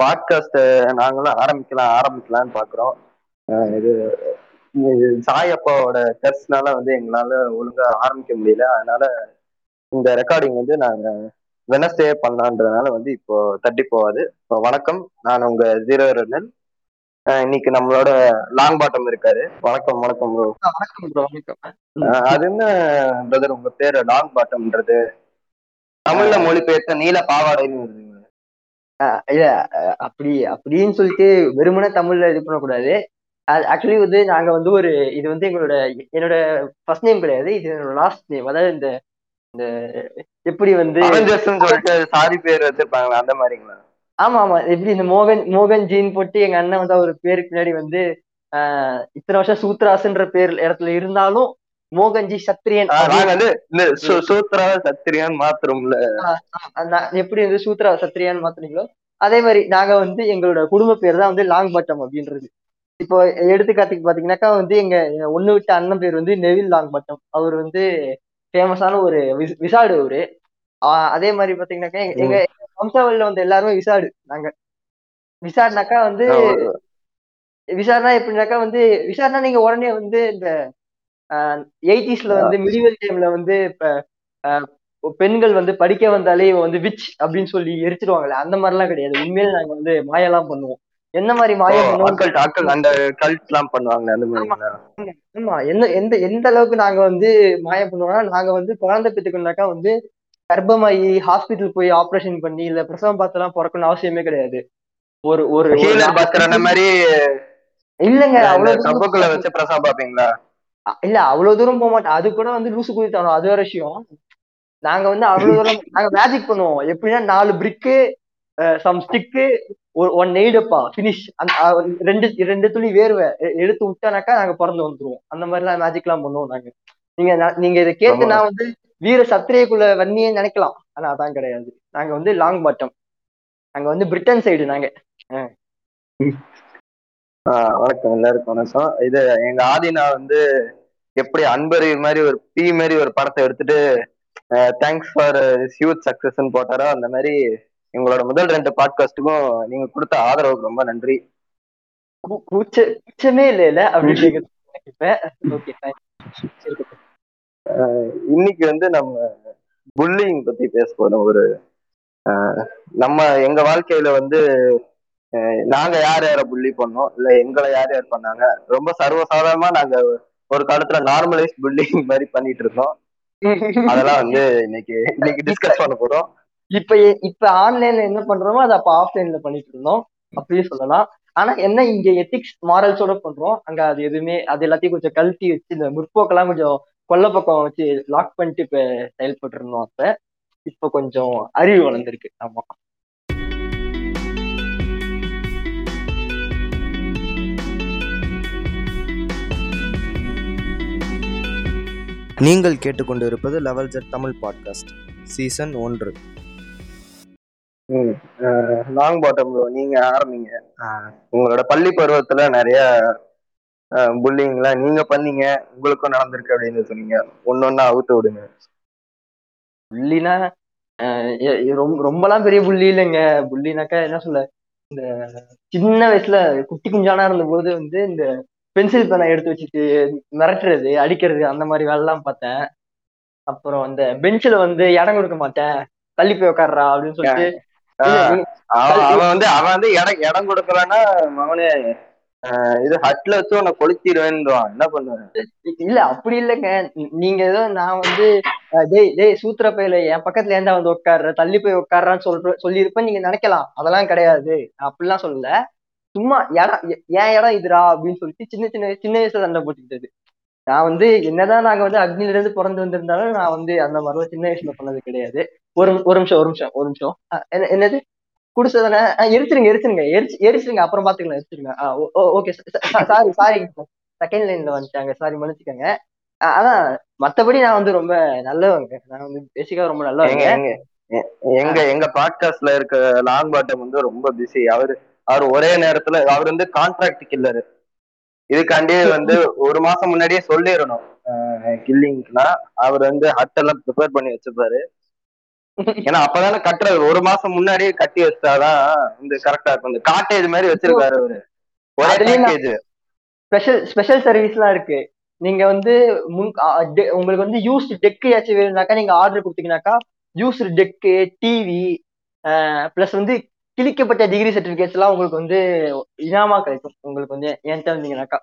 Podcast நாங்களும் ஆரம்பிக்கலாம் ஆரம்பிக்கலாம்னு பாக்குறோம். இது சாய் அப்பாவோட டெஸ்ட்னால வந்து எங்களால ஒழுங்கா ஆரம்பிக்க முடியல. அதனால இந்த ரெக்கார்டிங் வந்து நாங்க வெனஸ்டே பண்ணலான்றதுனால வந்து இப்போ தட்டி போகாது. இப்போ வணக்கம். நான் உங்க ஜீரோ ரன்னல் இன்னைக்கு நம்மளோட லாங் பாட்டம் இருக்காரு. வணக்கம் வணக்கம் ப்ரோ வணக்கம் ப்ரோ வணக்கம். அது என்ன பிரதர் உங்க பேரு? லாங் பாட்டம்ன்றது தமிழ்ல மொழிபெயர்த்த நீல பாவாடைன்னு இல்ல அப்படி அப்படின்னு சொல்லிட்டு வெறுமனே தமிழ்ல இது பண்ணக்கூடாது. ஆக்சுவலி வந்து நாங்க வந்து ஒரு இது வந்து எங்களோட என்னோட ஃபர்ஸ்ட் நேம் கிடையாது. இது என்னோட லாஸ்ட் நேம் அதாவது இந்த இந்த எப்படி வந்து சாரி பேர் வச்சிருப்பாங்களா அந்த மாதிரிங்களா? ஆமா ஆமா. எப்படி இந்த மோகன் மோகன் ஜீன் போட்டு எங்க அண்ணன் வந்து அவர் பேருக்கு பின்னாடி வந்து இத்தனை வருஷம் சூத்ராஸ்ன்ற பேர் இடத்துல இருந்தாலும் மோகன்ஜி சத்திரியன் நாங்க வந்து இந்த சூத்ரா சத்திரியான்னு மாத்துறோம்ல. அந்த- எப்படி வந்து சூத்ரா சத்திரியான்னு மாத்துனீங்களோ அதே மாதிரி நாங்க வந்து எங்களோட குடும்ப பேர் தான் வந்து லாங் பட்டம் அப்படின்றது. இப்போ எடுத்துக்காட்டுக்கு பாத்தீங்கன்னாக்கா வந்து எங்க ஒண்ணு விட்ட அண்ணன் பேர் வந்து நெவில் லாங் பட்டம் அவர் வந்து ஃபேமஸான ஒரு விசாடு அவரு. அதே மாதிரி பாத்தீங்கன்னாக்கா எங்க- எங்க வம்சாவளியில வந்து எல்லாருமே விசாடு நாங்க. விசாடுனாக்கா வந்து விசாரணா எப்படின்னாக்கா வந்து விசாரணா நீங்க உடனே வந்து இந்த எயிட்டிஸ்ல வந்து மிடிவல் டைம்ல வந்து இப்ப பெண்கள் வந்து படிக்க வந்தாலே வந்து விச் அப்படின்னு சொல்லி எரிச்சிருவாங்கல்ல அந்த மாதிரி எல்லாம் கிடையாது. உண்மையில நாங்க வந்து மாயெல்லாம் பண்ணுவோம். என்ன மாதிரி அக்கல் அந்த கல்ட் எல்லாம் பண்ணுவாங்க அந்த மாதிரிங்களா ஆமா. எந்த எந்த எந்த அளவுக்கு நாங்க வந்து மாயம் பண்ணுவோம்னா நாங்க வந்து குழந்தை பெற்றுக்கணும்னாக்கா வந்து கர்ப்பமாயி ஹாஸ்பிட்டல் போய் ஆபரேஷன் பண்ணி இல்ல பிரசவம் பார்த்தெல்லாம் பிறக்கணும்னு அவசியமே கிடையாது. ஒரு ஒரு மாதிரி இல்லங்க அவ்வளவு வச்சு பிரசவம் பாப்பீங்களா இல்ல அவ்வளவு தூரம் போக மாட்டோம் அது கூட வந்து லூசு குதித்தானோ அது வேற விஷயம். நாங்க வந்து அவ்வளவு தூரம் நாங்க மேஜிக் பண்ணுவோம். எப்படின்னா நாலு பிரிக்கு சம் ஸ்டிக்கு ஒன் நெய்டப்பா ஃபினிஷ் ரெண்டு ரெண்டு துளி வேர்வை எடுத்து விட்டானாக்கா நாங்க பிறந்து வந்துருவோம். அந்த மாதிரி எல்லாம் மேஜிக் எல்லாம் பண்ணுவோம் நாங்க. நீங்க நீங்க இதை கேட்டு. நான் வந்து வீர சத்திரியக்குள்ள வன்னியே நினைக்கலாம். ஆனா அதான் கிடையாது. நாங்க வந்து லாங் பாட்டம் நாங்க வந்து பிரிட்டன் சைடு நாங்க. வணக்கம். எல்லாருக்கும் வணக்கம். இது எங்க ஆதினா வந்து எப்படி அன்பரி மாதிரி ஒரு பி மாதிரி ஒரு படத்தை எடுத்துட்டு தேங்க்ஸ் ஃபார் ஹியூஜ் சக்சஸ்ன்னு போட்டாரோ அந்த மாதிரி எங்களோட முதல் ரெண்டு பாட்காஸ்ட்டுக்கும் நீங்க கொடுத்த ஆதரவுக்கு ரொம்ப நன்றி. கூச்சமே இல்ல இல்ல அப்படின்னு கேக்குறது எனக்கு இப்ப ஓகே இன்னைக்கு வந்து நம்ம புல்லிங் பத்தி பேச போறோம். ஒரு நம்ம எங்க வாழ்க்கையில வந்து நாங்க யார் யார புள்ளி பண்ணோம்? இல்ல எங்களை யார் யார் பண்ணாங்க? ரொம்ப சர்வசாதாரணமா நாங்க ஒரு காலத்துல நார்மலைஸ் புல்லிங் மாதிரி பண்ணிட்டு இருந்தோம். அதெல்லாம் வந்து இன்னைக்கு இன்னைக்கு டிஸ்கஸ் பண்ண போறோம். இப்ப இப்ப ஆன்லைன்ல என்ன பண்றோமோ அதை அப்ப ஆஃப்லைன்ல பண்ணிட்டு இருந்தோம். அப்படியே சொல்லலாம். ஆனா என்ன இங்க எத்திக்ஸ் மாரல்ஸோட பண்றோம்? அங்க அது எதுவுமே அது எல்லாத்தையும் கொஞ்சம் கழட்டி வச்சு இந்த முற்போக்கெல்லாம் கொஞ்சம் கொல்ல பக்கம் வச்சு லாக் பண்ணிட்டு இப்ப செயல்பட்டு இருந்தோம். அப்ப இப்ப கொஞ்சம் அறிவு வளர்ந்துருக்கு. ஆமா. நீங்கள் கேட்டுக்கொண்டிருப்பது level Z Tamil podcast season ஒன்று. லாங் பாட்டம் நீங்க ஆரம்பிங்க. உங்களோட பள்ளி பருவத்துல நிறைய புல்லிங்லாம் நீங்க பண்ணீங்க உங்களுக்கும் நடந்திருக்கு அப்படின்னு சொன்னீங்க. ஒன்னொன்னா அவுத்து விடுங்க. புள்ளினா ரொம்ப ரொம்பலாம் பெரிய புள்ளி இல்லைங்க. புள்ளினாக்கா என்ன சொல்ல இந்த சின்ன வயசுல குட்டி குஞ்சானா இருந்த போது வந்து இந்த பென்சில் பேனை எடுத்து வச்சுட்டு மிரட்டுறது அடிக்கிறது அந்த மாதிரி வேலைலாம் பார்த்தேன். அப்புறம் அந்த பெஞ்சில் வந்து இடம் கொடுக்க மாட்டேன். தள்ளி போய் உட்கார்றா அப்படின்னு சொல்லிட்டு. அவன் வந்து அவன் வந்து இடம் இடம் கொடுக்கலன்னா அவனே இது ஹட்ல வச்சு உன்னை கொளுத்திடுவேன்றான். என்ன பண்ணுவேன்? இல்ல அப்படி இல்லைங்க. நீங்க ஏதோ நான் வந்து டேய் டேய் சூத்திர பையில என் பக்கத்துல ஏன்டா வந்து உட்கார்ற? தள்ளி போய் உட்கார்றான்னு சொல்ற சொல்லியிருப்பேன் நீங்க நினைக்கலாம். அதெல்லாம் கிடையாது. நான் அப்படிலாம் சொல்லல. சும்மா இடம் எ- இடம் இதுடா அப்படின்னு சொல்லிட்டு சின்ன சின்ன சின்ன வயசுல சண்டை போட்டுக்கிட்டது. நான் வந்து என்னதான் நாங்க வந்து அக்னில இருந்து பிறந்து வந்திருந்தாலும் நான் வந்து அந்த மாதிரிலாம் சின்ன வயசுல பண்ணது கிடையாது. ஒரு ஒரு நிமிஷம் ஒரு நிமிஷம் ஒரு நிமிஷம். என்ன- என்னது? குடிச்சதானே எரிச்சிருங்க எரிச்சிருங்க எரிச்சு எரிச்சிருங்க அப்புறம் பாத்துக்கலாம் எரிச்சிருங்க. ஓகே சாரி சாரி செகண்ட் லைன்ல வந்துட்டாங்க சாரி மன்னிச்சுக்கோங்க. அதான் மத்தபடி நான் வந்து ரொம்ப நல்லவங்க. நான் வந்து பேசிக்கா ரொம்ப நல்லவங்க. எங்க எங்க பாட்காஸ்ட்ல இருக்க லாங் பாட்டம் வந்து ரொம்ப பிஸி அவரு அவர் ஒரே நேரத்துல அவர் வந்து கான்ட்ராக்ட் கில்லரு இதுக்காண்டி வந்து ஒரு மாசம் முன்னாடியே சொல்லிடணும். கில்லிங்க்குனா அவர் வந்து ஹட் எல்லாம் ப்ரிப்பேர் பண்ணி வச்சிருப்பாரு. ஏன்னா அப்பதானே கட்டுறது. ஒரு மாசம் முன்னாடியே கட்டி வச்சாதான் வந்து கரெக்டா இருக்கும். இந்த காட்டேஜ் மாதிரி வச்சிருக்காரு அவரு. ஸ்பெஷல் ஸ்பெஷல் சர்வீஸ்லாம் இருக்கு. நீங்க வந்து முன் உங்களுக்கு வந்து யூஸ்டு டெக்கு ஏதாச்சும் வேணும்னாக்கா நீங்க ஆர்டர் கொடுத்தீங்கன்னாக்கா யூஸ்டு டெக்கு டிவி ப்ளஸ் வந்து கிழிக்கப்பட்ட டிகிரி சர்டிபிகேட்ஸ் எல்லாம் உங்களுக்கு வந்து இனாமா கிடைக்கும். உங்களுக்கு வந்து என்கிட்ட வந்தீங்கன்னாக்கா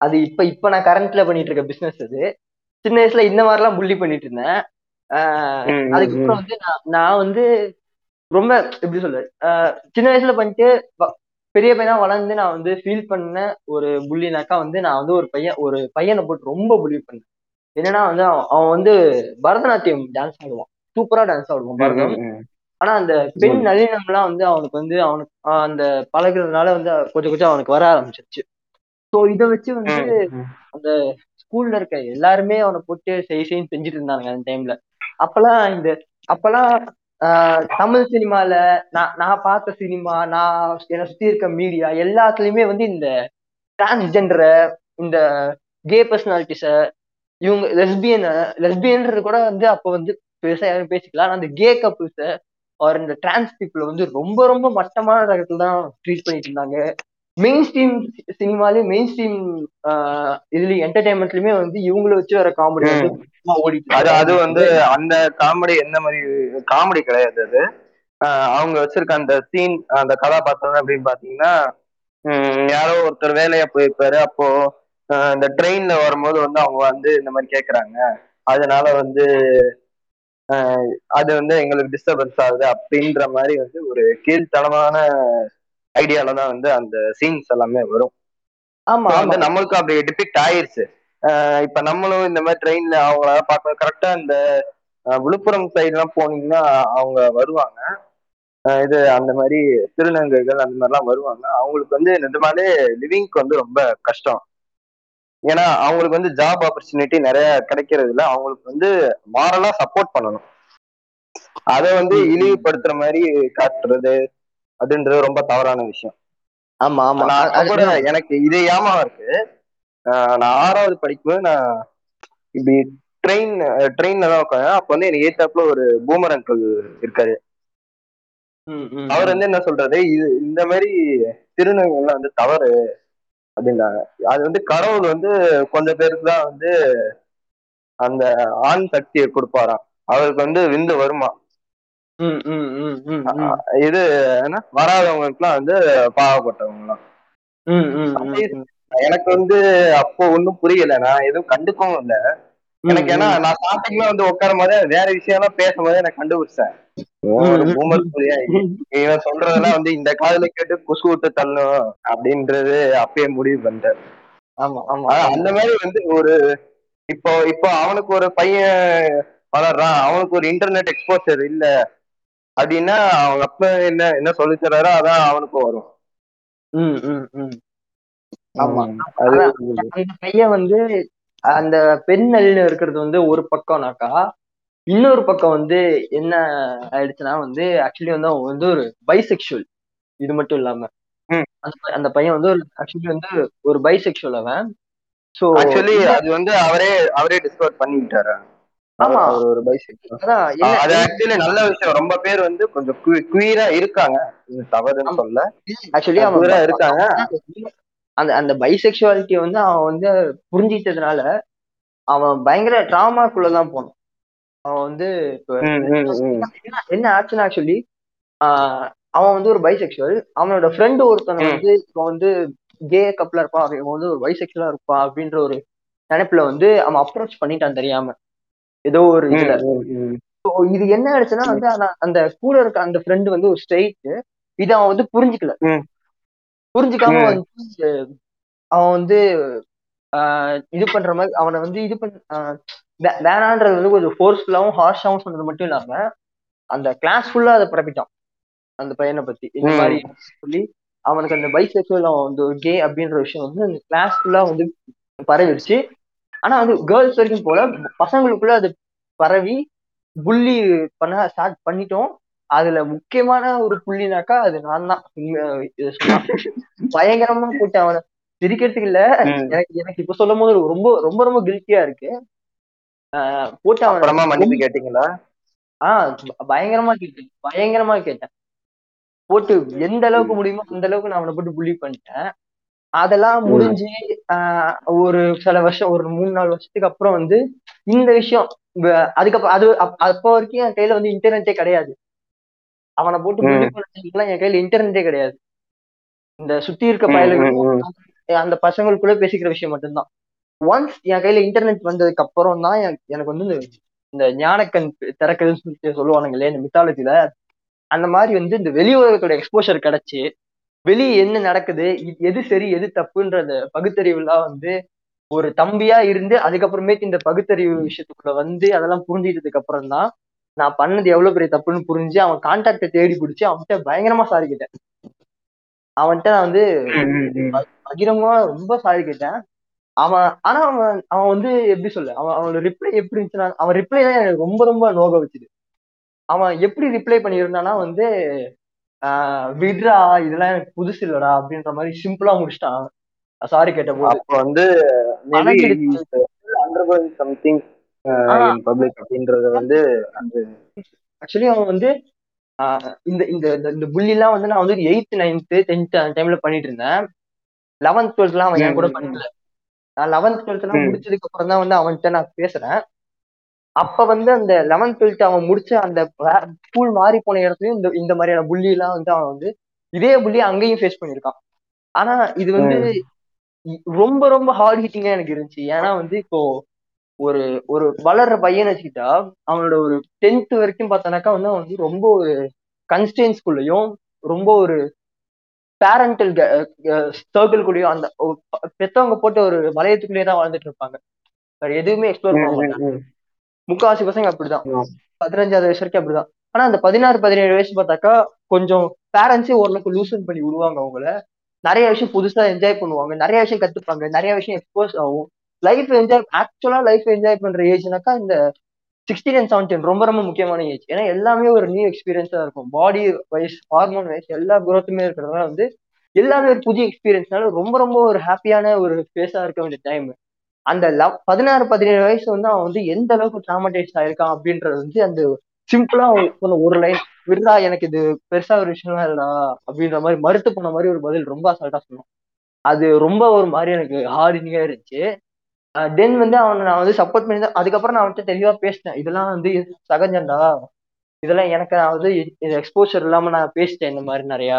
அது இப்ப இப்ப நான் கரண்ட்ல பண்ணிட்டு இருக்க பிசினஸ் அது. சின்ன வயசுல இந்த மாதிரிலாம் புள்ளி பண்ணிட்டு இருந்தேன். அதுக்கப்புறம் வந்து நான் நான் வந்து ரொம்ப எப்படி சொல்றது? ஆஹ் சின்ன வயசுல பண்ணிட்டு பெரிய பையனா வளர்ந்து நான் வந்து ஃபீல் பண்ண ஒரு புள்ளினாக்கா வந்து நான் வந்து ஒரு பையன் ஒரு பையனை போட்டு ரொம்ப புள்ளி பண்ணேன். என்னன்னா வந்து அவன் அவன் வந்து பரதநாட்டியம் டான்ஸ் ஆடுவான். சூப்பரா டான்ஸ் ஆடுவான் பரதம். ஆனா அந்த பெண் நளினம்லாம் வந்து அவனுக்கு வந்து அவனுக்கு அந்த பழகுறதுனால வந்து கொஞ்சம் கொஞ்சம் அவனுக்கு வர ஆரம்பிச்சிருச்சு. ஸோ இதை வச்சு வந்து அந்த ஸ்கூல்ல இருக்க எல்லாருமே அவனை போட்டு செய் செய்ன்னு செஞ்சுட்டு இருந்தாங்க அந்த டைம்ல அப்பெல்லாம் இந்த அப்பெல்லாம் தமிழ் சினிமால நான் நான் பார்த்த சினிமா நான் என்னை சுத்தி இருக்க மீடியா எல்லாத்துலயுமே வந்து இந்த டிரான்ஸ்ஜெண்டரை இந்த கே பர்சனாலிட்டிஸ இவங்க லெஸ்பியன் லெஸ்பியன்றது கூட வந்து அப்போ வந்து பெருசா யாரும் பேசிக்கலாம் ஆனா அந்த கே கப்புள்ஸ அவர் இந்த டிரான்ஸ் பீப்புளை வந்து ரொம்ப ரொம்ப மட்டமான ரகத்துல தான் ட்ரீட் பண்ணிட்டு இருந்தாங்க. மெயின் ஸ்ட்ரீம் சினிமாலயும் மெயின் ஸ்ட்ரீம் இதுலயும் என்டர்டைன்மெண்ட்லயுமே வந்து இவங்கள வச்சு வர காமெடி வந்து ஓடிட்டு அது அது. வந்து அந்த காமெடி எந்த மாதிரி காமெடி கிடையாது அது. அவங்க வச்சிருக்க அந்த சீன் அந்த கதாபாத்திரம் அப்படின்னு பாத்தீங்கன்னா யாரோ ஒருத்தர் வேலையா போயிருப்பாரு. அப்போ இந்த ட்ரெயின்ல வரும்போது வந்து அவங்க வந்து இந்த மாதிரி கேக்குறாங்க. அதனால வந்து அது வந்து எங்களுக்கு டிஸ்டர்பன்ஸ் ஆகுது அப்படின்ற மாதிரி வந்து ஒரு கீழ்த்தனமான ஐடியால தான் வந்து அந்த சீன்ஸ் எல்லாமே வரும். ஆமா வந்து நம்மளுக்கு அப்படி டிபிக்ட் ஆயிருச்சு. இப்ப நம்மளும் இந்த மாதிரி ட்ரெயின்ல அவங்கள பார்க்க கரெக்டா இந்த விழுப்புரம் சைடு எல்லாம் போனீங்கன்னா அவங்க வருவாங்க. இது அந்த மாதிரி திருநங்கைகள் அந்த மாதிரிலாம் வருவாங்க. அவங்களுக்கு வந்து நிஜமாலே லிவிங்க்கு வந்து ரொம்ப கஷ்டம். ஏன்னா அவங்களுக்கு வந்து ஜாப் ஆப்பர்ச்சுனிட்டி நிறைய கிடைக்கிறது இல்ல அவங்களுக்கு வந்து மாரலா சப்போர்ட் பண்ணணும். அதை வந்து. இழிவுபடுத்துற மாதிரி காட்டுறது அப்படின்றது ரொம்ப தவறான விஷயம். ஆமா ஆமா. நான் அது- அப்ப கூட அது- எனக்கு இது ஏமாவும் இருக்கு? நான் ஆறாவது படிக்கும்போது நான் இப்படி ட்ரெயின் ட்ரெயின்ல தான் உட்காந்து அப்ப வந்து எனக்கு ஏத்தாப்புல ஒரு பூமர் அங்கிள் இருக்காரு. அவர். வந்து என்ன சொல்றாரு? இது இந்த மாதிரி திருநங்கைலாம் வந்து தவறு. அப்படின்றாங்க அது வந்து கடவுள் வந்து கொஞ்சம் பேருக்கு தான் வந்து அந்த ஆண் சக்தியை கொடுப்பாராம். அவருக்கு வந்து விந்து வருமா. இது என்ன? வராதவங்களுக்குலாம் வந்து பாவப்பட்டவங்கலாம். எனக்கு வந்து அப்போ ஒன்றும் புரியல. நான் எதுவும் கண்டுக்கவும் இல்லை. எனக்கு ஏன்னா நான் ஸ்டார்டிங்ல வந்து உட்காரும் போது வேற விஷயம் எல்லாம் பேசும்போது எனக்கு கண்டுபிடிச்சேன் இவன் சொல்றதெல்லாம் வந்து இந்த காதுல கேட்டு குசு விட்டு தள்ளும் அப்படின்றது அப்பயே முடிவு பண்ணிட்டேன் ஆமா ஆமா. அந்த மாதிரி வந்து ஒரு இப்போ இப்போ அவனுக்கு ஒரு பையன் வளர்றான். அவனுக்கு ஒரு இன்டர்நெட் எக்ஸ்போசர் இல்ல. அப்படின்னா அவங்க அப்பா என்ன என்ன சொல்லி தர்றாரோ அதான் அவனுக்கும் வரும். ம், ம், ம். ஆமா. உம் அது அந்த பையன் வந்து அந்த பெண் நளின இருக்கிறது வந்து ஒரு பக்கம்னாக்கா இன்னொரு பக்கம் வந்து என்ன ஆயிடுச்சுன்னா வந்து ஆக்சுவலி வந்து அவன் வந்து ஒரு பைசெக்சுவல் இது மட்டும் இல்லாம. அந்த பையன் வந்து ஒரு ஆக்சுவலி வந்து ஒரு பைசெக்சுவல் அவன். ஸோ ஆக்சுவலி அது வந்து அவரே அவரே டிஸ்கவர் பண்ணிக்கிட்டாரு. ஆமா. அவர் ஒரு என்ன அது ஆக்சுவலி நல்ல விஷயம். ரொம்ப பேர் வந்து கொஞ்சம் குவீரா இருக்காங்க. தவறுன்னு. சொல்ல ஆக்சுவலி அவன் குவீரா இருக்காங்க. அந்த அந்த பைசெக்சுவாலிட்டியை வந்து அவன் வந்து புரிஞ்சிட்டதுனால அவன் பயங்கர ட்ராமாக்குள்ளதான் போனான். அவன் வந்து. என்ன ஆச்சுன்னா ஆக்சுவலி அவன் வந்து ஒரு பைசெக்சுவல் அவனோட ஃப்ரெண்டு ஒருத்தன். வந்து இப்போ வந்து கே கப்ல இருப்பான் இவன் வந்து ஒரு பைசெக்சுவலா இருப்பான் அப்படின்ற ஒரு நினைப்புல வந்து அவன் அப்ரோச் பண்ணிட்டான் தெரியாம ஏதோ ஒரு இதுல இது என்ன ஆயிடுச்சுன்னா வந்து அந்த கூட இருக்க அந்த ஃப்ரெண்டு வந்து ஒரு ஸ்ட்ரெயிட் இதை அவன் வந்து புரிஞ்சுக்கல. புரிஞ்சுக்காம. வந்து அவன் வந்து ஆஹ் இது பண்ற மாதிரி அவனை வந்து இது பண்ண வே- வேணான்றது வந்து கொஞ்சம் ஃபோர்ஸ்ஃபுல்லாவும் ஹார்ஷாவும் சொன்னது மட்டும் இல்லாம அந்த கிளாஸ் ஃபுல்லா அதை பரப்பிட்டான் அந்த பையனை பத்தி. இந்த. மாதிரி சொல்லி அவனுக்கு அந்த பைசெக்சுவல் அவன் வந்து கே அப்படின்ற விஷயம் வந்து அந்த கிளாஸ் ஃபுல்லா வந்து பரவிடுச்சு. ஆனா வந்து கேர்ள்ஸ் வரைக்கும் போல பசங்களுக்குள்ள அது பரவி புள்ளி பண்ண ஸ்டார்ட் பண்ணிட்டோம். அதுல முக்கியமான ஒரு புள்ளினாக்கா அது நான் தான் பயங்கரமா போட்டு அவனை. சிரிக்கிறதுக்கு இல்ல. எனக்கு எனக்கு இப்ப சொல்லும் போது ரொம்ப ரொம்ப ரொம்ப கில்ட்டியா இருக்கு. போட்டு அப்புறமா மன்னிப்பு கேட்டீங்களா? ஆஹ் பயங்கரமா கேட்டேன். பயங்கரமா கேட்டேன். போட்டு எந்த அளவுக்கு முடியுமோ அந்த அளவுக்கு நான் அவனை போட்டு புள்ளி பண்ணிட்டேன். அதெல்லாம். முடிஞ்சு ஆஹ் ஒரு சில வருஷம் ஒரு மூணு நாலு வருஷத்துக்கு அப்புறம் வந்து இந்த விஷயம் அதுக்கப்புறம் அது அப்- அப்போ வரைக்கும் என் கையில வந்து இன்டர்நெட்டே கிடையாது. அவனை போட்டு. புள்ளி பண்ணலாம் என் கையில இன்டர்நெட்டே கிடையாது. இந்த சுத்தி இருக்க ம். அந்த பசங்களுக்குள்ள பேசிக்கிற விஷயம் மட்டும்தான். ஒன்ஸ் என் கையில இன்டர்நெட் வந்ததுக்கு அப்புறம் தான் எனக்கு வந்து இந்த ஞானக்கண் திறக்குதுன்னு சொல்லிட்டு சொல்லுவானுங்களே இந்த மித்தாலஜில அந்த மாதிரி வந்து இந்த வெளி உலகத்தோட எக்ஸ்போஷர் கிடைச்சு வெளியே என்ன நடக்குது எது சரி எது தப்புன்ற அந்த பகுத்தறிவுலாம் வந்து ஒரு தம்பியா இருந்து அதுக்கப்புறமேட்டு இந்த பகுத்தறிவு விஷயத்துக்குள்ள வந்து அதெல்லாம் புரிஞ்சிட்டதுக்கு அப்புறம் தான் நான் பண்ணது எவ்வளவு பெரிய தப்புன்னு புரிஞ்சு அவன் கான்டாக்டை தேடி பிடிச்சி அவன்கிட்ட பயங்கரமா சாரி கேட்டேன். அவன்கிட்ட நான் வந்து ம், ம், ம். பகிரங்கமா ரொம்ப சாரி கேட்டேன். அவன் ஆனா அவன் அவன் வந்து எப்படி சொல்ல? அவன் அவனோட ரிப்ளை எப்படி இருந்துச்சுன்னா அவன் ரிப்ளை தான் எனக்கு ரொம்ப ரொம்ப நோக வச்சுது. அவன் எப்படி ரிப்ளை பண்ணியிருந்தானா வந்து விட்ரா இதெல்லாம் எனக்கு புதுசு இல்லடா அப்படின்ற மாதிரி சிம்பிளா முடிச்சிட்டான். சாரி கேட்ட போது அப்ப வந்து சம்திங் பப்ளிக் அப்படின்றத வந்து ஆக்சுவலி அவன் வந்து இந்த இந்த இந்த- இந்த புள்ளி எல்லாம் வந்து நான் வந்து எயித்து நைன்த்து டென்த் அந்த டைம்ல பண்ணிட்டு இருந்தேன். லெவன்த் டுவெல்த்லாம் அவன் என் கூட பண்ணல நான் லெவன்த் டுவெல்த் எல்லாம் ம். முடிச்சதுக்கு அப்புறம் தான் வந்து அவன்கிட்ட நான் பேசுறேன். அப்ப வந்து அந்த லெவன்த் டுவெல்த் அவன் முடிச்ச அந்த ஸ்கூல் மாறி போன இடத்துலயும் இந்த இந்த மாதிரியான புள்ளி எல்லாம் வந்து அவன் வந்து இதே புள்ளி அங்கேயும் ஃபேஸ் பண்ணியிருக்கான். ஆனா இது வந்து ரொம்ப ரொம்ப ஹார்ட் ஹிட்டிங்கா எனக்கு இருந்துச்சு. ஏன்னா வந்து இப்போ ஒரு ஒரு வளர்ற பையன் வச்சுக்கிட்டா அவனோட ஒரு டென்த் வரைக்கும் பார்த்தானாக்கா வந்து அவன் வந்து ரொம்ப ஒரு கன்ஸ்டன்ஸ்குள்ளயும் ரொம்ப ஒரு பேரண்டல் சர்க்கிள்குள்ளயும் அந்த ஒ- பெத்தவங்க போட்ட ஒரு வளையத்துக்குள்ளேயே தான் வாழ்ந்துட்டு இருப்பாங்க. வேற எதுவுமே எக்ஸ்ப்ளோர் பண்ண மாட்டாங்க. முக்காவாசி பசங்க அப்படிதான். பதினஞ்சாவது வயசு வரைக்கும் அப்படிதான். ஆனா அந்த பதினாறு பதினேழு வயசு பார்த்தாக்கா கொஞ்சம் பேரண்ட்ஸே ஓரளவுக்கு லூசன் பண்ணி விடுவாங்க அவங்கள. நிறைய விஷயம் புதுசா என்ஜாய் பண்ணுவாங்க. நிறைய விஷயம் கத்துப்பாங்க. நிறைய விஷயம் எக்ஸ்போஸ் ஆகும். லைஃப் என்ஜாய் ஆக்சுவலா லைஃப் என்ஜாய் பண்ற ஏஜ்னாக்கா இந்த சிக்ஸ்டீன் அண்ட் செவன்டீன் ரொம்ப ரொம்ப முக்கியமான ஏஜ் ஏன்னா எல்லாமே ஒரு நியூ எக்ஸ்பீரியன்ஸா இருக்கும். பாடி வைஸ் ஹார்மோன் வைஸ் எல்லா குரோத்துமே இருக்கிறதுனால வந்து எல்லாமே ஒரு புதிய எக்ஸ்பீரியன்ஸ்னால ரொம்ப ரொம்ப ஒரு ஹாப்பியான ஒரு ஃபேஸா இருக்க வேண்டிய டைம் அந்த லவ் பதினாறு பதினேழு வயசு வந்து அவன் வந்து எந்த அளவுக்கு ட்ராமடைஸ் ஆயிருக்கான் அப்படின்றது வந்து அந்த சிம்பிளா சொன்ன ஒரு லைன் விடுறா எனக்கு இது பெருசா ஒரு விஷயம் இல்லடா அப்படின்ற மாதிரி மறுத்து போன மாதிரி ஒரு பதில் ரொம்ப அசால்ட்டா சொன்னான். அது ரொம்ப ஒரு மாதிரி எனக்கு ஹார்டினிங்கா இருந்துச்சு. தென் வந்து அவனை நான் வந்து சப்போர்ட் பண்ணி தான் அதுக்கப்புறம் நான் அவன்கிட்ட தெளிவா பேசினேன். இதெல்லாம் வந்து சகஜம்டா. இதெல்லாம் எனக்கு நான் வந்து இது எக்ஸ்போஷர் இல்லாம நான் பேசிட்டேன் இந்த மாதிரி நிறையா.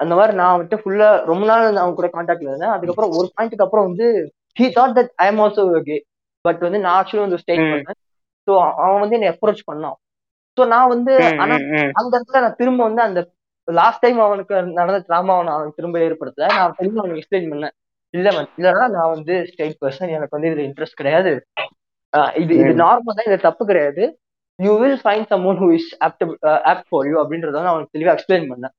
அந்த மாதிரி நான் அவன்கிட்ட ஃபுல்லா ரொம்ப நாள் அவன் கூட கான்டாக்ட்ல இருந்தேன். அதுக்கப்புறம் ஒரு பாயிண்ட்டுக்கு அப்புறம் வந்து he thought that I am also gay but வந்து நான் ஆக்சுவலி வந்து ஸ்டேட் ம். பண்ணேன். ஸோ அவன் வந்து என்னை அப்ரோச் பண்ணான். ஸோ நான் வந்து ஆனா. அந்த இடத்துல நான் திரும்ப வந்து அந்த லாஸ்ட் டைம் அவனுக்கு நடந்த ட்ராமாவை நான் அவனுக்கு திரும்ப ஏற்படுத்தல. நான் திரும்ப அவனுக்கு எக்ஸ்பிளைன் பண்ணேன். இல்ல man, இல்லடா நான் வந்து ஸ்டேட் பர்சன் எனக்கு வந்து இதுல இன்ட்ரெஸ்ட் கிடையாது. இது இது. நார்மல் தான் இது தப்பு கிடையாது. You will find someone who is apt for you அப்படின்றத வந்து அவனுக்கு தெளிவா எக்ஸ்பிளைன் பண்ணேன்.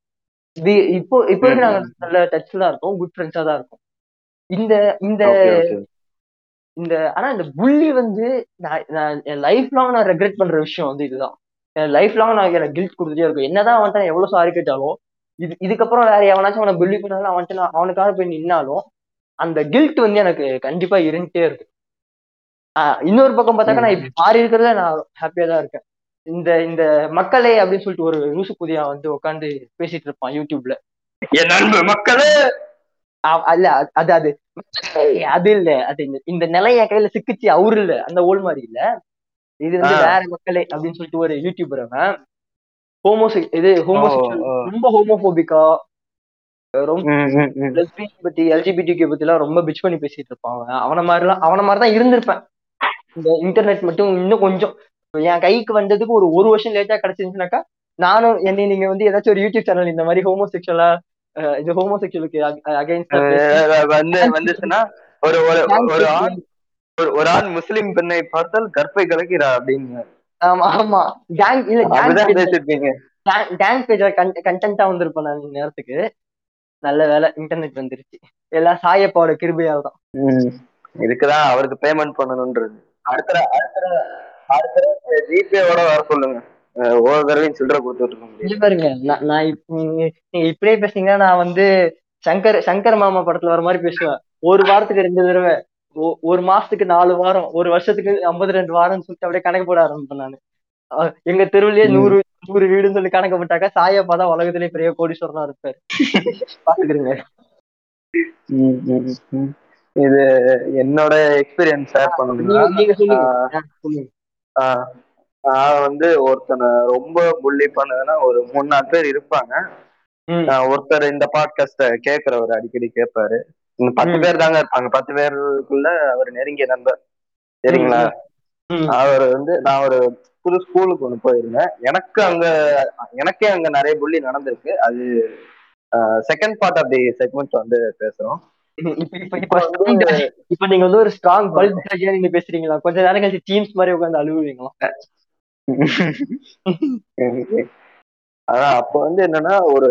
இது இப்போ இப்போ வரைக்கும் நாங்க ம். நல்ல டச்ல தான் இருக்கோம் குட் ஃப்ரெண்ட்ஸா தான் இருக்கோம். இந்த இந்த இந்த ஆனா இந்த புள்ளி வந்து நான் நான் என் லைஃப் லாங் நான் ரெக்ரெட் பண்ற விஷயம் வந்து இதுதான். என் லைஃப் லாங் நான் எனக்கு கில்ட் கொடுத்துட்டே இருக்கும் என்னதான் அவன்கிட்ட நான் எவ்வளவு சாரி கேட்டாலும் இது இதுக்கப்புறம் வேற எவனாச்சும் அவனை புள்ளி பண்ணாலும் அவன்கிட்ட நான் அவனுக்காக போய் நின்னாலும் அந்த கில்ட் வந்து எனக்கு கண்டிப்பா இருந்துட்டே இருக்கு. இன்னொரு பக்கம் பார்த்தாக்கா நான் இப்ப மாறி இருக்கிறத நான் ஹாப்பியா தான் இருக்கேன். இந்த இந்த மக்களே அப்படின்னு சொல்லிட்டு ஒரு லூசு புதியா வந்து உட்காந்து பேசிட்டு இருப்பான் யூடியூப்ல மக்களே! அல்ல அது- அது அது இல்ல அது இந்த இந்த நிலை என் கையில சிக்கிச்சு அவரு இல்ல அந்த ஓல் மாதிரி இல்ல. இது வந்து. வேற மக்களே அப்படின்னு சொல்லிட்டு ஒரு யூடியூபர் அவன். ஹோமோசெ இது ஓ. ரொம்ப ஹோமோபோபிக்கா ரொம்ப. லெஸ்பியன் பத்தி எல்ஜிபிடி பத்தி எல்லாம் ரொம்ப பிச் பண்ணி பேசிட்டு இருப்பான் அவன். அவன மாதிரிலாம் அவன மாதிரி தான் இருந்திருப்பேன். இந்த இன்டர்நெட் மட்டும் இன்னும் கொஞ்சம். என் கைக்கு வந்ததுக்கு ஒரு ஒரு வருஷம் லேட்டா கிடைச்சிருந்துச்சுனாக்கா நானும் என்னை நீங்க வந்து ஏதாச்சும் ஒரு யூடியூப் சேனல் இந்த மாதிரி ஹோமோசெக்சுவலா இது ஹோமோசெக்சுவலுக்கு அகைன்ஸ்டா வந்து வந்துச்சுன்னா ஒரு ஒரு ஒரு ஆண் ஒரு ஆண் முஸ்லிம் பெண்ணை பார்த்தால் கற்பை கலக்கிறா அப்படின்னு. ஆமா ஆமா. கேங் இல்ல கேங் பேஜ்ல கண்டென்ட்டா வந்திருப்பேன் நான் நேரத்துக்கு. நல்ல வேலை இன்டர்நெட் வந்துருச்சு. எல்லாம் சாயப்பாவோட கிருபையால் தான். இதுக்குதான் அவருக்கு பேமெண்ட் பண்ணணும்ன்றது அடுத்த அடுத்த அடுத்த ஜிபேவோட வர சொல்லுங்க. ஒவ்வொரு தடவையும் சில்லறை கொடுத்துட்டு இருக்க முடியும் இங்க பாருங்க நான் நீங்க நீங்க இப்படியே பேசுனீங்கன்னா நான் வந்து சங்கர் சங்கர் மாமா படத்துல வர மாதிரி பேசுவேன். ஒரு வாரத்துக்கு ரெண்டு தடவை ஒ- ஒரு மாசத்துக்கு நாலு வாரம் ஒரு வருஷத்துக்கு ஐம்பது ரெண்டு வாரம்னு சொல்லிட்டு அப்படியே கணக்கு போட ஆரம்பிப்பேன் நான். எங்க தெருவுலயே. நூறு நூறு வீடுன்னு சொல்லி கணக்கு போட்டாக்கா சாயப்பா தான் உலகத்திலே பெரிய கோடீஸ்வரனா இருப்பாரு. பாத்துக்கிறீங்க. இது என்னோட எக்ஸ்பீரியன்ஸ் ஷேர் ஆஹ் நான் வந்து ஒருத்தனை ரொம்ப புள்ளி பண்ணதுன்னா ஒரு மூணு நாலு பேர் இருப்பாங்க. ஒருத்தர் இந்த பாட்காஸ்ட கேட்கிறவர் அடிக்கடி கேட்பாரு பத்து. பேர் தாங்க இருப்பாங்க. பத்து பேருக்குள்ள அவர் நெருங்கிய நண்பர். சரிங்களா? அவர் வந்து நான் ஒரு புது ஸ்கூலுக்கு ஒன்று போயிருந்தேன். எனக்கு அங்க எனக்கே அங்க நிறைய புள்ளி நடந்திருக்கு. அது second part of the segment வந்து பேசுறோம். இப்ப நீங்க வந்து ஒரு ஸ்ட்ராங் பல்ப் ஜட்ஜா நீங்க பேசுறீங்களா? கொஞ்ச நேரம் கழிச்சு டீம்ஸ் மாதிரி உட்காந்து அழுவுவீங்களா? அதான் அப்ப வந்து என்னன்னா ஒரு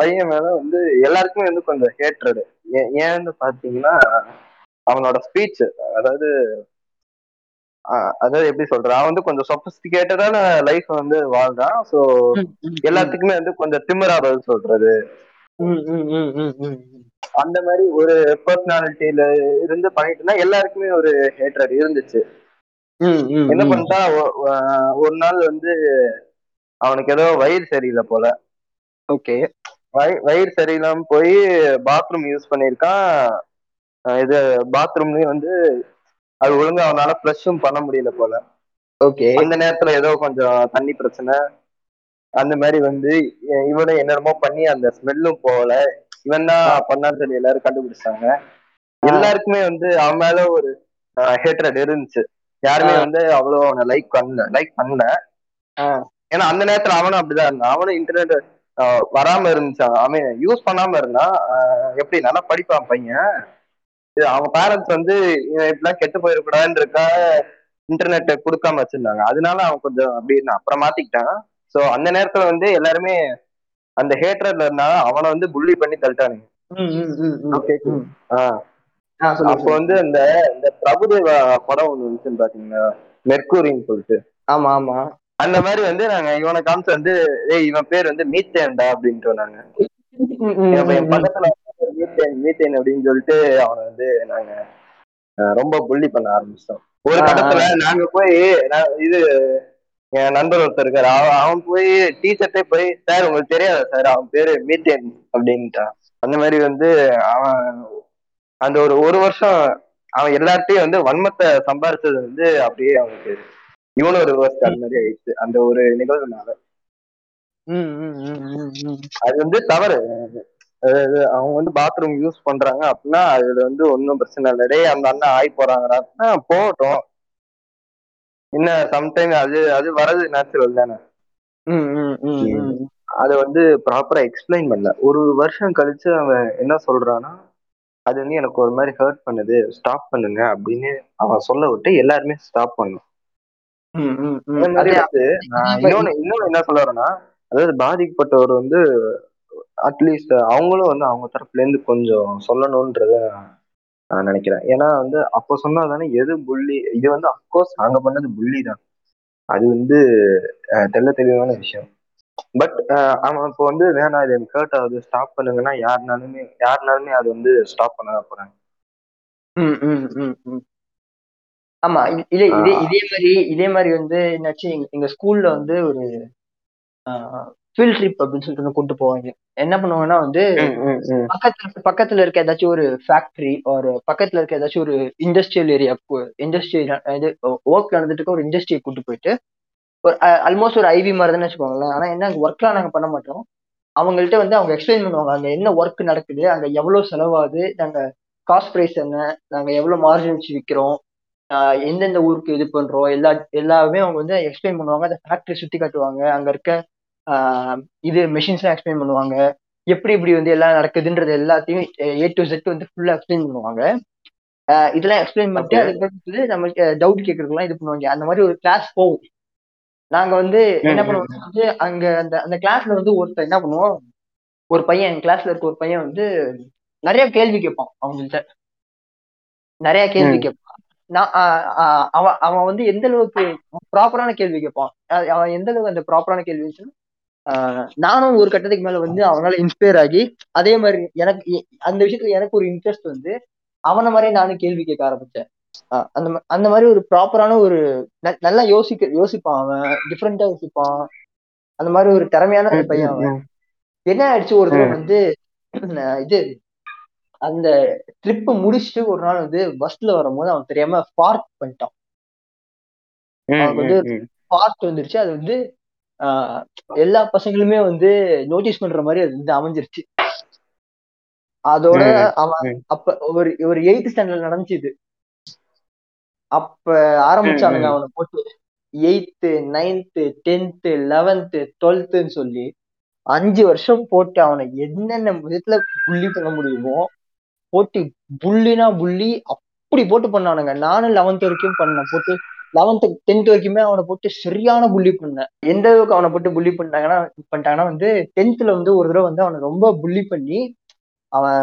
பையன் மேல வந்து எல்லாருக்குமே வந்து கொஞ்சம் ஹேட்ரடு ஏன்னு பாத்தீங்கன்னா அவனோட ஸ்பீச் அதாவது அதாவது எப்படி சொல்றான் அவன் வந்து கொஞ்சம் சொபிஸ்டிகேட்டடான லைஃப் வந்து வாழ்றான். சோ எல்லாத்துக்குமே வந்து கொஞ்சம் திமிரா பதில் சொல்றது. அந்த மாதிரி ஒரு பர்சனாலிட்டியில இருந்து பண்ணிட்டு இருந்தா எல்லாருக்குமே ஒரு ஹேட்ரட் இருந்துச்சு. என்ன. பண்ணிட்டான் ஆஹ் ஒரு நாள் வந்து அவனுக்கு ஏதோ வயிறு சரியில்லை போல. ஓகே. வயி- வயிறு சரியில்லாம போய் பாத்ரூம் யூஸ் பண்ணியிருக்கான். அஹ் இது பாத்ரூம்லயும் வந்து அது ஒழுங்கா அவனால ஃப்ளஷும் பண்ண முடியல போல. ஓகே அந்த நேரத்துல ஏதோ கொஞ்சம் தண்ணி பிரச்சனை. அந்த மாதிரி வந்து இவனும் என்னென்னமோ பண்ணி அந்த ஸ்மெல்லும் போகல. இவன் தான் பண்ணான்னு சொல்லி எல்லாரும் கண்டுபிடிச்சாங்க. எல்லாருக்குமே வந்து அவன் மேல ஒரு ஹேட்ரட் இருந்துச்சு. யாருமே. வந்து அவ்வளோ அவனை லைக் பண்ணல லைக் பண்ணல. ஏன்னா அந்த நேரத்துல அவனும் அப்படிதான் இருந்தான். அவனும் இன்டர்நெட் வராம இருந்துச்சான் அவன் யூஸ் பண்ணாம இருந்தான். எப்படி நல்லா படிப்பான் பையன். இது அவங்க பேரண்ட்ஸ் வந்து இவன் இப்படிலாம் கெட்டு போயிடக்கூடாதுன்னு இருக்கா? இன்டர்நெட் கொடுக்காம வச்சிருந்தாங்க. அதனால அவன் கொஞ்சம் அப்படி இருந்தான் அப்புறம் மாத்திக்கிட்டான். சோ அந்த நேரத்துல வந்து எல்லாருமே அந்த ஹேட்டர்ல இருந்தாங்க. அவனை வந்து புள்ளி பண்ணி தள்ளிட்டானுங்க. அப்போ வந்து இந்த இந்த பிரபுதேவா படம் ஒண்ணு வந்துச்சுன்னு பாத்தீங்கன்னா மெர்க்கூரின்னு சொல்லிட்டு. ஆமா ஆமா. அந்த மாதிரி வந்து நாங்க இவனை காமிச்சு வந்து ஏய் இவன் பேர் வந்து மீத்தேன்டா அப்படின்ட்டு நாங்க. பக்கத்துல மீத்தேன் மீத்தேன் அப்படின்னு சொல்லிட்டு அவனை வந்து நாங்க ரொம்ப புள்ளி பண்ண ஆரம்பிச்சிட்டோம். ஒரு கட்டத்துல நாங்க போய் இது என் நண்பர் ஒருத்தர் இருக்காரு. அவன் அவன் போய் டீச்சர்ட்டே போய் சார் உங்களுக்கு தெரியாதா சார்? அவன் பேரு மீத்தேன் அப்படின்ட்டான். அந்த மாதிரி வந்து அவன் அந்த ஒரு ஒரு வருஷம் அவன் எல்லார்ட்டையும் வந்து வன்மத்தை சம்பாரிச்சது வந்து அப்படியே அவனுக்கு இவனும் ரிவர்ஸ் அந்த மாதிரி ஆயிடுச்சு அந்த ஒரு நிகழ்வுனால. அது வந்து தவறு. அவங்க வந்து பாத்ரூம் யூஸ் பண்றாங்க அப்படின்னா அதுல வந்து ஒன்றும் பிரச்சனை இல்லை. டேய் அந்த அண்ணன் ஆகி போறாங்கடா. அப்படின்னா போகட்டும். என்ன சம்டைம் அது அது வர்றது நேச்சுரல் தானே. அதை வந்து ப்ராப்பரா எக்ஸ்பிளைன் பண்ணல. ஒரு வருஷம் கழிச்சு அவன் என்ன சொல்றான்னா அது வந்து எனக்கு ஒரு மாதிரி ஹர்ட் பண்ணுது. ஸ்டாப் பண்ணுங்க அப்படின்னு அவன் சொல்ல விட்டு எல்லாருமே ஸ்டாப் பண்ணும். இன்னொன்னு இன்னொன்னு என்ன சொல்ல வரேன்னா அதாவது பாதிக்கப்பட்டவர் வந்து அட்லீஸ்ட் அவங்களும் வந்து அவங்க தரப்புல இருந்து கொஞ்சம் சொல்லணும்ன்றத நான் நினைக்கிறேன். ஏன்னா வந்து அப்போ சொன்னா தானே எது புள்ளி இது வந்து அப்கோர்ஸ் நாங்க பண்ணது புள்ளி தான் அது வந்து தெள்ள தெளிவான விஷயம். பட் அவன் இப்போ வந்து வேணாம் இது எனக்கு ஹர்ட் ஆகுது ஸ்டாப் பண்ணுங்கன்னா யாருனாலுமே யாருனாலுமே அது வந்து ஸ்டாப் பண்ண போறாங்க. ஆமா இ- இதே இதே மாதிரி இதே மாதிரி வந்து என்னாச்சு எங்க ஸ்கூல்ல வந்து ஒரு ஃபீல்ட் ட்ரிப் அப்படின்னு சொல்லிட்டு கூட்டு போவாங்க. என்ன பண்ணுவாங்கன்னா வந்து. பக்கத்துல பக்கத்துல இருக்க ஏதாச்சும் ஒரு ஃபேக்டரி ஒரு பக்கத்துல இருக்க ஏதாச்சும் ஒரு இண்டஸ்ட்ரியல் ஏரியா இண்டஸ்ட்ரியல் இது ஒர்க் நடந்துட்டு இருக்க ஒரு இண்டஸ்ட்ரியை கூட்டு போயிட்டு ஒரு ஆல்மோஸ்ட் ஒரு ஐவி மாதிரி தான் வச்சுக்கோங்களேன். ஆனா என்ன ஒர்க்லாம் நாங்க பண்ண மாட்டோம். அவங்கள்ட்ட வந்து அவங்க எக்ஸ்பிளைன் பண்ணுவாங்க அங்க என்ன ஒர்க் நடக்குது அங்க எவ்வளவு செலவாகுது நாங்க காஸ்ட் ப்ரைஸ் என்ன நாங்க எவ்வளவு மார்ஜின் வச்சு விற்கிறோம் எந்தெந்த ஊருக்கு இது பண்றோம் எல்லா எல்லாமே அவங்க வந்து எக்ஸ்பிளைன் பண்ணுவாங்க. அந்த ஃபேக்டரி சுத்தி காட்டுவாங்க. அங்க இருக்க இது மெஷின்ஸ்லாம் எக்ஸ்பிளைன் பண்ணுவாங்க. எப்படி இப்படி வந்து எல்லாம் நடக்குதுன்றது எல்லாத்தையும் ஏ டு செட் வந்து ஃபுல்லா எக்ஸ்பிளைன் பண்ணுவாங்க. இதெல்லாம் எக்ஸ்பிளைன் பண்ணிட்டு. அதுக்கு நம்ம டவுட் கேட்கறதுக்குலாம் இது பண்ணுவாங்க. அந்த மாதிரி ஒரு கிளாஸ் போகும். நாங்க வந்து என்ன பண்ணுவோம் வந்து அங்க அந்த அந்த கிளாஸ்ல வந்து ஒருத்தர் என்ன பண்ணுவோம் ஒரு பையன் என் கிளாஸ்ல இருக்க ஒரு பையன் வந்து நிறைய கேள்வி கேட்பான் அவங்கள்ட்ட. நிறைய கேள்வி. கேட்பான். நான் அவன் அவன் வந்து எந்த அளவுக்கு ப்ராப்பரான கேள்வி கேட்பான்? அவன் எந்த அளவுக்கு அந்த ப்ராப்பரான கேள்வி நானும் ஒரு கட்டத்துக்கு மேல வந்து அவனால இன்ஸ்பயர் ஆகி அதே மாதிரி எனக்கு அந்த விஷயத்துல எனக்கு ஒரு இன்ட்ரெஸ்ட் வந்து அவன மாதிரி நானும் கேள்வி கேட்க ஆரம்பிச்சேன் அந்த அந்த மாதிரி ஒரு ப்ராப்பரான ஒரு நல்லா யோசிக்க யோசிப்பான் அவன் டிஃப்ரெண்டா யோசிப்பான் அந்த மாதிரி ஒரு திறமையான ம், பையன் அவன். என்ன ஆயிடுச்சு ஒரு தடவை. வந்து இது அந்த ட்ரிப் முடிச்சுட்டு ஒரு நாள் வந்து பஸ்ல வரும்போது அவன் தெரியாம பார்க் பண்ணிட்டான் அவனுக்கு வந்து. பார்க் வந்துருச்சு அது வந்து எல்லா பசங்களுமே வந்து நோட்டீஸ் பண்ற மாதிரி அது வந்து அமைஞ்சிருச்சு. அதோட அவன். அப்ப ஒரு ஒரு எயித்து ஸ்டாண்டர்ட் நடந்துச்சு அப்ப ஆரம்பிச்சானுங்க. அவனை போட்டு. எயித்து நைன்த்து டென்த்து லெவன்த்து டுவெல்த்துன்னு சொல்லி அஞ்சு வருஷம் போட்டு அவனை என்னென்ன விதத்துல புள்ளி பண்ண முடியுமோ போட்டு புள்ளினா புள்ளி அப்படி போட்டு பண்ணானுங்க. நானும் லெவன்த் வரைக்கும் பண்ணேன் போட்டு லெவன்த்து டென்த் வரைக்குமே அவனை போட்டு சரியான புள்ளி பண்ணேன். எந்த அளவுக்கு அவனை போட்டு புள்ளி பண்ணாங்கன்னா பண்ணிட்டாங்கன்னா வந்து டென்த்ல வந்து ஒரு தடவை வந்து அவனை ரொம்ப புள்ளி பண்ணி அவன்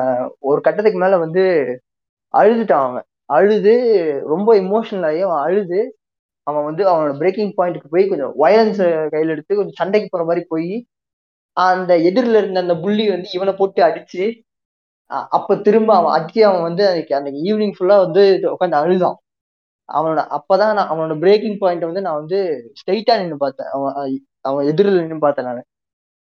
ஒரு கட்டத்துக்கு மேல வந்து அழுதுட்டான் அவன். அழுது ரொம்ப இமோஷனல் ஆகி அவன் அழுது அவன் வந்து அவனோட பிரேக்கிங் பாயிண்ட்டுக்கு போய் கொஞ்சம் வயலன்ஸ் கையில் எடுத்து கொஞ்சம் சண்டைக்கு போற மாதிரி போய் அந்த எதிரில் இருந்த அந்த புள்ளி வந்து இவனை போட்டு அடிச்சு அப்போ அப்ப திரும்ப அவன் அடிச்சு அவன் வந்து அன்னைக்கு அன்னைக்கு ஈவினிங் ஃபுல்லா வந்து உட்காந்து அழுதான். அவனோட அப்பதான் நான் அவனோட பிரேக்கிங் பாயிண்ட் வந்து நான் வந்து ஸ்ட்ரைட்டா நின்று பார்த்தேன். அவன் அவன் எதிரில் நின்று பார்த்தேன் நான்.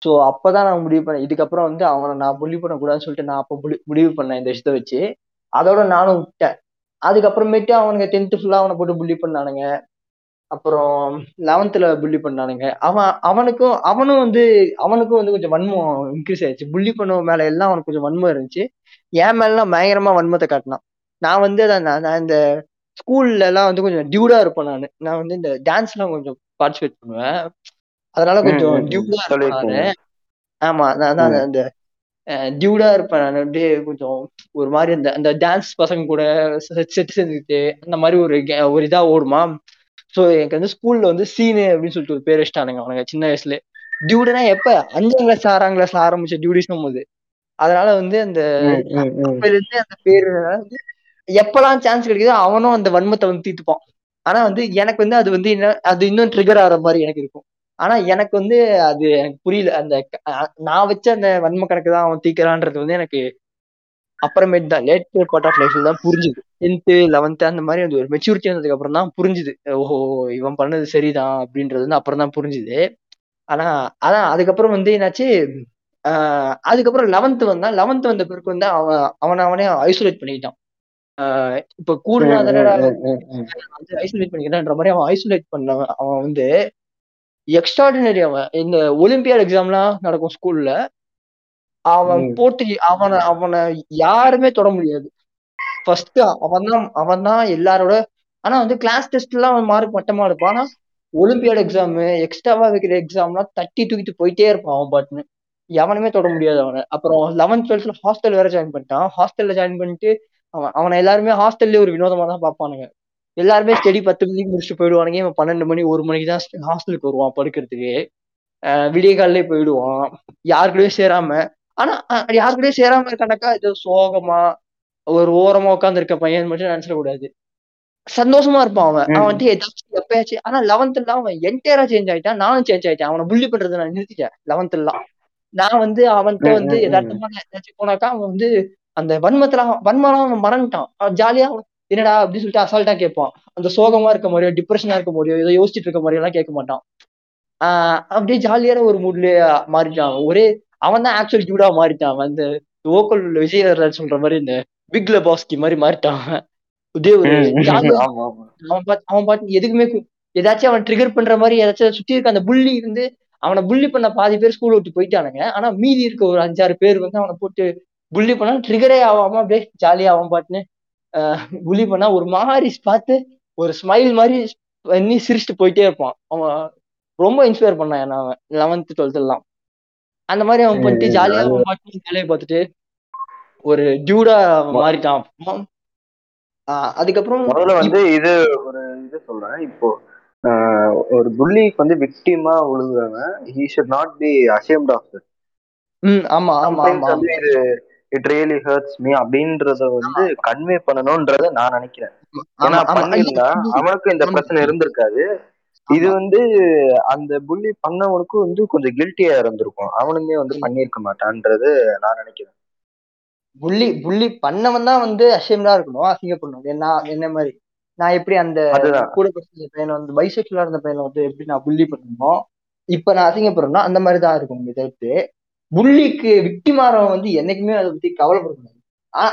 ஸோ அப்பதான் நான் முடிவு பண்ணேன். இதுக்கப்புறம் வந்து அவனை நான் புள்ளி பண்ணக்கூடாதுன்னு சொல்லிட்டு நான் அப்போ முடிவு பண்ணேன் இந்த விஷயத்தை வச்சு. அதோட நானும் விட்டேன். அதுக்கப்புறமேட்டு அவனுங்க டென்த்து ஃபுல்லாக அவனை போட்டு புள்ளி பண்ணானுங்க. அப்புறம் லெவன்த்தில் புள்ளி பண்ணானுங்க. அவன் அவனுக்கும் அவனும் வந்து அவனுக்கும் வந்து கொஞ்சம் வன்மம் இன்க்ரீஸ் ஆயிடுச்சு. புள்ளி பண்ண மேலே எல்லாம் அவனுக்கு கொஞ்சம் வன்மம் இருந்துச்சு. என் மேலாம் பயங்கரமாக வன்மத்தை காட்டினான். நான் வந்து அதான் நான் நான் இந்த ஸ்கூல்ல எல்லாம் வந்து கொஞ்சம் டியூடா இருப்பேன் நான். நான் வந்து இந்த டான்ஸ்லாம் கொஞ்சம் பார்ட்டிசிபேட் பண்ணுவேன். அதனால கொஞ்சம். டியூடா இருப்பேன். நானு. ஆமா நான் தான். அந்த டியூடா இருப்பேன் நான். அப்படியே கொஞ்சம் ஒரு மாதிரி அந்த அந்த டான்ஸ் பசங்க கூட செட் செஞ்சுக்கிட்டு அந்த மாதிரி ஒரு ஒரு இதா ஓடுமா. ஸோ எனக்கு வந்து ஸ்கூல்ல வந்து சீனு அப்படின்னு சொல்லிட்டு ஒரு பேர் வச்சிட்டானுங்க அவனுங்க சின்ன வயசுல டியூடுனா எப்ப? அஞ்சாம் கிளாஸ் ஆறாம் கிளாஸ்ல ஆரம்பிச்ச டியூடிஸ்னும் போது அதனால வந்து அந்த அந்த பேரு வந்து எப்பெல்லாம் சான்ஸ் கிடைக்குதோ அவனும் அந்த வன்மத்தை வந்து தீர்த்துப்பான். ஆனா வந்து எனக்கு வந்து அது வந்து என்ன அது இன்னும் ட்ரிகர் ஆகிற மாதிரி எனக்கு இருக்கும். ஆனா எனக்கு வந்து அது எனக்கு புரியல. அந்த நான் வச்ச அந்த வன்ம கணக்கு தான் அவன் தீக்கிறான்றது வந்து எனக்கு அப்புறமேட்டு தான் லேட் பார்ட் ஆஃப் லைஃப்ல தான் புரிஞ்சுது. டென்த்து லெவன்த்து அந்த மாதிரி அந்த ஒரு மெச்சூரிட்டி வந்ததுக்கு அப்புறம் தான் புரிஞ்சுது. ஓஹோ இவன் பண்ணது சரிதான் அப்படின்றது வந்து அப்புறம் தான் புரிஞ்சுது. ஆனா அதான் அதுக்கப்புறம் வந்து என்னாச்சு அதுக்கப்புறம் லெவன்த்து வந்தான். லெவன்த்து வந்த பிறகு வந்து அவன் அவனை அவனே ஐசோலேட் பண்ணிக்கிட்டான் இப்ப கூடுனா. வந்து ஐசோலேட் பண்ணிக்கிறான்ற மாதிரி அவன் ஐசோலேட் பண்ணவன். அவன் வந்து எக்ஸ்ட்ராடினரி அவன். இந்த ஒலிம்பியாட் எக்ஸாம்லாம் நடக்கும் ஸ்கூல்ல அவன். போட்டு அவனை அவனை யாருமே தொட முடியாது. ஃபர்ஸ்ட் அவன் தான் அவன் தான் எல்லாரோட ஆனா வந்து கிளாஸ் டெஸ்ட் எல்லாம் அவன் மார்க் மட்டமா இருப்பான் ஆனா ஒலிம்பியாட் எக்ஸாம் எக்ஸ்ட்ராவா வைக்கிற எக்ஸாம்லாம் தட்டி தூக்கிட்டு போயிட்டே இருப்பான் அவன் பாட்டுன்னு. எவனுமே தொட முடியாது அவனை. அப்புறம் லெவன்த் டுவெல்த்ல ஹாஸ்டல் வேற ஜாயின் பண்ணிட்டான். ஹாஸ்டல்ல ஜாயின் பண்ணிட்டு அவன் அவனை எல்லாருமே ஹாஸ்டல்லே ஒரு வினோதமா தான் பார்ப்பானுங்க. எல்லாருமே ஸ்டடி பத்து மணிக்கு முடிச்சுட்டு போயிடுவானுங்க. இவன் பன்னெண்டு மணி ஒரு மணிக்கு தான் ஹாஸ்டலுக்கு வருவான் படுக்கிறதுக்கு. விடிய காலையிலே போயிடுவான். யாரு கூடயும் சேராம ஆனா அஹ் யாரு கூடயும் சேராம இருக்கானாக்கா ஏதோ சோகமா ஒரு ஓரமா உட்கார்ந்து இருக்க பையன் மட்டும் நினைச்சிட கூடாது. சந்தோஷமா இருப்பான் அவன். அவன். வந்து ஏதாச்சும் எப்பயாச்சும் ஆனா லெவன்த்ல அவன் என்டையரா சேஞ்ச் ஆயிட்டான். நானும் சேஞ்ச் ஆயிட்டேன். அவனை புள்ளி பண்றதை நான் நிறுத்திட்டேன் லெவன்த்லாம் நான் வந்து அவன்கிட்ட வந்து ம், ம். யதார்த்தமா நான் ஏதாச்சும் போனாக்கா அவன் வந்து அந்த வன்மத்துல வன்மலாம் அவன் மறந்துட்டான் அவன் ஜாலியா என்னடா அப்படின்னு சொல்லிட்டு அசால்ட்டா கேட்பான் அந்த சோகமா இருக்க மாதிரியோ டிப்ரெஷனா இருக்க மாதிரியோ ஏதோ யோசிச்சுட்டு இருக்க மாதிரியோ எல்லாம் கேட்க மாட்டான் ஆஹ் அப்படியே ஜாலியான ஒரு மூட்லயே மாறிட்டான். ஒரே அவன் தான் ஆக்சுவல் டியூடா மாறிட்டான் அவன் அந்த ஓக்கல் விஜய் சொல்ற மாதிரி இந்த பிக் லபாஸ்கி மாதிரி மாறிட்டான். இதே ஒரு. அவன் பாட்டு அவன் பாட்டு எதுக்குமே ஏதாச்சும் அவன் ட்ரிகர் பண்ற மாதிரி ஏதாச்சும் சுத்தி இருக்க அந்த புள்ளி இருந்து அவனை புள்ளி பண்ண பாதி பேர் ஸ்கூல் விட்டு போயிட்டானுங்க ஆனா மீதி இருக்க ஒரு அஞ்சாறு பேர் வந்து அவனை போட்டு புள்ளி பண்ணா ட்ரிகரே ஆகாம அப்படியே ஜாலியா அவன் பாட்டுன்னு. புள்ளி பண்ணா ஒரு மாதிரி பார்த்து ஒரு ஸ்மைல் மாதிரி பண்ணி சிரிச்சுட்டு போயிட்டே இருப்பான். அவன் ரொம்ப இன்ஸ்பயர் பண்ணான் என்ன அவன் லெவன்த் டுவெல்த் எல்லாம். அந்த மாதிரி அவன் பண்ணிட்டு ஜாலியா அவன் பாட்டு வேலையை பார்த்துட்டு ஒரு டியூடா மாறிட்டான். அதுக்கப்புறம் முதல்ல வந்து இது ஒரு இது சொல்றேன். இப்போ ஒரு புள்ளிக்கு வந்து விக்டிமா விழுகுறவன் he should not be ashamed of hmm ஆமா ஆமா ஆமா இது இட் ரியலி ஹர்ட்ஸ் மீ அப்படின்றத வந்து கன்வே பண்ணணும்ன்றத நான் நினைக்கிறேன். ஏன்னா பண்ணிருந்தா அவனுக்கும் இந்த. பிரச்சனை இருந்திருக்காது. இது வந்து அந்த புள்ளி பண்ணவனுக்கும் வந்து கொஞ்சம் கில்ட்டியா இருந்திருக்கும். அவனுமே வந்து பண்ணியிருக்க மாட்டான்றது நான் நினைக்கிறேன். புள்ளி புள்ளி பண்ணவன் தான் வந்து அஷேம்டா இருக்கணும். அசிங்கப்படணும். என்ன என்ன மாதிரி? நான் எப்படி அந்த கூட படிச்ச பையனை வந்து பைசெக்சுவலா இருந்த பையனை வந்து எப்படி நான் புள்ளி பண்ணணுமோ இப்ப நான் அசிங்கப்படுறேன்னா அந்த மாதிரி தான் இருக்கும் தவிர்த்து புள்ளிக்கு விக்டிமாறவன் வந்து என்னைக்குமே அதை பத்தி கவலைப்படக்கூடாது.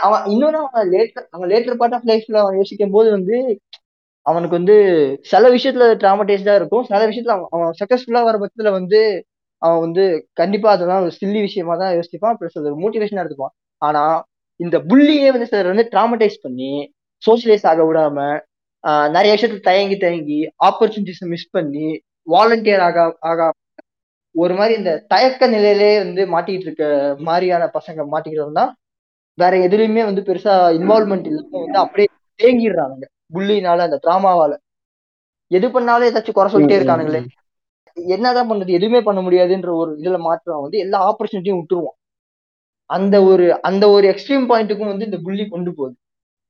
அவன் இன்னொன்னு அவன் லேட்டர் அவன் லேட்டர் பார்ட் ஆஃப் லைஃப்ல அவன் யோசிக்கும் போது வந்து அவனுக்கு வந்து சில விஷயத்துல ட்ராமடைஸ்டா இருக்கும். சில விஷயத்துல அவன் அவன் சக்சஸ்ஃபுல்லா வர பட்சத்துல வந்து அவன் வந்து கண்டிப்பா அதெல்லாம் ஒரு சில்லி விஷயமா தான் யோசிப்பான். பிளஸ் அது ஒரு மோட்டிவேஷனா எடுத்துப்பான் ஆனா இந்த புள்ளியே வந்து சிலர் வந்து ட்ராமடைஸ் பண்ணி சோசியலைஸ் ஆக விடாம நிறைய விஷயத்துல தயங்கி தயங்கி ஆப்பர்ச்சுனிட்டிஸ் மிஸ் பண்ணி வாலண்டியர் ஆக ஆக ஒரு மாதிரி இந்த தயக்க நிலையிலே வந்து மாட்டிட்டு இருக்க மாதிரியான பசங்க மாட்டிக்கிறவங்க தான் வேற எதுலயுமே வந்து பெருசா இன்வால்மெண்ட் இல்லாம வந்து அப்படியே தேங்கிடுறானுங்க. புள்ளினால அந்த டிராமாவால எது பண்ணாலும் ஏதாச்சும் குறை சொல்லிட்டே இருக்கானுங்களே. என்னதான் பண்றது எதுவுமே பண்ண முடியாதுன்ற ஒரு இதுல மாற்றம் வந்து எல்லா ஆப்பர்ச்சுனிட்டியும் விட்டுருவான். அந்த ஒரு அந்த ஒரு எக்ஸ்ட்ரீம் பாயிண்ட்டுக்கும் வந்து இந்த புள்ளி கொண்டு போகுது.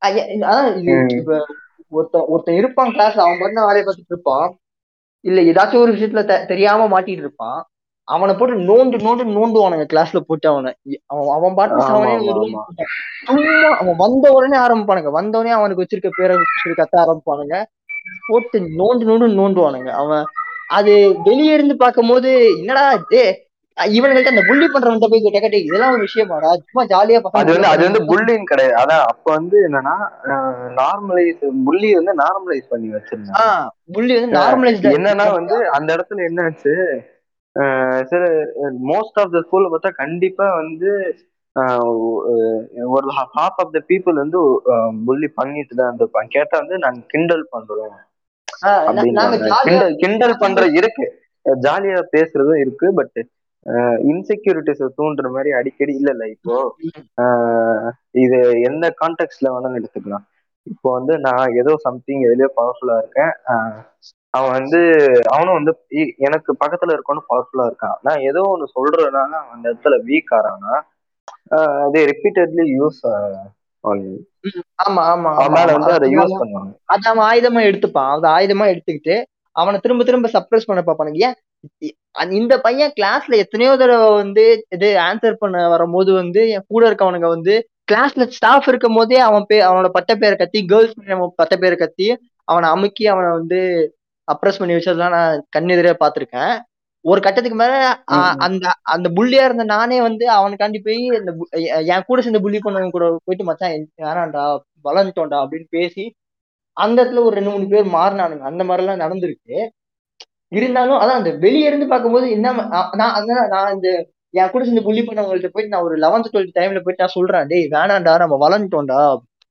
அதான் இது. இப்ப ஒருத்தன் ஒருத்தன் இருப்பான் கிளாஸ்ல அவன் பண்ண வேலையை பார்த்துட்டு இருப்பான். இல்ல ஏதாச்சும் ஒரு விஷயத்துல தெரியாம மாட்டிட்டு இருப்பான். அவனை போட்டு நோண்டு நோண்டு நோண்டுவானுங்க கிளாஸ்ல போட்டு அவனை. அவன் பாட்டு சும்மா அவன் வந்த உடனே ஆரம்பிப்பானுங்க. வந்த உடனே அவனுக்கு வச்சிருக்க பேரை கத்த ஆரம்பிப்பானுங்க. போட்டு நோண்டு நோண்டு நோண்டுவானுங்க. அவன் அது வெளியே இருந்து பார்க்கும்போது என்னடா டே இவனுங்கள்ட்ட அந்த புள்ளி பண்றவன்ட்ட போய் கேட்டா இதெல்லாம் ஒரு விஷயமாடா? சும்மா ஜாலியா அது வந்து அது வந்து புல்லிங் கிடையாது. அதான் அப்ப வந்து என்னன்னா நார்மலைஸ் புள்ளி வந்து நார்மலைஸ் பண்ணி வச்சிருந்தாங்க. ஆஹ் புள்ளி வந்து நார்மலைஸ்டா என்னன்னா வந்து அந்த இடத்துல என்னாச்சு சில மோஸ்ட் ஆஃப் த ஸ்கூல்ல பார்த்தா கண்டிப்பா வந்து ஒரு ஹாஃப் ஆஃப் த பீப்புள் வந்து புள்ளி பண்ணிட்டு தான் இருந்திருப்பாங்க. கேட்டா வந்து நாங்க கிண்டல் பண்றோம் கிண்டல் கிண்டல் பண்ற இருக்கு. ஜாலியா பேசுறதும் இருக்கு பட் இன்செக்யூரிட்டிஸ் தூண்டுற மாதிரி அடிக்கடி இல்ல இல்ல இப்போ இது எந்த கான்டெக்ட்ல வேணாலும் எடுத்துக்கலாம். இப்போ வந்து நான் ஏதோ சம்திங் எதுலயோ பவர்ஃபுல்லா இருக்கேன். அவன் வந்து அவனும் வந்து எனக்கு பக்கத்துல இருக்கவனும் பவர்ஃபுல்லா இருக்கான். நான் ஏதோ ஒண்ணு சொல்றதுனால அவன் அந்த இடத்துல வீக் ஆறானா? அதே ரிப்பீட்டட்லி யூஸ் ஆமா ஆமா அவன் ஆமா மேல ஆமா. வந்து அதை யூஸ் பண்ணுவாங்க அதை அவன் ஆயுதமா எடுத்துப்பான். அதை ஆயுதமா எடுத்துக்கிட்டு அவனை திரும்ப திரும்ப சப்ரஸ் பண்ண பார்ப்பானுங்க ஏன்? இந்த பையன் கிளாஸ்ல எத்தனையோ தடவை வந்து இது ஆன்சர் பண்ண வரும்போது வந்து என் கூட இருக்கவனுங்க வந்து கிளாஸ்ல ஸ்டாஃப் இருக்கும் போதே அவன் பே அவனோட பட்ட பேரை கத்தி கேர்ள்ஸ் பட்ட பேரை கத்தி அவனை அமுக்கி அவனை வந்து அப்ரஸ் பண்ணி வச்சதெல்லாம் நான் கண்ணெதிரே பார்த்திருக்கேன். ஒரு கட்டத்துக்கு மேல. அந்த அந்த புள்ளியா இருந்த நானே வந்து அவனுக்காண்டி போய் இந்த என் கூட சேர்ந்து புள்ளி பண்ணவங்க கூட போயிட்டு மச்சான் என் வேணாம்டா வளர்ந்துட்டோம்டா அப்படின்னு பேசி அந்த இடத்துல ஒரு ரெண்டு மூணு பேர் மாறினானுங்க. அந்த மாதிரி எல்லாம் நடந்திருக்கு. இருந்தாலும் அதான் அந்த வெளிய இருந்து பார்க்கும்போது என்ன நான் அதான் நான் இந்த என் கூட சேர்ந்து புள்ளி பண்ணவங்கள்ட்ட போயிட்டு நான் ஒரு லெவன்த் டுவெல்த் டைம்ல போயிட்டு நான் சொல்றேன் டேய் வேணாம்டா நம்ம வளர்ந்துட்டோம்டா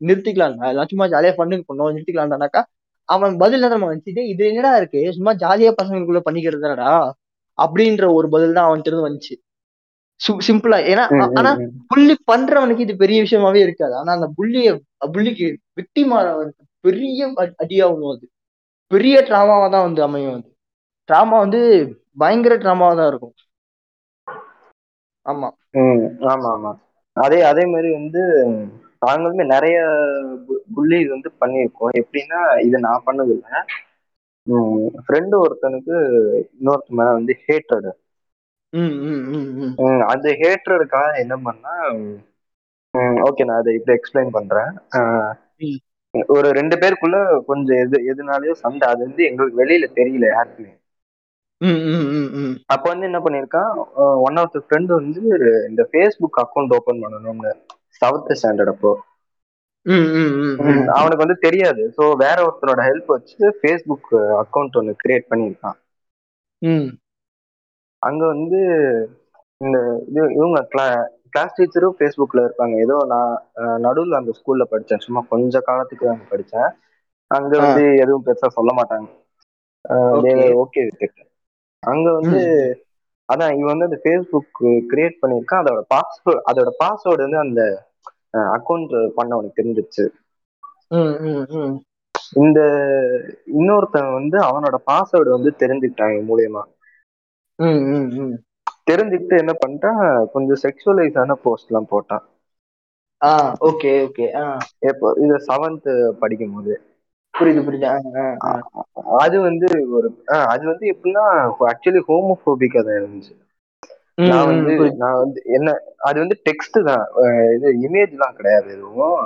நிறுத்திக்கலாம்டா எல்லாம் சும்மா ஜாலியா பண்ணுங்க பண்ணோம் நிறுத்திக்கலாம்டானாக்கா அவன் பதில் என்ன நம்ம வந்துச்சு "டேய், இது என்னடா இருக்கு? சும்மா ஜாலியா பசங்களுக்குள்ள பண்ணிக்கிறது தானடா? அப்படின்ற ஒரு பதில் தான் அவன்கிட்ட இருந்து வந்துச்சு. சிம்பிளா ஏன்னா ஆனா. புள்ளி பண்றவனுக்கு இது பெரிய விஷயமாவே இருக்காது. ஆனா அந்த புள்ளிய புள்ளிக்கு விக்டிமானவனுக்கு பெரிய அடி- அடியாகும் அது. பெரிய டிராமாவா தான் வந்து அமையும் அது. டிராமா வந்து பயங்கர டிராமாவா தான் இருக்கும். ஆமா. ஆமா ஆமா. அதே அதே மாதிரி வந்து நாங்களுமே நிறைய புள்ளி வந்து பண்ணியிருக்கோம். எப்படின்னா இது நான் பண்ணது இல்லை ஃப்ரெண்டு ஒருத்தனுக்கு இன்னொருத்த மேல வந்து ஹேட்ரடு அந்த ஹேட்ரடுக்காக என்ன பண்ணா ஓகே நான் அதை இப்படி எக்ஸ்பிளைன் பண்றேன். ஒரு ரெண்டு பேருக்குள்ள கொஞ்சம் எது எதுனாலயோ சண்டை அது வந்து எங்களுக்கு வெளியில தெரியல யாருக்குமே. அப்ப வந்து என்ன பண்ணிருக்கான் ஒன் ஆஃப் த ஃப்ரெண்ட் வந்து இந்த ஃபேஸ்புக் அக்கௌண்ட் ஓபன் பண்ணணும்னு. செவன்த் ஸ்டாண்டர்ட் அப்போ அவனுக்கு வந்து தெரியாது. ஸோ வேற ஒருத்தரோட ஹெல்ப் வச்சு ஃபேஸ்புக் அக்கௌண்ட் ஒன்று கிரியேட் பண்ணியிருக்கான். அங்க வந்து இந்த இது இவங்க கிளா கிளாஸ் டீச்சரும் ஃபேஸ்புக்ல இருப்பாங்க. ஏதோ நான் நடுவில் அந்த ஸ்கூல்ல படித்தேன் சும்மா கொஞ்ச காலத்துக்கு அங்க படித்தேன் அங்க வந்து எதுவும் பெருசா சொல்ல மாட்டாங்க. ஓகே. அங்க வந்து அதான் இவன் வந்து அந்த ஃபேஸ்புக் கிரியேட் பண்ணியிருக்கான் அதோட பாஸ்வேர்டு அதோட பாஸ்வேர்டு வந்து அந்த அக்கௌண்ட் பண்ணவனுக்கு தெரிஞ்சிருச்சு. ம் ம் ம். இந்த இன்னொருத்தன் வந்து அவனோட பாஸ்வேர்டு வந்து தெரிஞ்சுக்கிட்டான் மூலியமா. தெரிஞ்சுக்கிட்டு என்ன பண்ணிட்டான் கொஞ்சம் செக்ஷுவலைஸான போஸ்ட் எல்லாம் போட்டான். ஆ ஓகே ஓகே ஆ. எப்போ இது செவன்த் படிக்கும் போது புரியுது புரியுது. அது வந்து ஒரு அது வந்து எப்படின்னா ஆக்சுவலி ஹோமோபோபிக் அதை இருந்துச்சு. நான் வந்து. நான் வந்து என்ன அது வந்து டெக்ஸ்ட் தான். இது இமேஜ் எல்லாம் கிடையாது எதுவும்.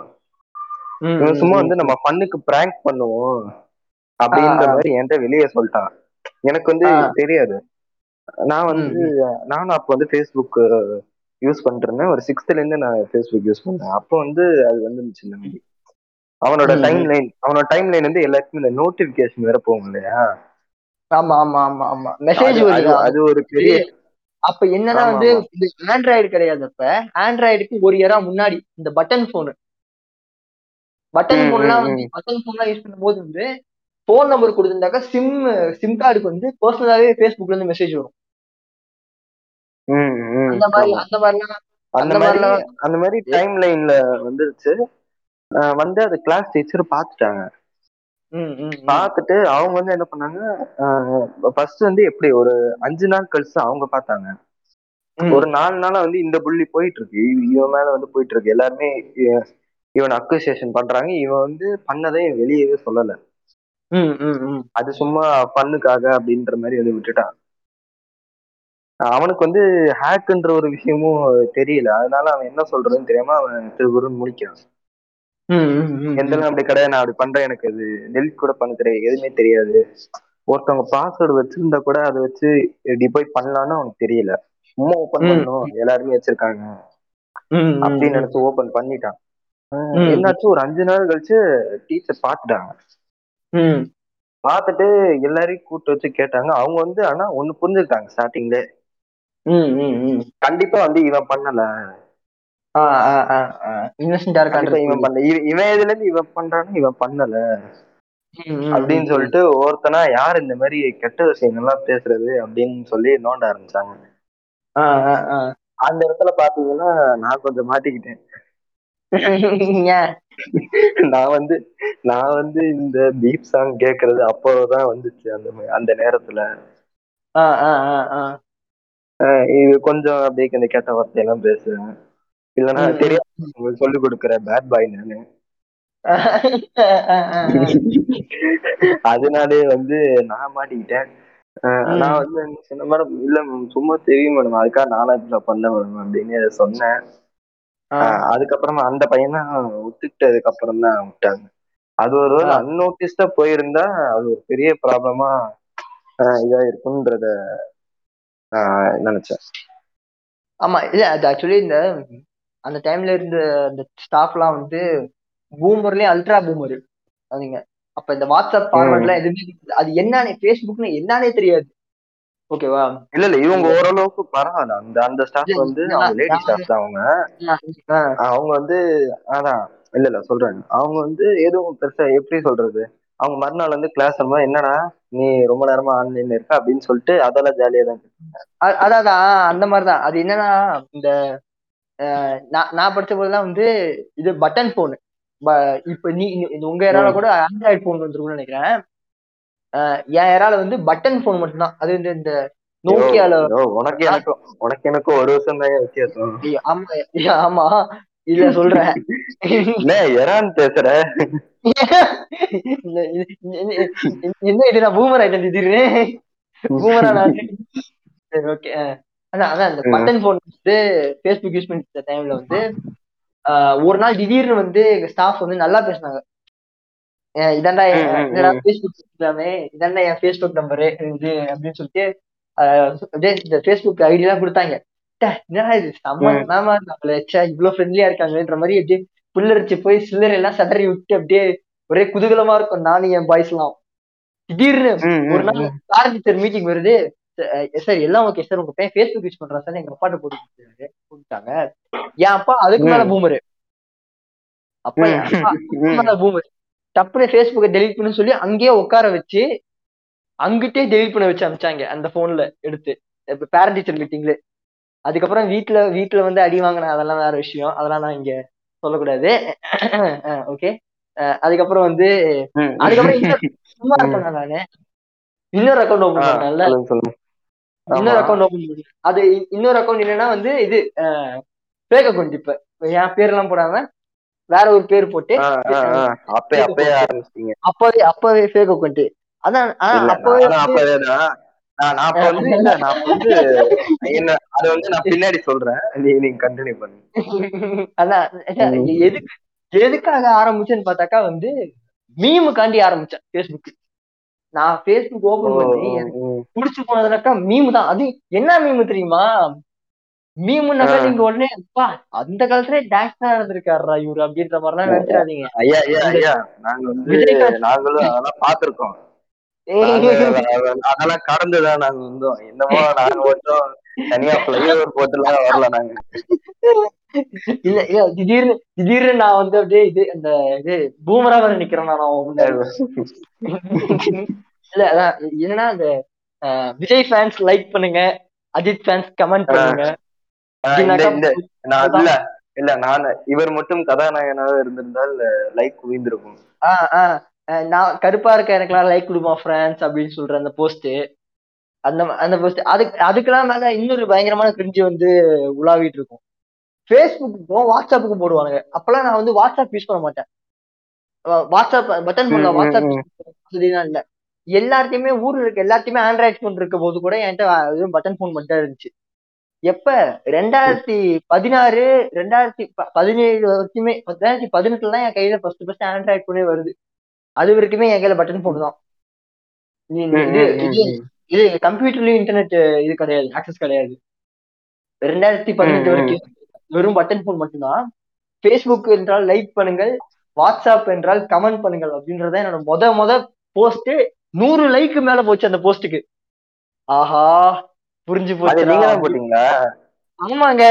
சும்மா வந்து நம்ம ஃபன்னுக்கு பிராங்க் பண்ணுவோம் அப்படின்ற. மாதிரி என்கிட்ட வெளியே சொல்லிட்டான். எனக்கு வந்து. தெரியாது. நான் வந்து நானும் அப்போ வந்து ஃபேஸ்புக் யூஸ் இருந்தேன். ஒரு சிக்ஸ்த்ல இருந்து நான் ஃபேஸ்புக் யூஸ் பண்ணேன். அப்போ வந்து அது வந்துருந்துச்சு இந்த மாதிரி. அவனோட டைம். லைன் அவனோட டைம் லைன் வந்து எல்லாருக்குமே இந்த நோட்டிபிகேஷன் வேற போகும் இல்லையா? ஆமா ஆமா ஆமா ஆமா. மெசேஜ் வருது? அது ஒரு பெரிய அப்ப என்னன்னா வந்து. இது ஆண்ட்ராய்டு கிடையாது அப்ப. ஆண்ட்ராய்டுக்கு ஒரு இயரா முன்னாடி இந்த பட்டன் போனு பட்டன் போன்லாம் வந்து பட்டன் போன்லாம் யூஸ் பண்ணும்போது வந்து போன் நம்பர் கொடுத்திருந்தாக்கா சிம் சிம் கார்டுக்கு வந்து பர்சனலாவே ஃபேஸ்புக்ல இருந்து மெசேஜ் வரும். அந்த மாதிரி. அந்த மாதிரிலாம் அந்த மாதிரி அந்த மாதிரி டைம் லைன்ல வந்துருச்சு. வந்து அது கிளாஸ் டீச்சர் பார்த்துட்டாங்க. பார்த்துட்டு அவங்க வந்து என்ன பண்ணாங்க ஃபர்ஸ்ட் வந்து எப்படி ஒரு அஞ்சு நாள் கழிச்சு அவங்க பார்த்தாங்க. ஒரு நாலு நாளா வந்து இந்த புள்ளி போயிட்டு இருக்கு இவ- இவன் மேல வந்து போயிட்டு இருக்கு எல்லாருமே இவன் அக்யூசியேஷன் பண்றாங்க. இவன் வந்து பண்ணதை வெளியவே சொல்லல. அது சும்மா பண்ணுக்காக அப்படின்ற மாதிரி வந்து விட்டுட்டான் அவனுக்கு வந்து ஹேக்குன்ற ஒரு விஷயமும் தெரியல. அதனால அவன் என்ன சொல்றதுன்னு தெரியாம அவன் திருகுருன்னு முடிக்கிறான் எந்த. அப்படி கிடையாது நான் அப்படி பண்றேன் எனக்கு அது டெலிட் கூட பண்ண தெரியாது எதுவுமே தெரியாது ஒருத்தவங்க பாஸ்வேர்டு வச்சிருந்தா கூட அதை வச்சு டிபோய் பண்ணலாம்னு அவனுக்கு தெரியல சும்மா ஓபன் ம். பண்ணணும் எல்லாருமே வச்சிருக்காங்க அப்படின்னு. நினைச்சு ஓபன் பண்ணிட்டான். என்னாச்சு ஒரு அஞ்சு நாள் கழிச்சு டீச்சர் பார்த்துட்டாங்க ம். பார்த்துட்டு எல்லாரையும் கூட்டு வச்சு கேட்டாங்க அவங்க வந்து ஆனா ஒண்ணு புரிஞ்சுக்கிட்டாங்க ஸ்டார்டிங்ல. கண்டிப்பா வந்து இவன் பண்ணல இவன் இருக்கான் பண்ணல. இவ- இவன் இதுல இருந்து இவன் பண்றான்னு இவன் பண்ணல. அப்படின்னு. சொல்லிட்டு ஒருத்தனா யார் இந்த மாதிரி கெட்ட விஷயங்கள்லாம் பேசுறது? அப்படின்னு சொல்லி நோண்ட ஆரம்பிச்சாங்க. அந்த இடத்துல பாத்தீங்கன்னா நான் கொஞ்சம் மாட்டிக்கிட்டேன்? நான் வந்து நான் வந்து இந்த பீப் சாங் கேக்குறது அப்போதான் வந்துச்சு அந்த அந்த நேரத்துல. இது கொஞ்சம் அப்படியே இந்த கெட்ட வார்த்தையெல்லாம் பேசுவேன். ம். தெரியாது சொல்லி கொடுக்குற பேட் பாய் நானு. அதனாலே வந்து நான் மாட்டிக்கிட்டேன். நான் வந்து சொன்ன மேடம் இல்ல சும்மா தெரியும் மேடம் அதுக்காக நானா இப்ப பண்ண மேடம் அப்படின்னு சொன்னேன் அதுக்கப்புறமா அந்த பையன் தான் ஒத்துக்கிட்டதுக்கு அப்புறம் தான் விட்டாங்க அது ஒரு ஆ. அன்நோட்டிஸ்டா போயிருந்தா அது ஒரு பெரிய ப்ராப்ளமா இதா இருக்கும்ன்றத ஆஹ் நினைச்சேன் ஆமா இல்ல அது ஆக்சுவலி இந்த அந்த டைம்ல இருந்த அந்த ஸ்டாஃப்லாம் வந்து பூமர்லயே அல்ட்ரா பூமர் அதுங்க. அப்ப இந்த வாட்ஸ்அப் ஃபார்மட்லாம் எதுவுமே. அது என்னன்னு ஃபேஸ்புக்னு என்னன்னே தெரியாது. ஓகேவா இல்ல இல்ல இவங்க ஓரளவுக்கு பரவாயில்ல. அந்த அந்த ஸ்டாஃப் வந்து அவங்க லேடி ஸ்டாஃப் தான் அவங்க. அவங்க வந்து அதான் இல்ல இல்ல சொல்றாங்க அவங்க வந்து எதுவும் பெருசா எப்படி சொல்றது? அவங்க மறுநாள் வந்து கிளாஸ் வரும்போது என்னடா நீ ரொம்ப நேரமா ஆன்லைன்ல இருக்க அப்படின்னு சொல்லிட்டு அதெல்லாம் ஜாலியா தான் அதான் அந்த மாதிரிதான். அது என்னன்னா இந்த நான் நான் படிச்ச போதெல்லாம் வந்து இது பட்டன் போனு இப்ப நீ உங்க ஏரால. கூட ஆண்ட்ராய்டு போன் வந்துருக்கும்னு நினைக்கிறேன் என் ஏரால வந்து பட்டன் போன் மட்டும்தான் அது இந்த இந்த நோக்கியால உனக்கு எனக்கும் உனக்கு எனக்கும் ஒரு வருஷம் தான் வித்தியாசம் ஆமா ஆமா இல்ல சொல்றேன் எறான்னு பேசுற என்ன இது நான் பூமர் ஆயிட்டேன் திடீர்னு பூமரா நான் ஓகே அதான் ம். பட்டன் போன் வந்து ஃபேஸ்புக் யூஸ் பண்ணிட்டு டைம்ல வந்து ஒரு நாள் திடீர்னு வந்து எங்க ஸ்டாஃப் வந்து நல்லா பேசினாங்க இதாண்டா என் ம், ம், இதடா ம். ஃபேஸ்புக் இல்லாமே இதாண்டா என் ஃபேஸ்புக் நம்பரு இது அப்படின்னு சொல்லிட்டு அப்படியே இந்த ஃபேஸ்புக் ஐடி எல்லாம் கொடுத்தாங்க என்னடா இது செம்ம. மேமா நம்மள ச்சே இவ்வளவு ஃப்ரெண்ட்லியா இருக்காங்கன்ற மாதிரி அப்படியே புல்லரிச்சு போய் சில்லறை எல்லாம் சதறி விட்டு அப்படியே ஒரே குதூகலமா இருக்கும் நானும் என் பாய்ஸ் எல்லாம் திடீர்னு ஒரு நாள். பேரண்ட் டீச்சர் மீட்டிங் வருது சார் எல்லாம் ஓகே சார் உங்க பையன் ஃபேஸ்புக் யூஸ் பண்றான் சார் எங்க அப்பாட்ட போட்டு. கொடுத்தாங்க என் அப்பா அதுக்கு மேல. பூமரு அப்பா மேல பூமர் டப்புனு ஃபேஸ்புக்கை டெலீட் பண்ணு சொல்லி அங்கேயே உட்கார வச்சு அங்கிட்டே டெலீட் பண்ண வச்சு அனுப்பிச்சாங்க அந்த போன்ல எடுத்து. பேரண்ட் டீச்சர் மீட்டிங்ல அதுக்கப்புறம் வீட்ல வீட்ல வந்து அடி வாங்கினேன் அதெல்லாம் வேற விஷயம். அதெல்லாம் நான் இங்க சொல்லக்கூடாது. ஓகே அதுக்கப்புறம் வந்து. அதுக்கப்புறம் சும்மா ம். இருப்பேன் நானு. இன்னொரு அக்கௌண்ட் ஓபன் பண்ணல இன்னொரு. அக்கௌண்ட் ஓபன் பண்ணி அது இன்னொரு அக்கௌண்ட் என்னன்னா வந்து இது ஃபேக் அக்கௌண்ட் இப்ப. என் பேர்லாம் போடாம வேற ஒரு பேர் போட்டு. அப்பயே அப்பயே ஆரம்பிச்சிட்டீங்க. அப்பவே அப்பவே ஃபேக் அக்கௌண்ட் அதான் அப்பவே அப்பவேதான் நான் நான் அப்ப வந்து இல்ல நான் அப்ப வந்து என்ன அது வந்து நான் பின்னாடி சொல்றேன். நீங்க கண்டினியூ பண்ணுங்க அதான். எதுக்கு எதுக்காக ஆரம்பிச்சேன்னு பார்த்தாக்கா வந்து மீமுக்காண்டி ஆரம்பிச்சேன் ஃபேஸ்புக் நான் ஃபேஸ்புக் ஓபன் பண்ணி எனக்கு புடிச்சு போனதுனாக்கா மீம் தான். அது என்ன மீம் தெரியுமா? மீமுன்னாக்கா ஆ. நீங்க உடனே அப்பா அந்த காலத்துல டான்ஸ் இருந்திருக்காருடா இவரு அப்படின்ற மாதிரிலாம் நினைச்சிடாதீங்க. ஐயா ஐயா ஐயா நாங்க வந்து நாங்களும் அதெல்லாம் பாத்திருக்கோம் அதெல்லாம் கடந்துதான் நாங்க வந்தோம். என்னமோ நாங்க மட்டும் தனியா பிளைஓவர் போட்டுலாம் வரல நாங்க. இல்ல இல்ல திடீர்னு திடீர்னு நான் வந்து அப்படியே இது அந்த இது பூமரா வர நிக்கிறேன் நான். இல்ல அதான் என்னன்னா அந்த விஜய் ஃபேன்ஸ் லைக் பண்ணுங்க அஜித் ஃபேன்ஸ் கமெண்ட் பண்ணுங்க. நான் இல்ல இல்ல நான் இவர் மட்டும் கதாநாயகனாக இருந்திருந்தால் லைக் குவிந்திருக்கும். ஆஹ் நான் கருப்பா இருக்க எனக்குலாம் லைக் கொடுமா ஃப்ரான்ஸ் அப்படின்னு சொல்ற அந்த போஸ்ட் அந்த அந்த போஸ்ட் அதுக்கு அதுக்கெல்லாம் மேல இன்னொரு பயங்கரமான கிரிஞ்சு வந்து உலாவிட்டு இருக்கும். ஃபேஸ்புக்கும் வாட்ஸ்அப்புக்கும் போடுவானுங்க. அப்பெல்லாம் நான் வந்து வாட்ஸ்அப் யூஸ் பண்ண மாட்டேன். வாட்ஸ்அப் பட்டன் ம், வாட்ஸ்அப். வசதிலாம் இல்ல. எல்லாத்தையுமே ஊர்ல இருக்க எல்லாத்தையுமே ஆண்ட்ராய்ட் போன் இருக்க போது கூட என்கிட்ட வெறும் பட்டன் போன் மட்டும் தான் இருந்துச்சு. எப்ப? ரெண்டாயிரத்தி பதினாறு ரெண்டாயிரத்தி ப- பதினேழு வரைக்குமே ரெண்டாயிரத்தி பதினெட்டுல தான் என் கையில ஃபர்ஸ்ட் ஃபர்ஸ்ட் ஆண்ட்ராய்ட் போனே வருது. அது வரைக்குமே என் கையில பட்டன் போன் தான். இது கம்ப்யூட்டர்லயும் இன்டர்நெட் இது கிடையாது ஆக்சஸ் கிடையாது. ரெண்டாயிரத்தி பதினெட்டு. வரைக்கும் வெறும் பட்டன் போன் மட்டும்தான். ஃபேஸ்புக் என்றால் லைக் பண்ணுங்கள் வாட்ஸ்அப் என்றால் கமெண்ட் பண்ணுங்கள் அப்படின்றத என்னோட முத முத போஸ்ட் நூறு லைக் மேல போச்சு அந்த போஸ்ட்டுக்கு ஆஹா புரிஞ்சு போச்சு? நீங்க தான் போட்டீங்களா? ஆமாங்க.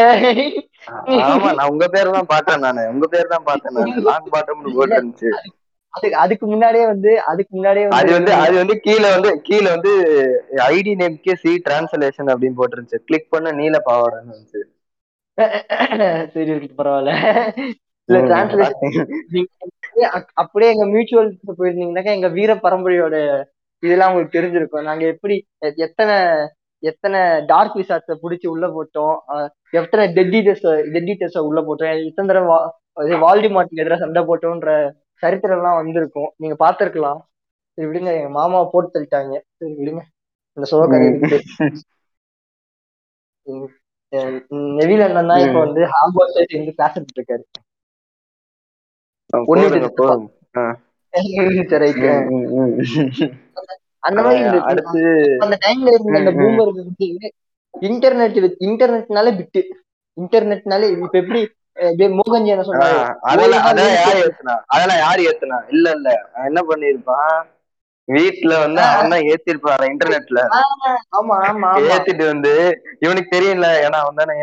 ஆமா நான் உங்க பேர் தான் பார்த்தேன் நானு. உங்க பேர் தான் பார்த்தேன் நானு. லாங் பாட்டம்னு போட்டு இருந்துச்சு. அதுக்கு அதுக்கு முன்னாடியே வந்து அதுக்கு முன்னாடியே அது வந்து அது வந்து கீழே வந்து கீழே வந்து ஐடி நேம்கே சி டிரான்ஸ்லேஷன் அப்படின்னு போட்டுருந்துச்சு. கிளிக் பண்ண நீல பாவாடைன்னு வந்துச்சு சரி இருக்கு பரவாயில்ல. இல்ல டிரான்ஸ்லேஷன் அப்படியே எங்க மியூச்சுவல் போயிருந்தீங்கன்னாக்கா எங்க வீர பரம்பரையோட இதெல்லாம் உங்களுக்கு தெரிஞ்சிருக்கும். நாங்க எப்படி எத்தனை எத்தனை டார்க் விசாட்ஸ புடிச்சு உள்ள போட்டோம் எத்தனை டெட்டிடஸ் டெட்டிடஸ உள்ள போட்டோம் எத்தனை தடவை வா- இது வால்டிமார்ட்க்கு எதிராக சண்டை போட்டோன்ற சரித்திரம் எல்லாம் வந்திருக்கும். நீங்க பார்த்திருக்கலாம். சரி விடுங்க எங்க மாமாவை போட்டு தள்ளிட்டாங்க. சரி விடுங்க. இந்த சோக நெவில் அண்ணன் தான் இப்ப. வந்து ஹார்வர்ட் சைட் இருந்து கிளாஸ் எடுத்துட்டு இருக்காரு. அந்த மாதிரி அந்த டைம்ல இருந்த அந்த. பூமர் இன்டர்நெட் இன்டர்நெட்னாலே பிட்டு இன்டர்நெட்னாலே இப்ப எப்படி மோகன்ஜி என்ன ஆஹ் அதெல்லாம் யார் ஏத்துனா? அதெல்லாம் யார் ஏத்துனா? இல்ல இல்ல. என்ன பண்ணிருப்பான் வீட்டுல வந்து அவன் தான் ஏத்திருப்பான் இன்டர்நெட்ல ஆமா ஆமா ஆமா. ஏத்திட்டு வந்து இவனுக்கு தெரியல ஏன்னா அவன் தானே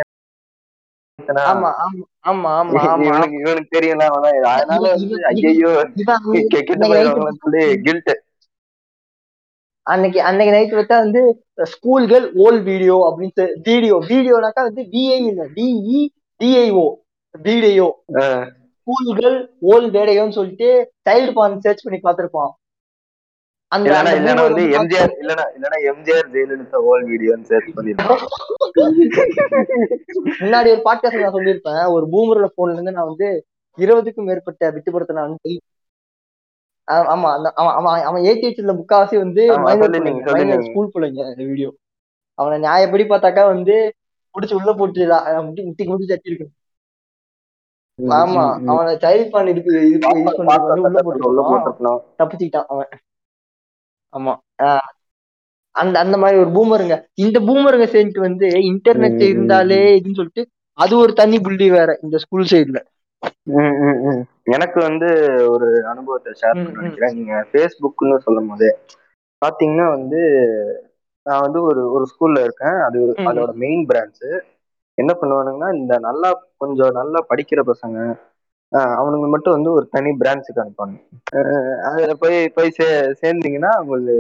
இவனுக்கு தெரியல அவன் தான் அதனால வந்து ஐயோ கெட்டு அன்னைக்கு சொல்லி கில்ட் அன்னைக்கு அன்னைக்கு நைட் வச்சா வந்து ஸ்கூல்கள் ஓல் வீடியோ அப்படின்னு வீடியோ வீடியோனாக்கா வந்து விஐ இல்ல டிஇ டிஐஓ வீடியோ ஸ்கூல்கள் ஓல் வேடையோன்னு சொல்லிட்டு சைல்டு பான் சர்ச் பண்ணி பார்த்திருப்பான். அந்த இல்லனா வந்து எம்ஜிஆர் இல்லனா இல்லனா எம்ஜிஆர் ஜெயலலிதா ஓல் வீடியோன்னு சர்ச் பண்ணிருப்பான் முன்னாடி ஒரு பாட்காஸ்ட் நான் சொல்லியிருப்பேன் ஒரு பூமரோட போன்ல இருந்து நான் வந்து இருபதுக்கும் மேற்பட்ட விட்டுப்படுத்தின அன்பை ஆ- ஆமா அவன் அவன் ஏத்தி வச்சிருந்த முக்காவாசி வந்து. ஸ்கூல் பிள்ளைங்க அந்த வீடியோ அவனை நியாயப்படி பார்த்தாக்கா வந்து புடிச்சு உள்ள போட்டு முட்டி முட்டி முட்டி தட்டி இருக்கு. ஆமா அவனை சைல்ட் பான் பண்றது வந்து உள்ள உள்ள போட்டு தப்பிச்சுக்கிட்டான் அவன். ஆமா. அந்த அந்த மாதிரி ஒரு பூமருங்க இந்த பூமருங்க சேர்ந்துட்டு வந்து இன்டர்நெட் இருந்தாலே இதுன்னு சொல்லிட்டு அது ஒரு தனி புள்ளி வேற இந்த ஸ்கூல் சைடுல. எனக்கு வந்து ஒரு அனுபவத்தை ஷேர். நினைக்கிறேன். நீங்க ஃபேஸ்புக்னு சொல்லும் போதே. பாத்தீங்கன்னா வந்து நான் வந்து ஒரு ஒரு ஸ்கூல்ல இருக்கேன். அது. அதோட மெயின் பிரான்ச் என்ன பண்ணுவானுங்கன்னா இந்த நல்லா கொஞ்சம் நல்லா படிக்கிற பசங்க அவனுங்க மட்டும் வந்து ஒரு தனி பிரான்ச்சுக்கு அனுப்பாங்க ஆஹ் அதுல போய் போய் சே சேர்ந்தீங்கன்னா உங்களுக்கு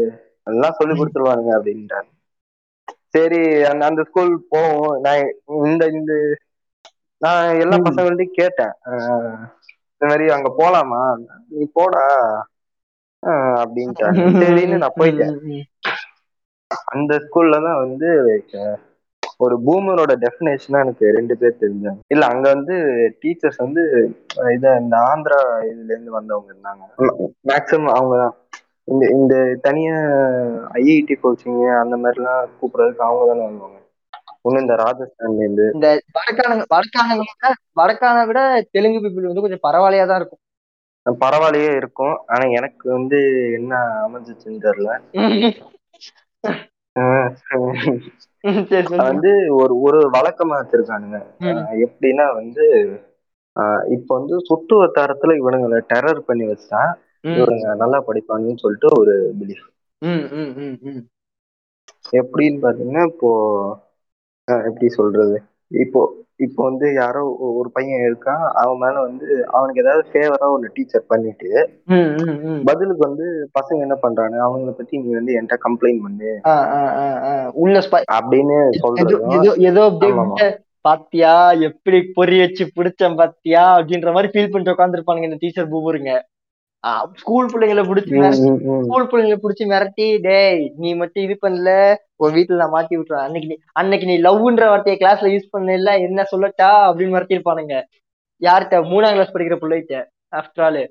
எல்லாம் சொல்லி கொடுத்துருவானுங்க அப்படின்ட்டாங்க சரி அந்த அந்த ஸ்கூல் போவோம். நான் இந்த இந்த நான் எல்லா. பசங்கள்ட்டையும் கேட்டேன். இந்த மாதிரி அங்க போலாமா? நீ போடா. ஆஹ் அப்படின்ட்டாங்க. சரின்னு நான் போயிட்டேன். அந்த ஸ்கூல்ல தான் வந்து ஒரு பூமரோட டெஃபினேஷனா எனக்கு ரெண்டு பேர் தெரிஞ்சாங்க. இல்ல அங்க வந்து டீச்சர்ஸ் வந்து இத இந்த ஆந்திரா இதுல இருந்து வந்தவங்க இருந்தாங்க. மேக்சிமம் அவங்க தான் இந்த இந்த தனியா ஐஐடி கோச்சிங் அந்த மாதிரிலாம் கூப்பிடுறதுக்கு அவங்க தானே வருவாங்க. ஒண்ணு இந்த ராஜஸ்தான்ல இருந்து. இந்த வடக்கானங்க வடக்கானங்க விட வடக்கான விட தெலுங்கு பீப்புள் வந்து கொஞ்சம் பரவாயில்லையா தான் இருக்கும் பரவாயில்லையே இருக்கும். ஆனா எனக்கு வந்து என்ன அமைஞ்சிச்சுன்னு தெரியல. வந்து ஒரு ஒரு வழக்கமா வச்சிருக்கானுங்க. எப்படின்னா வந்து ஆஹ் இப்ப வந்து சுற்று வட்டாரத்துல இவனுங்களை டெரர் பண்ணி வச்சா இவனுங்க நல்லா படிப்பாங்கன்னு சொல்லிட்டு ஒரு பிலீஃப். எப்படின்னு பாத்தீங்கன்னா இப்போ எப்படி சொல்றது? இப்போ இப்போ வந்து யாரோ ஒரு பையன் இருக்கான். அவன் மேல வந்து அவனுக்கு ஏதாவது ஃபேவரா ஒரு டீச்சர் பண்ணிட்டு. பதிலுக்கு வந்து பசங்க என்ன பண்றாங்க? அவங்கள பத்தி நீ வந்து என்கிட்ட கம்ப்ளைண்ட் பண்ணு. உள்ள ஸ்பை அப்படின்னு ஏதோ சொல்றதும் ஏதோ பாத்தியா? எப்படி பொறி வச்சு பிடிச்சேன் பாத்தியா? அப்படின்ற மாதிரி ஃபீல் பண்ணிட்டு உட்காந்துருப்பானுங்க இந்த டீச்சர் பூபுருங்க. ஸ்கூல் பிள்ளைங்களை பிடிச்சி. ஸ்கூல் பிள்ளைங்களை பிடிச்சி மிரட்டி டேய் நீ மட்டும் இது பண்ணல உன் வீட்டுல நான் மாட்டி விட்டுறேன் அன்னைக்கு நீ அன்னைக்கு நீ லவ்ன்ற வார்த்தையை கிளாஸ்ல யூஸ் பண்ணல என்ன சொல்லட்டா அப்படின்னு மிரட்டியிருப்பானுங்க யார்கிட்ட மூணாம் கிளாஸ் படிக்கிற பிள்ளைகிட்ட ஆஃப்டர் ஆல்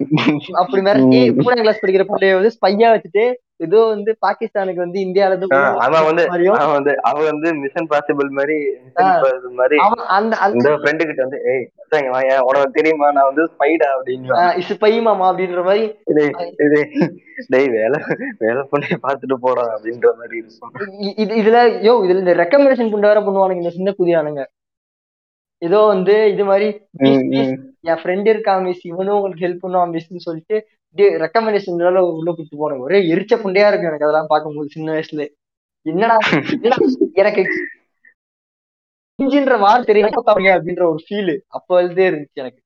அப்படி மிரட்டி. மூணாம் கிளாஸ் படிக்கிற பிள்ளைய வந்து ஸ்பையா வச்சுட்டு ஏதோ வந்து பாகிஸ்தானுக்கு வந்து இந்தியால இருந்து அவன் வந்து அவன் வந்து அவன் வந்து மிஷன் பாசிபிள் மாதிரி மாதிரி அந்த அந்த ஃப்ரெண்டு கிட்ட வந்து ஏய் உனக்கு தெரியுமா? நான் வந்து ஸ்பைடா அப்படின்னு இசு பையமாமா அப்படின்ற மாதிரி டேய் வேலை வேலை பண்ணி பார்த்துட்டு போடா அப்படின்ற மாதிரி இருக்கும். இது இதுல யோ இதுல இந்த ரெக்கமெண்டேஷன் கொண்டு வர பண்ணுவானுங்க இந்த சின்ன புதியானுங்க ஏதோ வந்து இது மாதிரி. என் ஃப்ரெண்ட் இருக்கான் மிஸ் இவனும் உங்களுக்கு ஹெல்ப் பண்ணுவான் மிஸ்ன்னு சொல்லிட்டு ரெக்கமெண்டேஷன் உள்ள கூட்டு போனாங்க ஒரே எரிச்ச புண்டையா இருக்கும் எனக்கு அதெல்லாம் பார்க்கும்போது சின்ன வயசுல என்னடா எனக்கு இன்ஜின்ற வார்த்தை தெரியும் அப்படின்ற ஒரு ஃபீல் அப்ப இருந்தே இருந்துச்சு எனக்கு.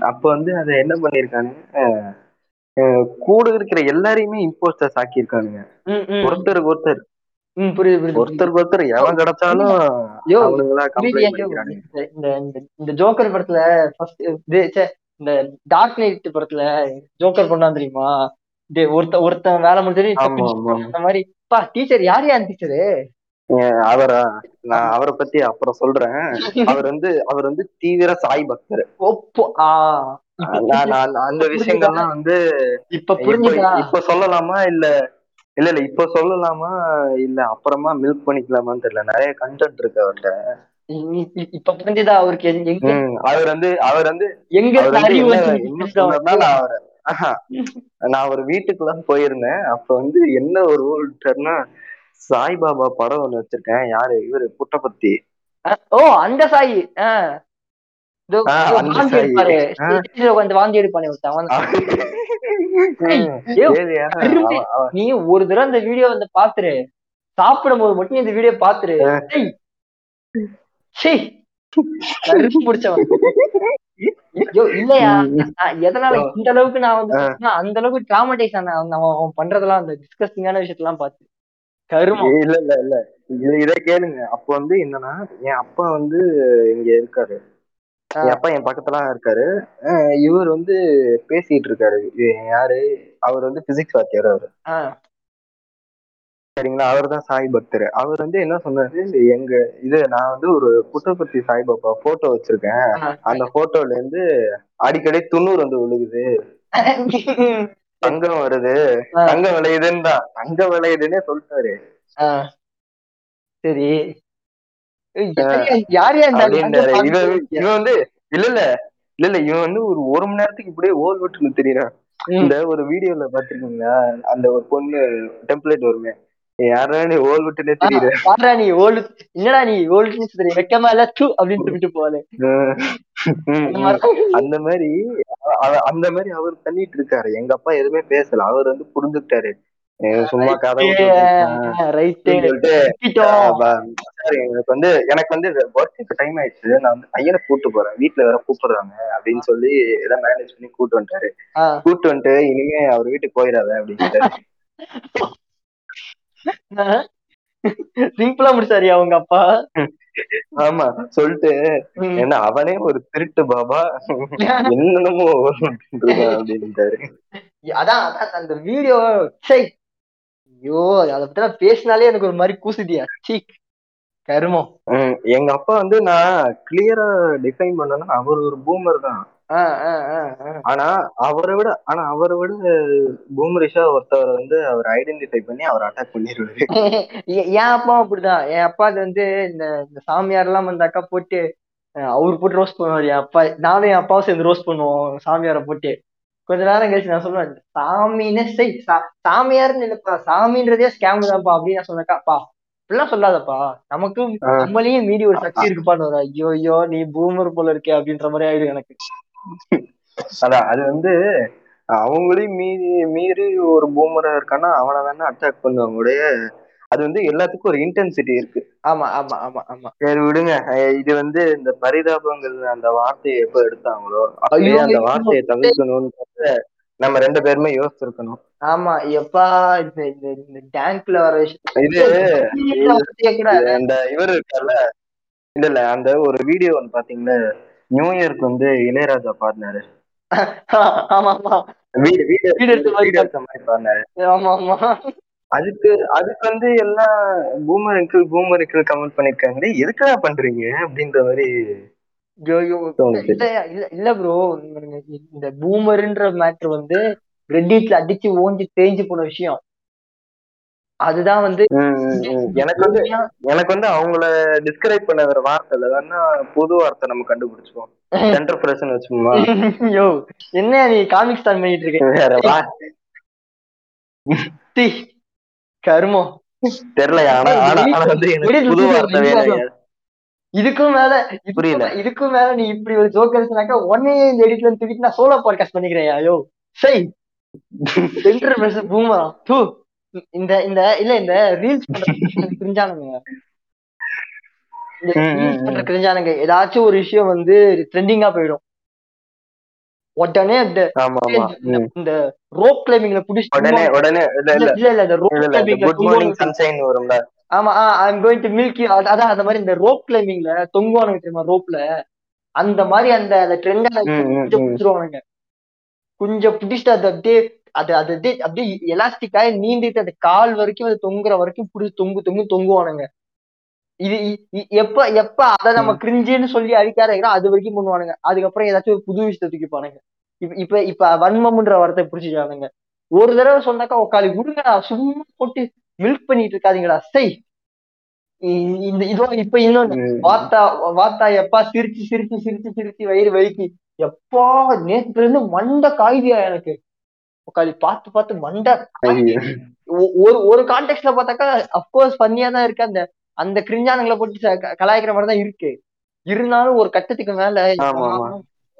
அப்ப வந்து அதை என்ன பண்ணிருக்காங்க கூட இருக்கிற எல்லாரையுமே இம்போஸ்டர்ஸ் ஆக்கியிருக்கானுங்க. ஒருத்தருக்கு ஒருத்தர். புரியுது ஒருத்தருக்கு ஒருத்தர் எவன் கிடைச்சாலும் இந்த- இந்த ஜோக்கர் படத்துல ஃபர்ஸ்ட் இந்த டார்க் நைட் படத்துல ஜோக்கர் பண்ணான் தெரியுமா? ஒருத்த ஒருத்தன் வேலை முடிஞ்சது. அந்த மாதிரி. பா டீச்சர் யார் யார் டீச்சரு அவரா? நான் அவரை பத்தி அப்புறம் சொல்றேன். அவர் வந்து அவர் வந்து தீவிர சாய் பக்தர். அந்த விஷயங்கள்லாம் வந்து இப்ப இப்ப சொல்லலாமா இல்ல இல்ல இல்ல இப்ப சொல்லலாமா இல்ல அப்புறமா மில்க் பண்ணிக்கலாமான்னு தெரியல. நிறைய கண்டென்ட் இருக்கு அவர்கிட்ட. இப்ப புரிஞ்சுதா? அவருக்கு எங்க- அவர் வந்து அவர் வந்து எங்க? நான் ஒரு வீட்டுக்குலாம் போயிருந்தேன். அப்ப வந்து என்ன ஒரு ஊர்னா சாய்பாபா படம் ஒண்ணு வச்சிருக்கேன். யாரு? இவரு புட்டபத்தி. ஓ அந்த சாயி. நீ ஒரு தடவை இந்த வீடியோ வந்து பாத்துரு. சாப்பிடும் போது மட்டும் இந்த வீடியோ பாத்துரு. சீ. இல்லையா? எதனால இந்த அளவுக்கு நான் வந்து அந்த அளவுக்கு டிராமடைஸ் அவன் பண்றதெல்லாம் அந்த டிஸ்கஸ்டிங்கான விஷயத்தெல்லாம் பார்த்து. கருமம். இல்ல இல்ல இல்ல. இது இதை கேளுங்க. அப்ப வந்து என்னன்னா என் அப்பா வந்து இங்க இருக்காரு. என் அப்பா என் பக்கத்துல இருக்காரு. இவர் வந்து பேசிட்டு இருக்காரு. யாரு? அவர் வந்து பிசிக்ஸ் வாத்தியார் அவரு. சரிங்களா? அவர் தான் சாய் பக்தர். அவர் வந்து என்ன சொன்னாரு? எங்க இது நான் வந்து ஒரு புட்டபர்த்தி சாய்பாபா போட்டோ வச்சிருக்கேன். அந்த போட்டோல இருந்து அடிக்கடி துண்ணூறு வந்து விழுகுது. தங்கம் வருது. தங்கம் விளையுதுன்னு தான். தங்கம் விளையுதுன்னே சொல்லிட்டாரு. சரி. யார் இவன் வந்து இல்ல இல்ல. இல்ல இல்ல. இவன் வந்து ஒரு ஒரு மணி நேரத்துக்கு இப்படியே ஓல் விட்டுன்னு தெரியறான். இந்த ஒரு வீடியோல பாத்திருக்கீங்களா? அந்த ஒரு பொண்ணு டெம்ப்ளேட் வருமே. யாரா நீ ஓல் விட்டுனே ஆ, தெரியுற? யார்றா நீ ஓல்டு என்னடா நீ ஓல்டு தெரியும் வெக்கமா இல்ல? தூ அப்படின்னு சொல்லிட்டு ம், அந்த. மாதிரி. அந்த மாதிரி அவர் பண்ணிட்டு இருக்காரு. எங்க அப்பா எதுவுமே பேசல. அவர் வந்து புரிஞ்சுக்கிட்டாரு. சும்மா கதை அப்படின்னு எனக்கு வந்து எனக்கு வந்து ஒர்க்குக்கு டைம் ஆயிடுச்சு. நான் வந்து பையனை கூட்டு போறேன். வீட்டுல வேற கூப்பிடுறாங்க அப்படின்னு சொல்லி எல்லாம் மேனேஜ் பண்ணி கூட்டு வந்துட்டாரு. கூட்டு வந்துட்டு இனிமே அவர் வீட்டுக்கு போயிடாத அப்படின்ட்டு சிம்பிளா முடிச்சாரியா அவங்க அப்பா? ஆமா சொல்லிட்டு. என்ன அவனே ஒரு திருட்டு பாபா. என்னென்னமோ அப்படின்ட்டாரு அதான் அதான் அந்த வீடியோ சை ஐயோ அதை பத்தி பேசினாலே எனக்கு ஒரு மாதிரி கூசுதியா சீ கருமம். எங்க அப்பா வந்து நான் கிளியரா டிஃபைன் பண்ணனா அவர் ஒரு பூமர் தான். ஆனா அவரை விட ஆனா அவரை விட பூமரிஷா ஒருத்தவரை வந்து அவர் ஐடென்டிஃபை பண்ணி அவர் அட்டாக் பண்ணிடுவாரு என் அப்பாவும் அப்படிதான். என் அப்பாக்கு வந்து இந்த இந்த சாமியார் எல்லாம் வந்தாக்கா போட்டு அவர் போட்டு ரோஸ்ட் பண்ணுவார். என் அப்பா நானும் என் அப்பாவும் சேர்ந்து ரோஸ்ட் பண்ணுவோம் சாமியாரை போட்டு. கொஞ்ச நேரம் கழிச்சு நான் சொல்லுவேன் சாமின்னு செய் சா- சாமியார்னு இல்லப்பா சாமின்றதே ஸ்கேம் தான்ப்பா அப்படின்னு நான் சொன்னேக்கா பா இப்படிலாம் சொல்லாதப்பா. நமக்கும். நம்மளையும் மீறி ஒரு சக்தி இருக்குப்பான்னு வரும். ஐயோ ஐயோ நீ பூமர் போல இருக்கே அப்படின்ற மாதிரி ஆயிடும் எனக்கு. அதான் அது வந்து அவங்களையும் மீறி மீறி ஒரு பூமரா இருக்கான்னா அவனை வேணா அட்டாக் பண்ணுவாங்க உடைய அது வந்து எல்லாத்துக்கும் ஒரு இன்டென்சிட்டி இருக்கு. ஆமா ஆமா ஆமா ஆமா. சரி விடுங்க. இது வந்து இந்த பரிதாபங்கள் அந்த வார்த்தையை எப்ப எடுத்தாங்களோ அப்பயே ஐயோ, அந்த. வார்த்தையை தவிர்க்கணும்ன்றத நம்ம ரெண்டு பேருமே யோசிச்சிருக்கணும். ஆமா எப்பா இந்த டேங்க்ல வர விஷயம் இது அந்த இவர் இருக்கார்ல இல்ல இல்ல அந்த ஒரு வீடியோ ஒன்று பாத்தீங்களா நியூ இயர்க்கு வந்து இளையராஜா பாடினாரு. ஆமா ஆமா வீடு வீடு வீடு எடுத்த மாதிரி வீடு எடுத்த மாதிரி பாடினாரு. ஆமா ஆமா அதுக்கு அதுக்கு வந்து எல்லாம் boomer uncle boomer uncle comment பண்ணிருக்காங்க எதுக்குடா பண்றீங்க? அப்படின்ற மாதிரி இல்ல ப்ரோ இந்த பூமர்ன்ற மேட்ரு வந்து ரெட்டிட்ல அடிச்சு ஓஞ்சி தேஞ்சு போன விஷயம். அதுதான் வந்து. எனக்கு வந்து எனக்கு வந்து அவங்கள டிஸ்கிரைப் பண்ண வேற வார்த்தை இல்ல. வேணா புது வார்த்தை நம்ம கண்டுபிடிச்சுப்போம் சென்டர் பிரஷன் வச்சுக்கோமா? ஐயோ என்ன நீ காமிக் ஸ்டார்ட் பண்ணிட்டு இருக்க? வேற கருமம் தெரியல ஆனா ஆனா வந்து புது வார்த்தை வேணும் இதுக்கும் மேல புரியல. இதுக்கும் மேல நீ இப்படி ஒரு ஜோக் அடிச்சுனாக்கா உடனே இந்த எடிட்ல இருந்து தூக்கிட்டு நான் சோலோ பாட்காஸ்ட் பண்ணிக்கிறேன் ஐயோ சரி சென்டர் பிரஸ் பூமா. தூ. இந்த இந்த இல்ல இந்த ரீல்ஸ் கிரிஞ்சானுங்க இந்த பண்ற ம். கிரிஞ்சானுங்க ஏதாச்சும் ஒரு விஷயம் வந்து ட்ரெண்டிங்கா போயிடும். உடனே இந்த ரோப் கிளைம்பிங்ல புடிச்சு உடனே உடனே இல்ல இல்ல. இந்த ரோப் கிளைம்பிங்ல குட் மார்னிங் சன்ஷைன் வரும்ல. ஆமா I'm going to milk you அதான் அந்த மாதிரி இந்த ரோப் கிளைம்பிங்ல தொங்குவானுங்க தெரியுமா ரோப்ல அந்த மாதிரி அந்த கொஞ்சம் ம். பிடிச்சிருவானுங்க. கொஞ்சம் பிடிச்சிட்டு அது அப்படியே அது அது அப்படியே அப்படியே எலாஸ்டிக்காய் நீண்டிட்டு அந்த கால் வரைக்கும் அது தொங்குற வரைக்கும் பிடிச்சி தொங்கு தொங்கு தொங்குவானுங்க. இது எப்ப எப்ப அத நம்ம கிரிஞ்சுன்னு சொல்லி அடிக்காதீங்களோ அது வரைக்கும் பண்ணுவானுங்க அதுக்கப்புறம் ஏதாச்சும் ஒரு புது விஷயத்தை தூக்கிப்பானுங்க இப்ப இப்ப இப்ப வன்மம்ன்ற வார்த்தை பிடிச்சிட்டானுங்க ஒரு தடவை சொன்னாக்கா உக்காளி விடுங்கடா சும்மா போட்டு மில்க் பண்ணிட்டு இருக்காதீங்கடா சை இ- இந்த இதோ இப்ப இன்னொன்னு. வாத்தா வாத்தா எப்பா சிரிச்சு சிரிச்சு சிரிச்சு சிரிச்சு வயிறு வலிக்கு எப்பா நேத்துல இருந்து மண்டை காயுதியா எனக்கு. உட்காந்து பார்த்து பார்த்து மண்டை. ஒரு ஒரு கான்டெக்ட்ல பார்த்தாக்கா அப்கோர்ஸ் பண்ணியா தான் இருக்கு. அந்த அந்த கிரிஞ்சானுங்களை போட்டு கலாய்க்கிற மாதிரி தான் இருக்கு. இருந்தாலும் ஒரு கட்டத்துக்கு மேல.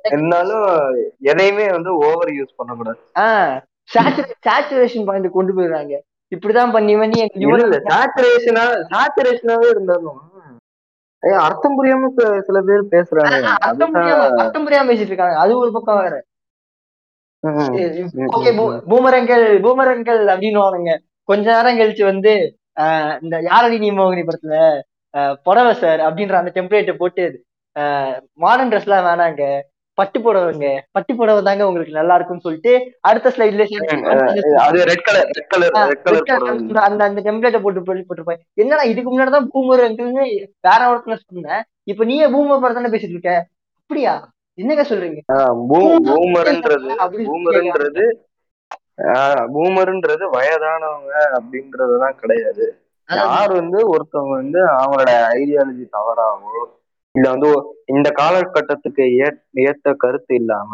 இருந்தாலும் எதையுமே வந்து ஓவர் யூஸ் பண்ணக்கூடாது ஆஹ் சேச்சுரேஷன் பாயிண்ட் கொண்டு போயிடுறாங்க. இப்படிதான் பண்ணி பண்ணி சேச்சுரேஷனா சேச்சுரேஷனாவே இருந்தாலும் அர்த்தம் புரியாம சில- பேர் பேசுறாங்க. அர்த்தம் புரியாம அர்த்தம் புரியாம பேசிட்டு இருக்காங்க. அது ஒரு பக்கம் வேற. ஓகே. பூமரங்கள் பூமரங்கள் அப்படின்னு கொஞ்ச நேரம் கழிச்சு வந்து ஆஹ் இந்த யாரடி நீ மோகினி படத்துல புடவை சார் அப்படின்ற அந்த டெம்ப்ளேட்டை போட்டு மாடர்ன் ட்ரெஸ் எல்லாம் வேணாங்க. பட்டு புடவைங்க. பட்டு புடவை தாங்க உங்களுக்கு நல்லா இருக்கும்னு சொல்லிட்டு அடுத்த ஸ்லைட்ல அது அந்த அந்த டெம்ப்ளேட்டை போட்டு போட்டு போட்டிருப்பேன் என்னடா இதுக்கு முன்னாடி தான் பூமர் வேற ஒருத்தன சொன்னேன். இப்ப நீயே பூமர் படம் தானே பேசிட்டு இருக்க? அப்படியா? என்னங்க சொல்றீங்க? பூமர்ன்றது பூமர்ன்றது வயதானவங்க அப்படின்றதுதான் கிடையாது. யார் வந்து ஒருத்தவங்க வந்து அவங்களோட ஐடியாலஜி தவறாவோ இல்ல வந்து இந்த காலகட்டத்துக்கு ஏத்த கருத்து இல்லாம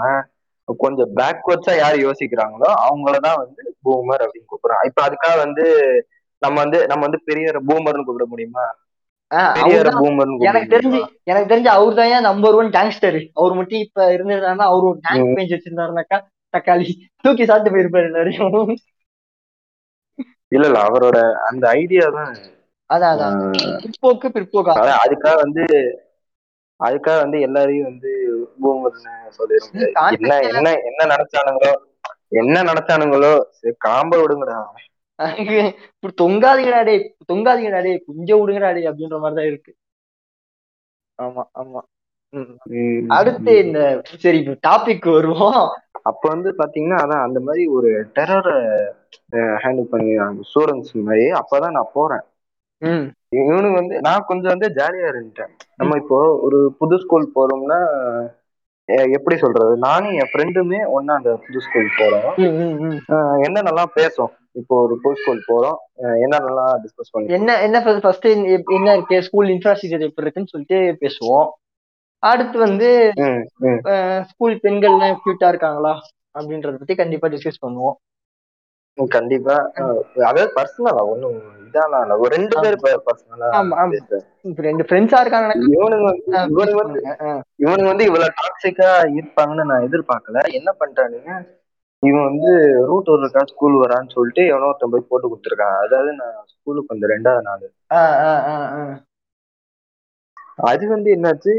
கொஞ்சம் பேக்வர்ட்ஸா யார் யோசிக்கிறாங்களோ அவங்களதான் வந்து பூமர் அப்படின்னு கூப்பிடுறோம் இப்ப அதுக்காக வந்து நம்ம வந்து நம்ம வந்து பெரிய பூமர்னு கூப்பிட முடியுமா? எனக்கு தெரிஞ்சு எனக்கு தெரிஞ்சு அவர் தான் ஏன் நம்பர் ஒன் கேங்ஸ்டர் அவர் மட்டும் இப்ப இருந்திருந்தாருன்னா அவர் ஒரு டேங்க். பேஞ்ச் வச்சிருந்தாருனாக்கா தக்காளி தூக்கி சாப்பிட்டு போயிருப்பாரு எல்லாரையும். இல்ல இல்ல அவரோட அந்த ஐடியா தான். அதான் அதான். பிற்போக்கு பிற்போக்கா. அதுக்காக வந்து அதுக்காக வந்து எல்லாரையும் வந்து பூமர்னு என்ன என்ன என்ன நினைச்சானுங்களோ என்ன நினைச்சானுங்களோ காம்ப விடுங்கடா. இப்படி தொங்காதீங்கடா டே தொங்காதீங்கடா டே கொஞ்சம் விடுங்கடா டே அப்படின்ற மாதிரிதான் இருக்கு. ஆமா ஆமா. அடுத்து இந்த சரி இப்ப டாபிக் வருவோம். அப்ப வந்து பாத்தீங்கன்னா அதான் அந்த மாதிரி ஒரு டெரரை ஹேண்டில் பண்ணி ஸ்டூடெண்ட்ஸ் மாதிரி. அப்பதான் நான் போறேன். ம். இவனுக்கு வந்து நான் கொஞ்சம் வந்து ஜாலியா இருந்துட்டேன். நம்ம இப்போ ஒரு புது ஸ்கூல் போறோம்னா எப்படி சொல்றது? நானும் என் ஃப்ரெண்டுமே ஒண்ணா அந்த புது ஸ்கூல் போறோம். ஆஹ் என்னென்னலாம் பேசும் இப்போ ஒரு புது ஸ்கூல் போறோம். ஆஹ் என்னென்னலாம் டிஸ்கஸ் பண்ணி என்ன என்ன ஃபர்ஸ்ட் என்ன இருக்கு? ஸ்கூல் இன்ஃப்ராஸ்ட்ரக்சர் எப்படி இருக்குன்னு சொல்லிட்டு பேசுவோம். அடுத்து வந்து. ஸ்கூல் பெண்கள்லாம் கியூட்டா இருக்காங்களா? அப்படின்றத பத்தி கண்டிப்பா டிஸ்கஸ் பண்ணுவோம். கண்டிப்பா. அதாவது பர்சனலா ஒண்ணும் இல்ல. ஒரு ரெண்டு பேர் பர்சனலா ரெண்டு ஃப்ரெண்ட்ஸா இருக்காங்கன்னா இவனுங்க இவனுங்க வந்து இவனுங்க வந்து இவ்வளவு டாக்ஸிக்கா இருப்பாங்கன்னு நான் எதிர்பார்க்கல. என்ன பண்ணிட்டானுங்க இவன் வந்து ரூட் ஒரு இருக்கா ஸ்கூல் வரான்னு சொல்லிட்டு எவனோ ஒருத்தன் போய் போட்டு கொடுத்துருக்கான். அதாவது நான் ஸ்கூலுக்கு வந்து ரெண்டாவது நாள். அது வந்து என்னாச்சு?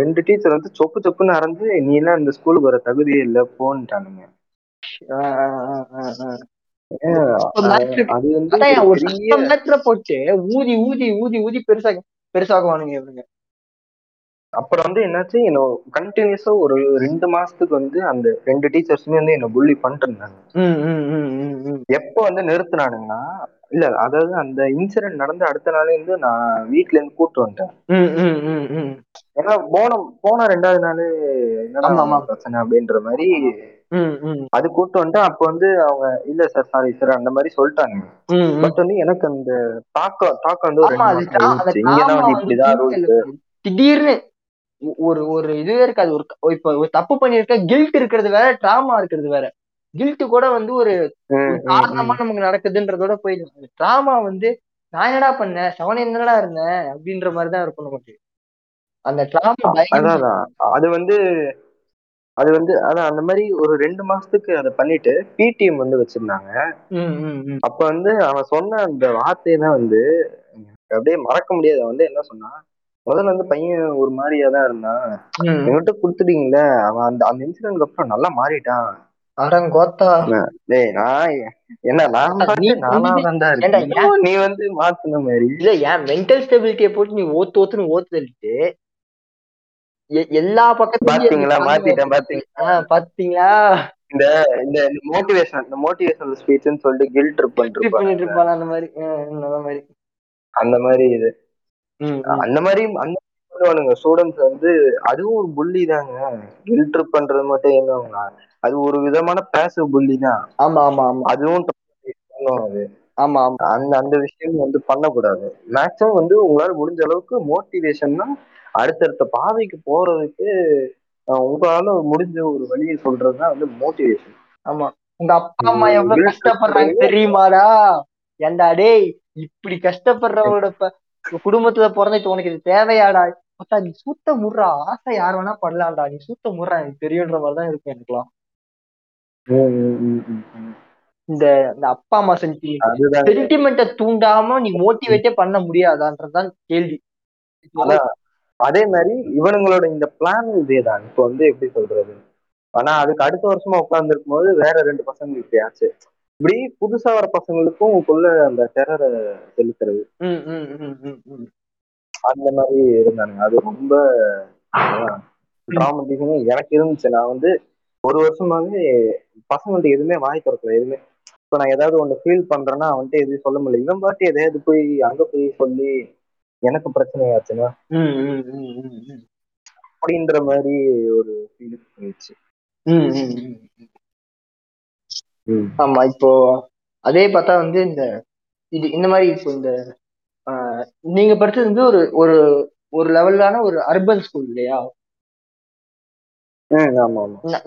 ரெண்டு டீச்சர் வந்து சொப்பு சொப்புன்னு அரைஞ்சு நீ எல்லாம் இந்த ஸ்கூலுக்கு வர தகுதியே இல்ல போன்ட்டானுங்க. அது வந்து போட்டு ஊதி ஊதி ஊதி ஊதி பெருசாக பெருசாகுவானுங்க இவனுங்க. அப்புறம் வந்து என்னாச்சு என்ன கண்டினியூஸா ஒரு ரெண்டு மாசத்துக்கு வந்து அந்த ரெண்டு டீச்சர்ஸுமே வந்து என்ன புள்ளி பண்ணிட்டு இருந்தாங்க. எப்போ வந்து நிறுத்தினானுங்கன்னா இல்ல அதாவது அந்த இன்சிடென்ட் நடந்த அடுத்த நாளே வந்து நான் வீட்ல இருந்து கூட்டு வந்துட்டேன். ஏன்னா போன போன ரெண்டாவது நாள் என்னடா. பிரச்சனை அப்படின்ற மாதிரி அது கூட்டு வந்துட்டு அப்ப வந்து அவங்க இல்ல சார் சாரி சார் அந்த மாதிரி சொல்லிட்டாங்க. பட் வந்து எனக்கு அந்த தாக்கம் தாக்கம் வந்து ஒரு வந்து இப்படிதான். திடீர்னு ஒரு ஒரு இதுவே இருக்காது. ஒரு இப்ப ஒரு தப்பு பண்ணிருக்க கில்ட் இருக்கிறது வேற டிராமா இருக்கிறது வேற. கில்ட் கூட வந்து ஒரு காரணமா நமக்கு நடக்குதுன்றதோட போயிடும். டிராமா வந்து நான் என்னடா பண்ணேன்? செவன் என்னடா இருந்தேன்? அப்படின்ற மாதிரிதான் இருக்கும் நமக்கு. அந்த டிராமா. அது வந்து அது வந்து அதான் அந்த மாதிரி ஒரு ரெண்டு மாசத்துக்கு அதை பண்ணிட்டு பிடிஎம் வந்து வச்சிருந்தாங்க. அப்ப வந்து அவன் சொன்ன அந்த வார்த்தையை தான் வந்து அப்படியே மறக்க முடியாது. வந்து என்ன சொன்னான்? முதல்ல வந்து பையன் ஒரு மாதிரியா தான் இருந்தான். என்கிட்ட கொடுத்துட்டீங்களே அவன் அந்த அந்த இன்சிடென்ட்க்கு அப்புறம் நல்லா மாறிட்டான். நீ வந்து- மாத்துன மாதிரி. இல்ல ஏன் மென்டல் ஸ்டெபிலிட்டியை போட்டு நீ ஓத்து ஓத்துன்னு ஓத்து தள்ளிட்டு எல்லா பக்கத்துலயும் பாத்தீங்களா? மாத்திட்டேன் பாத்தீங்க ஆஹ் பாத்தீங்களா? இந்த இந்த மோட்டிவேஷன் இந்த மோட்டிவேஷனல் ஸ்பீச்னு சொல்லிட்டு கில் ட்ரிப் பண்ணிட்டு இருப்பாங்க அந்த மாதிரி. அந்த மாதிரி இது. அந்த மாதிரி அந்த பண்ணுவானுங்க ஸ்டூடெண்ட்ஸ் வந்து அதுவும் ஒரு புள்ளி தாங்க. கில் ட்ரிப் பண்றது மட்டும் என்னங்க அது ஒரு விதமான பேசிவ் புள்ளி தான். ஆமா ஆமா ஆமா. அதுவும் அது. ஆமா ஆமா. அந்த அந்த விஷயம் வந்து பண்ணக்கூடாது. மேக்ஸிமம் வந்து உங்களால முடிஞ்ச அளவுக்கு மோட்டிவேஷன்னா அடுத்தடுத்த பாதைக்கு போறதுக்கு உங்களால முடிஞ்ச ஒரு வழியை சொல்றதுதான் வந்து மோட்டிவேஷன் ஆமா. உங்க அப்பா அம்மா எவ்வளவு கஷ்டப்படுறாங்க தெரியுமாடா? ஏன்டா டேய் இப்படி கஷ்டப்படுறவங்களோட குடும்பத்துல பிறந்துட்டு உனக்கு இது தேவையாடா? பார்த்தா நீ சூத்த முடுறா. ஆசை யார் வேணா பண்ணலாம்டா. நீ சூத்த முடுறா. எனக்கு தெரியுன்ற மாதிரிதான் இருக்கும் எனக்குலாம் இந்த இந்த அப்பா அம்மா சென்டி அதுதான். சென்டிமெண்ட்டை தூண்டாம நீ மோட்டிவேட்டே பண்ண முடியாதான்றதுதான் கேள்வி. அதே மாதிரி இவனுங்களோட இந்த பிளான் இதேதான். இப்போ வந்து எப்படி சொல்றது? ஆனா அதுக்கு அடுத்த வருஷமா உட்கார்ந்து போது வேற ரெண்டு பசங்க ஆச்சு. இப்படி புதுசா வர பசங்களுக்கும் உள்ள அந்த டெரரை செலுத்துறது. அந்த மாதிரி இருந்தானுங்க அது ரொம்ப ட்ராமட்டிஸும் எனக்கு இருந்துச்சு நான் வந்து ஒரு வருஷமாவே பசங்கள்ட்ட எதுவுமே வாய் திறக்கல எதுவுமே இப்போ நான் ஏதாவது ஒண்ணு ஃபீல் பண்றேன்னா அவன்கிட்ட எதுவும் சொல்ல முடியல இவன் பாட்டு எதையாவது போய் அங்க போய் சொல்லி எனக்கு பிரச்சனை ஆச்சுன்னா. அப்படின்ற மாதிரி ஒரு ஃபீல் போயிடுச்சு. ஆமா இப்போ அதே பார்த்தா வந்து இந்த இது இந்த மாதிரி இப்போ இந்த நீங்க படிச்சது வந்து ஒரு ஒரு ஒரு லெவலான ஒரு அர்பன் ஸ்கூல் இல்லையா?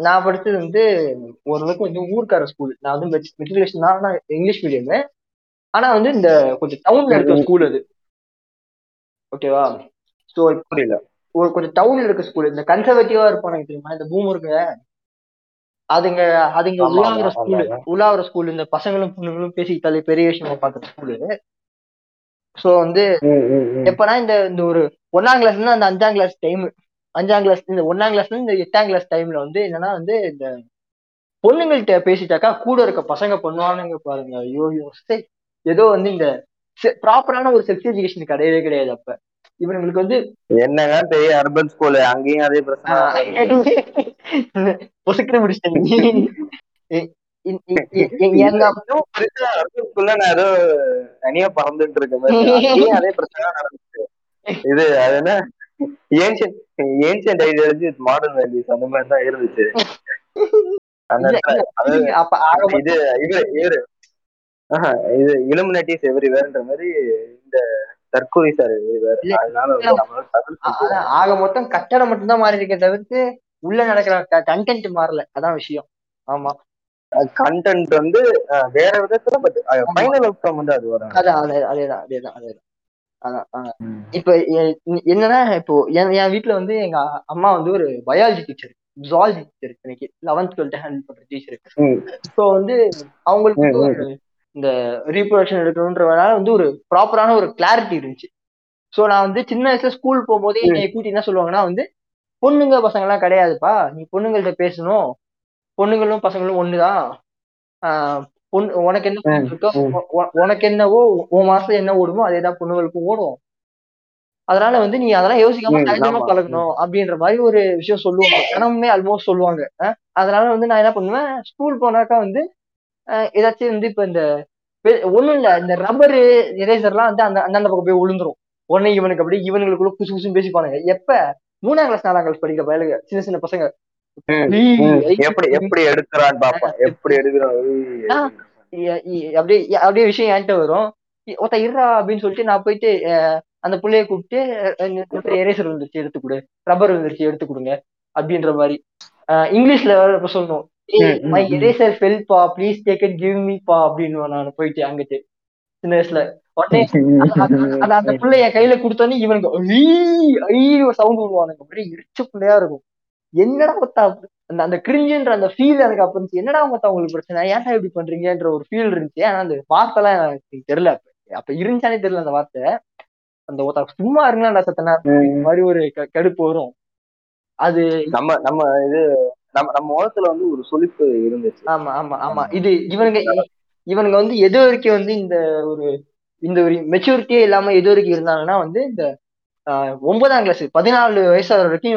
நான் படிச்சது வந்து ஓரளவுக்கு வந்து ஊர்க்கார ஸ்கூல் நான் வந்து மெட்ரிகுலேஷன் தான் இங்கிலீஷ் மீடியம் ஆனா வந்து இந்த கொஞ்சம் டவுன்ல இருக்க ஸ்கூல் அது. ஓகேவா ஸோ புரியல. ஒரு கொஞ்சம் டவுன்ல இருக்க ஸ்கூல் இந்த கன்சர்வேட்டிவா இருப்பானுங்க தெரியுமா? இந்த பூமருங்க அதுங்க அதுங்க உலாவுற ஸ்கூல். உலாவுற ஸ்கூல் இந்த பசங்களும் பொண்ணுங்களும் பேசிக்கிட்டாலே பெரிய விஷயமா பார்க்குற ஸ்கூலு ஸோ வந்து. எப்பனா இந்த இந்த ஒரு ஒன்னாம் கிளாஸ்ல அந்த அஞ்சாம் கிளாஸ் டைம் அஞ்சாம் கிளாஸ் இந்த ஒன்னாம் கிளாஸ்ல இந்த எட்டாம் கிளாஸ் டைம்ல வந்து என்னன்னா வந்து இந்த பொண்ணுங்கள்ட்ட பேசிட்டாக்கா கூட இருக்க பசங்க பண்ணுவானுங்க பாருங்க ஐயோ ஐயோ சே, ஏதோ வந்து இந்த ப்ராப்பரான ஒரு செக்ஸ் எஜுகேஷன் கிடையவே கிடையாது அப்ப இவனுங்களுக்கு வந்து என்னங்க பெரிய அர்பன் ஸ்கூல் அங்கேயும் அதே பிரச்சனை பொசுக்கிற முடிச்சிட்டேன். ஏதோ தனியா பறந்துட்டு இருக்க மாதிரி. அங்கேயும் அதே பிரச்சனை நடந்துச்சு. இது அது என்ன? Ancient ancient ideology modern values அந்த மாதிரி தான் இருந்துச்சு. இது இவரு இவரு. ஆஹா, இது இலுமினேட்டிஸ் எவ்ரிவேர்ன்ற மாதிரி இந்த தற்கொலை சார் ஆக மொத்தம் கட்டடம் மட்டும்தான் மாறி இருக்கே தவிர்த்து உள்ள நடக்கிற கண்டென்ட் மாறல. அதான் விஷயம். ஆமா. கண்டென்ட் வந்து வேற விதத்துல பட் ஃபைனல் அவுட்கம் வந்து அது வரும். அதான் அதே அதேதான் அதேதான் அதேதான். அதான். இப்ப என்னன்னா இப்போ என் என் வீட்ல வந்து எங்க அம்மா வந்து ஒரு பயாலஜி டீச்சர் ஜுவாலஜி டீச்சர் இன்னைக்கு. லெவன்த் டுவெல்த் ஹேண்டில் பண்ற டீச்சர். ஸோ வந்து அவங்களுக்கு இந்த ரீப்ரொடக்ஷன் எடுக்கணுன்றதுனால வந்து ஒரு ப்ராப்பரான ஒரு கிளாரிட்டி இருந்துச்சு. ஸோ நான் வந்து சின்ன வயசுல ஸ்கூல் போகும்போதே என்னை கூட்டி என்ன சொல்லுவாங்கன்னா வந்து பொண்ணுங்க பசங்க எல்லாம் கிடையாதுப்பா. நீ பொண்ணுங்கள்ட்ட பேசணும். பொண்ணுங்களும் பசங்களும் ஒண்ணுதான். பொண்ணு உனக்கு என்ன இருக்கோ உனக்கு என்னவோ உன் மாசம் என்ன ஓடுமோ அதேதான் பொண்ணுங்களுக்கும் ஓடும். அதனால வந்து நீ அதெல்லாம் யோசிக்காம ம், சகஜமா ஆமா. பழகணும். அப்படின்ற மாதிரி ஒரு விஷயம் சொல்லுவாங்க. தினமுமே ஆல்மோஸ்ட் சொல்லுவாங்க. அதனால வந்து நான் என்ன பண்ணுவேன் ஸ்கூல் போனாக்கா வந்து ஏதாச்சும் வந்து இப்ப இந்த ஒண்ணும் இல்ல இந்த ரப்பரு எரேசர்லாம் வந்து அந்த அந்தந்த பக்கம் போய் விழுந்துரும். உடனே இவனுக்கு அப்படி இவனுங்களுக்குள்ள குசு குசுன்னு பேசிப்பானுங்க. எப்ப? மூணாம் கிளாஸ் நாலாம் கிளாஸ் படிக்கிற பயலுங்க சின்ன சின்ன பசங்க. எப்படி எப்படி எடுக்கிறான்னு பாப்பான் எப்படி எடுக்கிறான்? அப்படியே அப்படியே விஷயம் என்கிட்ட வரும். ஒருத்த இருறா அப்படின்னு சொல்லிட்டு நான் போயிட்டு அந்த புள்ளைய கூப்பிட்டு எரேசர் வந்துருச்சு எடுத்து கொடு. ரப்பர் வந்துருச்சு எடுத்து கொடுங்க அப்படின்ற மாதிரி. இங்கிலீஷ்ல சொல்லணும். ம். எரேசர் ஃபெல் பா. Please take it give me பா அப்படின்னு நான் போயிட்டு அங்கிட்டு சின்ன வயசுல. உடனே அந்த- புள்ளை என் கையில கொடுத்தோன்னே இவனுக்கு ஐயோ சவுண்ட் விடுவானுங்க அப்படியே இடிச்ச பிள்ளையா இருக்கும். என்னடா மொத்தா அந்த அந்த கிரிஞ்சுன்ற அந்த ஃபீல் எனக்கு அப்ப இருந்துச்சு. என்னடா மொத்தம் உங்களுக்கு பிரச்சனை? ஏன்டா இப்படி பண்றீங்கன்ற ஒரு ஃபீல் இருந்துச்சு. ஆனா அந்த வார்த்தைலாம் எனக்கு தெரியல அப்ப. அப்ப இருந்துச்சானே தெரியல அந்த வார்த்தை. அந்த ஒருத்தன் சும்மா இருந்தா சத்தனா. இந்த மாதிரி ஒரு கடுப்பு வரும். அது நம்ம நம்ம இது நம்ம நம்ம முகத்துல வந்து ஒரு சொலிப்பு இருந்துச்சு. ஆமா ஆமா ஆமா. இது இவனுங்க இவனுங்க வந்து எது வரைக்கும் வந்து இந்த ஒரு இந்த ஒரு மெச்சூரிட்டியே இல்லாம எது வரைக்கும் இருந்தாங்கன்னா வந்து இந்த ஒன்பதாம் கிளாஸ் பதினாலு வயசு ஆகிற வரைக்கும்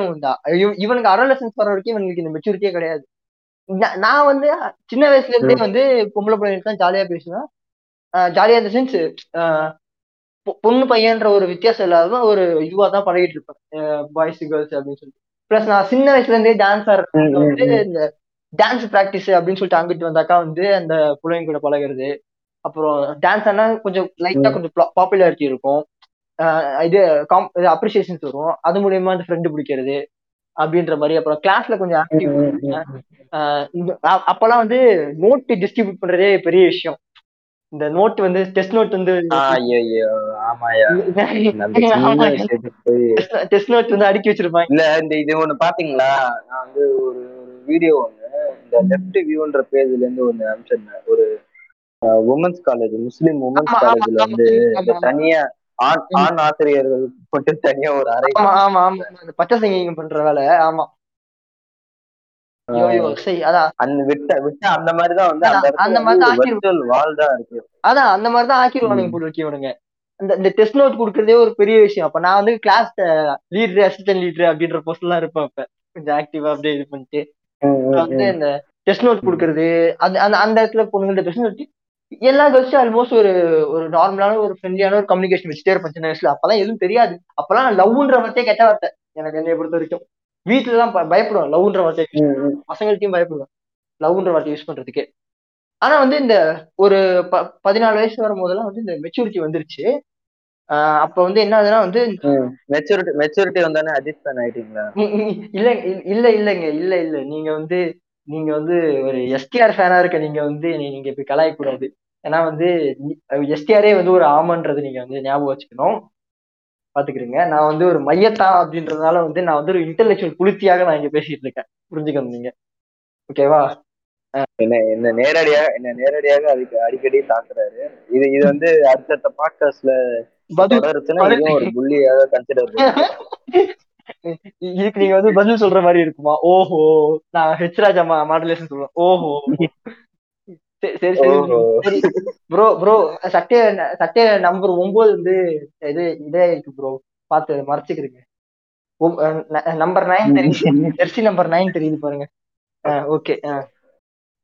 இவனுக்கு அடலசன்ஸ் வர வரைக்கும் இவனுக்கு இந்த மெச்சூரிட்டியே கிடையாது. நான் வந்து சின்ன வயசுல இருந்தே வந்து பொம்பளை பிள்ளைங்களுக்கு தான் ஜாலியா பேசுவேன். ஜாலியா இந்த சென்ஸ் பொண்ணு பையன்ற ஒரு வித்தியாசம் இல்லாத ஒரு இதுவா தான் பழகிட்டு இருப்பேன். பாய்ஸ் கேர்ள்ஸ் அப்படின்னு சொல்லிட்டு. பிளஸ் நான் சின்ன வயசுல இருந்தே டான்ஸ் ஆடுறது வந்து இந்த டான்ஸ் பிராக்டிஸ் அப்படின்னு சொல்லிட்டு அங்கிட்டு வந்தாக்கா வந்து அந்த பிள்ளைங்க கூட பழகுறது. அப்புறம் டான்ஸ் ஆனா கொஞ்சம் லைட்டா கொஞ்சம் பாப்புலாரிட்டி இருக்கும். இது காம் இது அப்ரிசியேஷன்ஸ் வரும். அது மூலியமா அந்த ஃப்ரெண்டு பிடிக்கிறது அப்படின்ற மாதிரி. அப்புறம் கிளாஸ்ல கொஞ்சம் ஆக்டிவ் அப்பெல்லாம் வந்து நோட் டிஸ்ட்ரிபியூட் பண்றதே பெரிய விஷயம். இந்த நோட் வந்து டெஸ்ட் நோட் வந்து டெஸ்ட் நோட் வந்து அடுக்கி வச்சிருப்பாங்க. இல்ல இந்த இது ஒண்ணு பாத்தீங்களா? நான் வந்து ஒரு ஒரு வீடியோ ஒண்ணு இந்த லெஃப்ட் வியூன்ற பேஜ்ல இருந்து ஒண்ணு அனுப்பிச்சிருந்தேன். ஒரு உமன்ஸ் காலேஜ் முஸ்லிம் உமன்ஸ் காலேஜ்ல வந்து. தனியா ஆண் ஆண் ஆசிரியர்கள் மட்டும் தனியா ஒரு அறை ஆமா ஆமா ஆமா. பச்சை சங்கிங்க பண்ற வேலை ஆமா. அந்த விட்ட விட்ட அந்த மாதிரிதான் வந்து அந்த அதான், அந்த இடத்துல மாதிரி வந்து தான் இருக்கு. அதான் அந்த மாதிரி தான் ஆக்கிடுவானுங்க இவனுங்க. இந்த இந்த டெஸ்ட் நோட் கொடுக்கறதே ஒரு பெரிய விஷயம். அப்ப நான் வந்து கிளாஸ் லீடர் அசிஸ்டன்ட் லீடர் அப்படின்ற போஸ்ட் எல்லாம் இருப்பேன் அப்ப. கொஞ்சம் ஆக்டிவா அப்படியே இது பண்ணிட்டு. வந்து இந்த டெஸ்ட் நோட் கொடுக்கறது அந்த அந்த அந்த இடத்துல பொண்ணுங்கள்ட்ட டெஸ்ட் நோட் எல்லா கேர்ள்ஸும் ஆல்மோஸ்ட் ஒரு ஒரு நார்மலான ஒரு ஃப்ரெண்ட்லியான ஒரு கம்யூனிகேஷன் வச்சுட்டே இருப்பேன் சின்ன வயசுல. அப்பெல்லாம் எதுவும் தெரியாது. அப்பெல்லாம் லவ்ன்ற வார்த்தையே கெட்ட வார்த்தை. எனக்கு என்னைய பொறுத்த வரைக்கும் வீட்டுல எல்லாம் பயப்படுவேன் லவ்ன்ற வார்த்தையை பசங்கள்ட்டையும் பயப்படுவேன் லவ்ன்ற வார்த்தை யூஸ் பண்றதுக்கு. ஆனா வந்து இந்த ஒரு ப பதினாலு வயசு வரும் போதெல்லாம் வந்து இந்த மெச்சூரிட்டி வந்துருச்சு. அப்ப வந்து என்ன ஆகுதுன்னா வந்து மெச்சூரிட்டி மெச்சூரிட்டி வந்தானே அஜித் ஃபேன் ஆயிட்டீங்களா? இல்ல இல்ல இல்லங்க இல்ல இல்ல. நீங்க வந்து நீங்க வந்து ஒரு எஸ்டிஆர் ஃபேனா இருக்க நீங்க வந்து நீங்க இப்படி கலாய்க்க கூடாது ஏன்னா வந்து எஸ்டிஆரே வந்து ஒரு ஆமன்றது நீங்க வந்து ஞாபகம் வச்சுக்கணும். பாத்துக்கிறீங்க. நான் வந்து ஒரு மையத்தா அப்படின்றதுனால வந்து நான் வந்து ஒரு இன்டெலெக்சுவல் புளுத்தியாக நான் இங்க பேசிட்டு இருக்கேன். புரிஞ்சுக்கணும் நீங்க. ஓகேவா என்ன என்ன நேரடியாக என்ன நேரடியாக அதுக்கு அடிக்கடி தாக்குறாரு. இது இது வந்து அடுத்தடுத்த பாட்காஸ்ட்ல ஒரு புள்ளியாக கன்சிடர் இதுக்கு நீங்க வந்து பதில் சொல்ற மாதிரி இருக்குமா? ஓஹோ. நான் ஹெச் ராஜா மாடுலேஷன் சொல்றேன். ஓஹோ. சரி சரி ப்ரோ ப்ரோ சட்டைய சட்டைய நம்பர் ஒன்பது வந்து இது இதே இருக்கு ப்ரோ பார்த்து மறைச்சுக்கிறீங்க நம்பர் நைன் தெரியுது. ஜெர்சி நம்பர் நைன் தெரியுது பாருங்க. ஓகே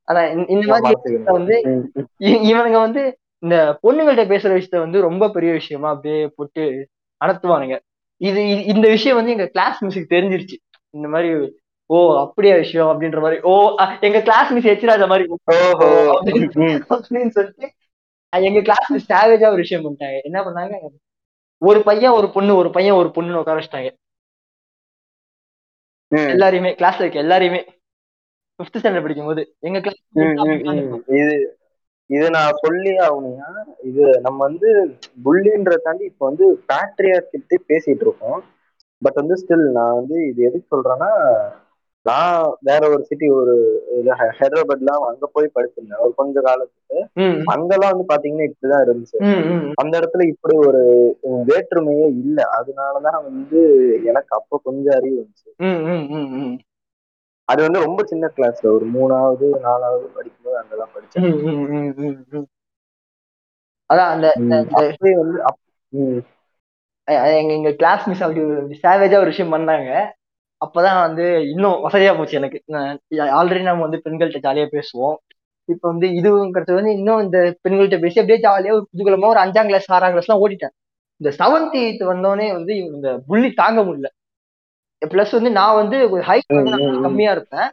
அதான் இந்த- மாதிரி வந்து இவனுங்க வந்து இந்த பொண்ணுங்கள்ட்ட பேசுற விஷயத்த வந்து ரொம்ப பெரிய விஷயமா அப்படியே போட்டு நடத்துவானுங்க இது இந்த விஷயம் வந்து எங்க கிளாஸ் மிஸ்க்கு தெரிஞ்சிருச்சு. இந்த மாதிரி ஓ அப்படியா விஷயம் அப்படின்ற மாதிரி. ஓ எங்க கிளாஸ் மிஸ் எச்சிராஜ மாதிரி. அப்படின்னு சொல்லிட்டு எங்க கிளாஸ் மிஸ் சாவேஜா ஒரு விஷயம் பண்ணிட்டாங்க. என்ன பண்ணாங்க? ஒரு பையன் ஒரு பொண்ணு ஒரு பையன் ஒரு பொண்ணு உட்கார வச்சிட்டாங்க. எல்லாரையுமே கிளாஸ்ல இருக்க எல்லாரையுமே. ஃபிஃப்த் ஸ்டாண்டர்ட் படிக்கும் போது எங்க கிளாஸ். இது இது நான் சொல்லி ஆகணும்னா இது நம்ம வந்து புல்லின்ற தாண்டி இப்போ வந்து பேட்ரியார் கிட்ட பேசிட்டு இருக்கோம். பட் வந்து ஸ்டில் நான் வந்து இது எதுக்கு சொல்றேன்னா நான் வேற ஒரு சிட்டி ஒரு ஹைதராபாத்லாம் அங்க போய் படிச்சிருந்தேன். ஒரு கொஞ்ச காலத்துக்கு. அங்கெல்லாம் வந்து பாத்தீங்கன்னா இப்படிதான் இருந்துச்சு. அந்த இடத்துல இப்படி ஒரு வேற்றுமையே இல்ல. அதனாலதான் வந்து எனக்கு அப்ப கொஞ்சம் அறிவு வந்துச்சு. அது வந்து ரொம்ப சின்ன கிளாஸ்ல ஒரு மூணாவது நாலாவது படிக்கும்போது அங்கதான் படிச்சேன். அதான் அந்த வந்து எங்க எங்க கிளாஸ் மிஸ் அப்படி சேவேஜா ஒரு விஷயம் பண்ணாங்க. அப்பதான் வந்து இன்னும் வசதியா போச்சு எனக்கு. ஆல்ரெடி நம்ம வந்து பெண்கள்கிட்ட ஜாலியா பேசுவோம். இப்ப வந்து இதுங்கிறது வந்து இன்னும் இந்த பெண்கள்கிட்ட பேசி அப்படியே ஜாலியா ஒரு புதுகுலமா ஒரு அஞ்சாம் கிளாஸ் ஆறாம் கிளாஸ் எல்லாம் ஓடிட்டேன். இந்த செவன்த் எயித் வந்தோடனே வந்து இந்த புள்ளி தாங்க முடியல. பிளஸ் வந்து நான் வந்து ஹைட். கம்மியா இருப்பேன்.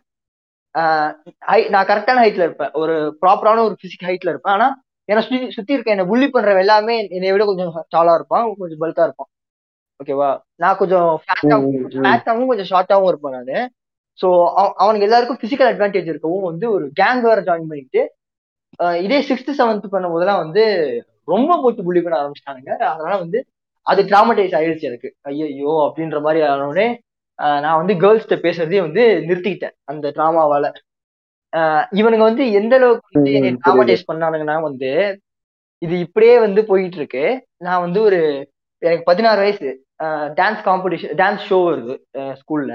height- நான் கரெக்டான ஹைட்ல இருப்பேன். ஒரு ப்ராப்பரான ஒரு பிசிக் ஹைட்ல இருப்பேன். ஆனா என்னை சுத்தி சுத்தி இருக்க என்ன புள்ளி பண்றவன் எல்லாமே என்னை விட கொஞ்சம் டாலா இருப்பான் கொஞ்சம் பல்கா இருப்பான். ஓகேவா நான் கொஞ்சம். ஃபேட்டாவும் கொஞ்சம் ஷார்ட்டாவும் இருப்பேன் நானு. ஸோ அவனுக்கு எல்லாருக்கும் பிசிக்கல் அட்வான்டேஜ் இருக்கவும் வந்து ஒரு கேங் வேற ஜாயின் பண்ணிட்டு இதே சிக்ஸ்த் செவன்த் பண்ணும் போதெல்லாம் வந்து ரொம்ப போட்டு புள்ளி பண்ண ஆரம்பிச்சிட்டானுங்க. அதனால வந்து அது டிராமடைஸ் ஆயிடுச்சு எனக்கு. ஐயோ அப்படின்ற மாதிரி ஆனோடனே நான் வந்து கேர்ள்ஸ்கிட்ட பேசுறதே வந்து நிறுத்திக்கிட்டேன் அந்த டிராமாவால இவனுங்க வந்து எந்த அளவுக்கு வந்து என்னை. டிராமடைஸ் பண்ணானுங்கன்னா வந்து இது இப்படியே வந்து போயிட்டு இருக்கு. நான் வந்து ஒரு எனக்கு பதினாறு வயசு. டான்ஸ் காம்படிஷன் டான்ஸ் ஷோ வருது ஸ்கூல்ல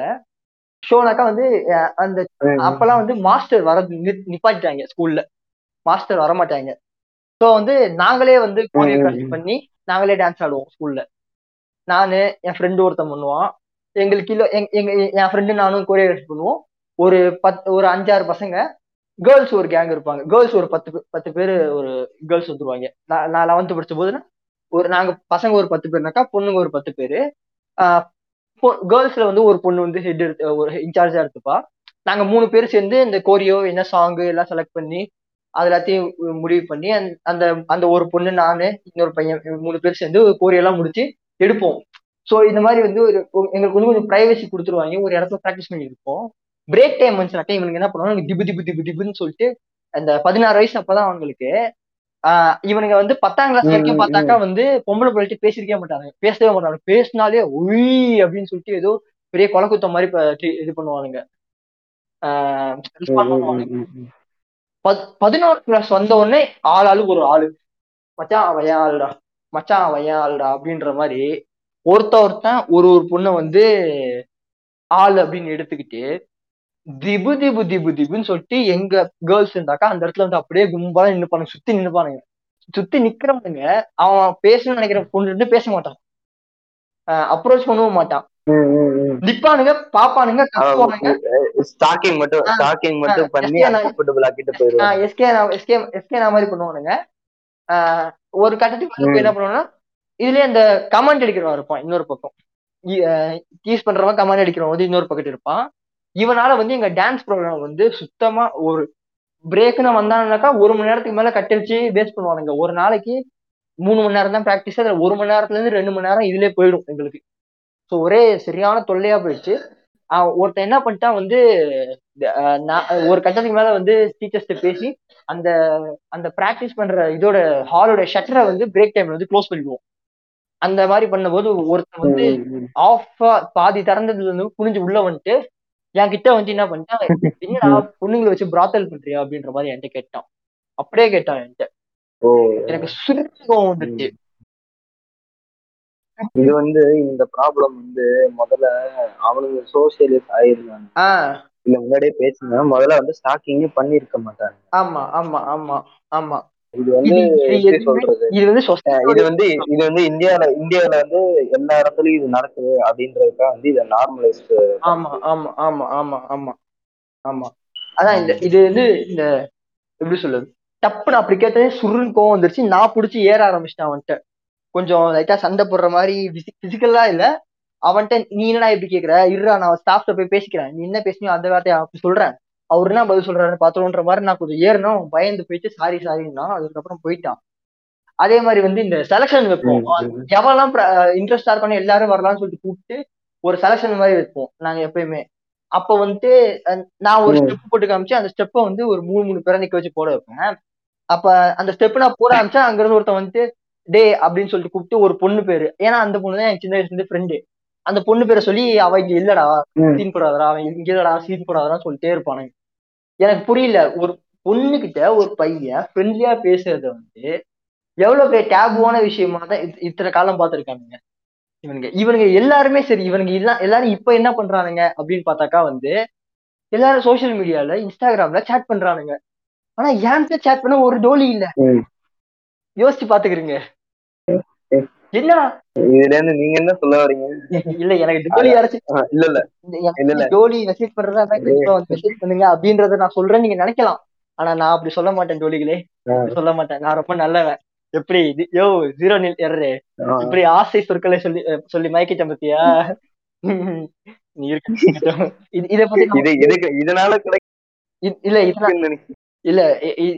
ஷோனாக்கா வந்து அந்த அப்பெல்லாம் வந்து மாஸ்டர் வர நிப்பாட்டிட்டாங்க ஸ்கூல்ல மாஸ்டர் வர மாட்டாங்க ஸோ வந்து நாங்களே வந்து கோரியோகிராஃபி. பண்ணி நாங்களே டான்ஸ் ஆடுவோம் ஸ்கூல்ல நானு என் ஃப்ரெண்டு ஒருத்தன் பண்ணுவான். எங்களுக்கு கீழே எங்க என் ஃப்ரெண்டு நானும் கோரியோகிராஃபி பண்ணுவோம். ஒரு பத்து ஒரு அஞ்சாறு பசங்க கேர்ள்ஸ் ஒரு கேங் இருப்பாங்க. கேர்ள்ஸ் ஒரு பத்து பத்து பேர் ஒரு கேர்ள்ஸ் வந்துருவாங்க. நான் நான் லெவன்த் படிச்ச போதுன்னா ஒரு நாங்க பசங்க ஒரு பத்து பேர்னாக்கா பொண்ணுங்க ஒரு பத்து பேரு. கேர்ள்ஸ்ல வந்து ஒரு பொண்ணு வந்து ஹெட் எடுத்து ஒரு இன்சார்ஜா எடுத்துப்பா. நாங்க மூணு பேர் சேர்ந்து இந்த கோரியோ என்ன சாங்கு எல்லாம் செலக்ட் பண்ணி அது எல்லாத்தையும் முடிவு பண்ணி அந்த- அந்த அந்த ஒரு பொண்ணு நானு இன்னொரு பையன் மூணு பேர் சேர்ந்து கோரியெல்லாம் முடிச்சு எடுப்போம். ஸோ இந்த மாதிரி வந்து ஒரு எங்களுக்கு வந்து கொஞ்சம் ப்ரைவசி கொடுத்துருவாங்க. ஒரு இடத்துல ப்ராக்டிஸ் பண்ணி இருப்போம் பிரேக் டைம் வந்துச்சுனாக்கா இவனுக்கு என்ன பண்ணுவாங்க திபு திபு திபு திபுன்னு சொல்லிட்டு அந்த பதினாறு வயசு அப்பதான் அவங்களுக்கு இவனுங்க வந்து பத்தாம் கிளாஸ் வரைக்கும் பார்த்தாக்கா வந்து பொம்பளை பிள்ளைட்டு பேசிருக்கவே மாட்டாங்க பேசவே மாட்டாங்க பேசினாலே உய் அப்படின்னு சொல்லிட்டு ஏதோ பெரிய கொலை குத்தம் மாதிரி இது பண்ணுவானுங்க. பதினோரு கிளாஸ் வந்த உடனே ஆள் ஆளுக்கு ஒரு ஆளு. மச்சான் அவன் ஆளுடா? மச்சான் அவன் ஆளுடா? அப்படின்ற மாதிரி ஒருத்த ஒருத்தன் ஒரு ஒரு பொண்ணை வந்து ஆள் அப்படின்னு எடுத்துக்கிட்டு திபு திபு திபு திபுன்னு சொல்லிட்டு எங்க கேர்ள்ஸ் இருந்தாக்கா அந்த இடத்துல வந்து அப்படியே கும்பலா நின்னுப்பானுங்க. சுத்தி நின்னுப்பானுங்க. சுத்தி நிக்கிறவனுங்க அவன் பேசணும்னு நினைக்கிற பொண்ணு பேச மாட்டான். அப்ரோச் பண்ணவும் மாட்டான். நிப்பானுங்க பாப்பானுங்க ஸ்டாக்கிங் மட்டும் ஸ்டாக்கிங் மட்டும் பண்ணி அன்கம்ஃபர்டபுள் ஆக்கிட்டு போயிருவாங்க. எஸ்கே எஸ்கே எஸ்கே நான் மாதிரி பண்ணுவானுங்க. ஒரு கட்டத்துக்கு என்ன பண்ணுவாங்கன்னா இதுலயே அந்த கமெண்ட் அடிக்கிறவன் இருப்பான் இன்னொரு பக்கம். டீஸ் பண்றவன் கமெண்ட் அடிக்கிறவன் வந்து இன்னொரு பக்கத்து இருப்பான். இவனால வந்து எங்க டான்ஸ் ப்ரோக்ராம் வந்து சுத்தமா ஒரு பிரேக்னு வந்தானாக்கா ஒரு மணி நேரத்துக்கு மேல கட்டடிச்சு வேஸ்ட் பண்ணுவானுங்க. ஒரு நாளைக்கு மூணு மணி நேரம் தான் ப்ராக்டிஸ் அதுல ஒரு மணி நேரத்துல இருந்து ரெண்டு மணி நேரம் இதுலயே போயிடும் எங்களுக்கு. ஸோ ஒரே சரியான தொல்லையா போயிடுச்சு. ஒருத்தன் என்ன பண்ணிட்டான் வந்து ஒரு கட்டத்துக்கு மேல வந்து டீச்சர்ஸ்ட்ட பேசி அந்த அந்த பிராக்டிஸ் பண்ற இதோட ஹாலோட ஷட்டரை வந்து பிரேக் டைம்ல வந்து க்ளோஸ் பண்ணிடுவோம். அந்த மாதிரி பண்ணும்போது ஒருத்தன் வந்து ஆஃபா பாதி திறந்ததுல இருந்து குனிஞ்சு உள்ள வந்துட்டு என் கிட்ட வந்து என்ன பண்ணிட்டான் என்னடா பொண்ணுங்களை வச்சு பிராத்தல் பண்றியா அப்படின்ற மாதிரி என்கிட்ட கேட்டான். அப்படியே கேட்டான் என்கிட்ட. எனக்கு சுருக்கம் வந்துச்சு இது வந்து இந்த ப்ராப்ளம் வந்து முதல்ல அவனுங்க சோசியலிஸ்ட் ஆயிருந்தாங்க. இல்ல முன்னாடியே பேசுங்க முதல்ல வந்து ஸ்டாக்கிங்கே பண்ணிருக்க மாட்டாங்க. ஆமா ஆமா ஆமா ஆமா. இது வந்து இது வந்து இது வந்து இது வந்து இந்தியால இந்தியால வந்து எல்லா இடத்துலயும் இது நடக்குது அப்படின்றதுக்காக வந்து இதை நார்மலைஸ் ஆமா ஆமா ஆமா ஆமா ஆமா ஆமா. அதான் இந்த இது வந்து இந்த எப்படி சொல்றது? டப்புன்னு அப்படி கேட்டதே சுருன்னு கோவம் வந்துருச்சு. நான் புடிச்சு ஏற ஆரம்பிச்சிட்டேன் அவன்கிட்ட. கொஞ்சம் லைட்டா சண்டை போடுற மாதிரி பிசிக்கலா இல்ல. அவன்கிட்ட நீ என்னடா இப்படி கேக்குற? இருடா நான் ஸ்டாஃப்ட போய் பேசிக்கிறேன். நீ என்ன பேசுனியோ அந்த வார்த்தையை அப்படி சொல்றேன். அவர் என்ன பதில் சொல்றாரு பாத்துருன்ற மாதிரி நான் கொஞ்சம் ஏறணும். பயந்து போயிட்டு சாரி சாரின்னா அதுக்கப்புறம் போயிட்டான். அதே மாதிரி வந்து இந்த செலக்ஷன் வைப்போம். எவெல்லாம் இன்ட்ரெஸ்டா இருக்கணும் எல்லாரும் வரலாம்னு சொல்லிட்டு கூப்பிட்டு ஒரு செலக்ஷன் மாதிரி வைப்போம் நாங்க எப்பயுமே. அப்ப வந்துட்டு நான் ஒரு. ஸ்டெப் போட்டு காமிச்சு அந்த ஸ்டெப்பை வந்து ஒரு மூணு மூணு பேரை நிக்க வச்சு போட வைப்பேன். அப்ப அந்த ஸ்டெப் நான் போட ஆரம்பிச்சா அங்க இருந்து ஒருத்தன் வந்துட்டு டே அப்படின்னு சொல்லிட்டு கூப்பிட்டு ஒரு பொண்ணு பேரு. ஏன்னா அந்த பொண்ணு தான் எனக்கு சின்ன வயசுல இருந்து ஃப்ரெண்டு அந்த பொண்ணு பேரை சொல்லி அவ இங்க இல்லடா. சீன் போடாதடா அவன் இங்க இல்லடா சீன் போடாதடான்னு சொல்லிட்டே இருப்பானுங்க. எனக்கு புரியல ஒரு பொண்ணு கிட்ட ஒரு பையன் ஃப்ரெண்ட்லியா பேசுறத வந்து எவ்வளவு பெரிய டேபுவான விஷயமா தான் இத்- இத்தனை காலம் பார்த்திருக்கானுங்க. இவனுங்க இவனுங்க எல்லாருமே சரி இவனுங்க இல்ல எல்லாரும் இப்ப என்ன பண்றானுங்க அப்படின்னு பார்த்தாக்கா வந்து எல்லாரும் சோஷியல் மீடியால இன்ஸ்டாகிராம்ல சேட் பண்றானுங்க. ஆனா என்கிட்ட சேட் பண்ண ஒரு டோலி இல்ல. யோசிச்சு பாத்துக்கிறீங்க என்னடா? இதுல இருந்து நீங்க என்ன சொல்ல வரீங்க? இல்ல எனக்கு டோலி யாராச்சும் இல்ல இல்ல. இல்ல, இல்ல. டோலி மெசேஜ் பண்றதா மெசேஜ் பண்ணுங்க அப்படின்றத நான் சொல்றேன் நீங்க நினைக்கலாம். ஆனா நான் அப்படி சொல்ல மாட்டேன். அப்படி சொல்ல மாட்டேன். நான் ரொம்ப நல்லவன். எப்படி? யோ ஜீரோ நில் எர்ரே. இப்படி ஆசை சொற்களை சொல்லி சொல்லி மயக்கிட்டேன் பத்தியா? நீ இருக்க இது பத்தி இது இதுக்கு இதனால இல்ல இது கிடைக்கும்னு நினைக்கிறேன். இல்ல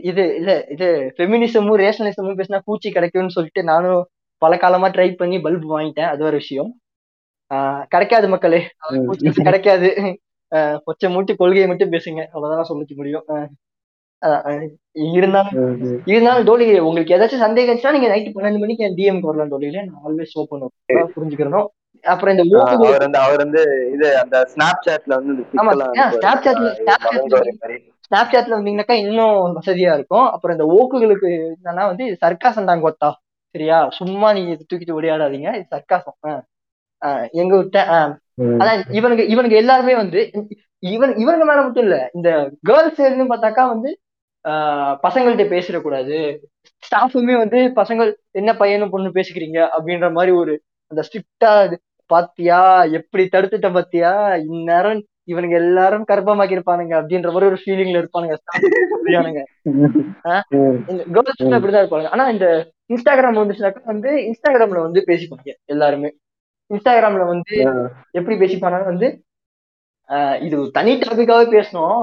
இது இல்ல இது ஃபெமினிசமும் ரேஷனலிசமும் பேசினா பூச்சி கிடைக்கும்னு சொல்லிட்டு நானும் பல காலமா ட்ரை பண்ணி பல்ப் வாங்கிட்டேன். அது ஒரு விஷயம். கிடைக்காது மக்களே. கிடைக்காது. கொச்சை மூட்டி கொள்கையை மட்டும் பேசுங்க. அவ்வளவுதான் சொல்லிக்க முடியும். இருந்தாலும். இருந்தாலும் டோலி உங்களுக்கு ஏதாச்சும் சந்தேகம் இருந்துச்சுன்னா நீங்க நைட் பன்னெண்டு மணிக்கு என் டிஎம்க்கு வரலாம் டோலியில நான் ஆல்வேஸ் ஓப்பன் புரிஞ்சுக்கிறணும். அப்புறம் இந்த அவர் வந்து அவர் வந்து இது அந்த ஸ்னாப் சாட்ல வந்து ஆமா, Snapchatல மாதிரி. ஸ்னாப் சாட்ல வந்தீங்கன்னாக்கா இன்னும் வசதியா இருக்கும். அப்புறம் இந்த ஓக்குகளுக்கு என்னன்னா வந்து இது சர்க்காசம் தான் கொத்தா. சரியா? சும்மா நீங்க தூக்கிட்டு ஓடியாடாதீங்க. இது சர்க்காசம் எங்க விட்ட. அதான் இவனுங்க இவனுங்க எல்லாருமே வந்து இவன் இவனுங்க மேல மட்டும் இல்ல இந்த கேர்ள்ஸ் சைடுன்னு பார்த்தாக்கா வந்து ஆஹ் பசங்கள்ட்ட பேசிடக்கூடாது. ஸ்டாஃபுமே வந்து பசங்க என்ன பையனும் பொண்ணு பேசிக்கிறீங்க? அப்படின்ற மாதிரி ஒரு அந்த ஸ்ட்ரிக்டா பாத்தியா? எப்படி தடுத்துட்ட பாத்தியா? இந்நேரம் இவனுங்க எல்லாரும் கர்ப்பமாக்கி இருப்பானுங்க அப்படின்ற மாதிரி ஒரு ஃபீலிங்ல இருப்பானுங்க. கேர்ள்ஸ் அப்படிதான் இருப்பாங்க ஆனா இந்த இன்ஸ்டாகிராம் வந்துச்சுனாக்கா வந்து இன்ஸ்டாகிராம்ல வந்து பேசிப்பாங்க எல்லாருமே. இன்ஸ்டாகிராம்ல வந்து எப்படி பேசிப்பாங்கன்னா வந்து இது தனி டாபிக்காவே பேசணும்.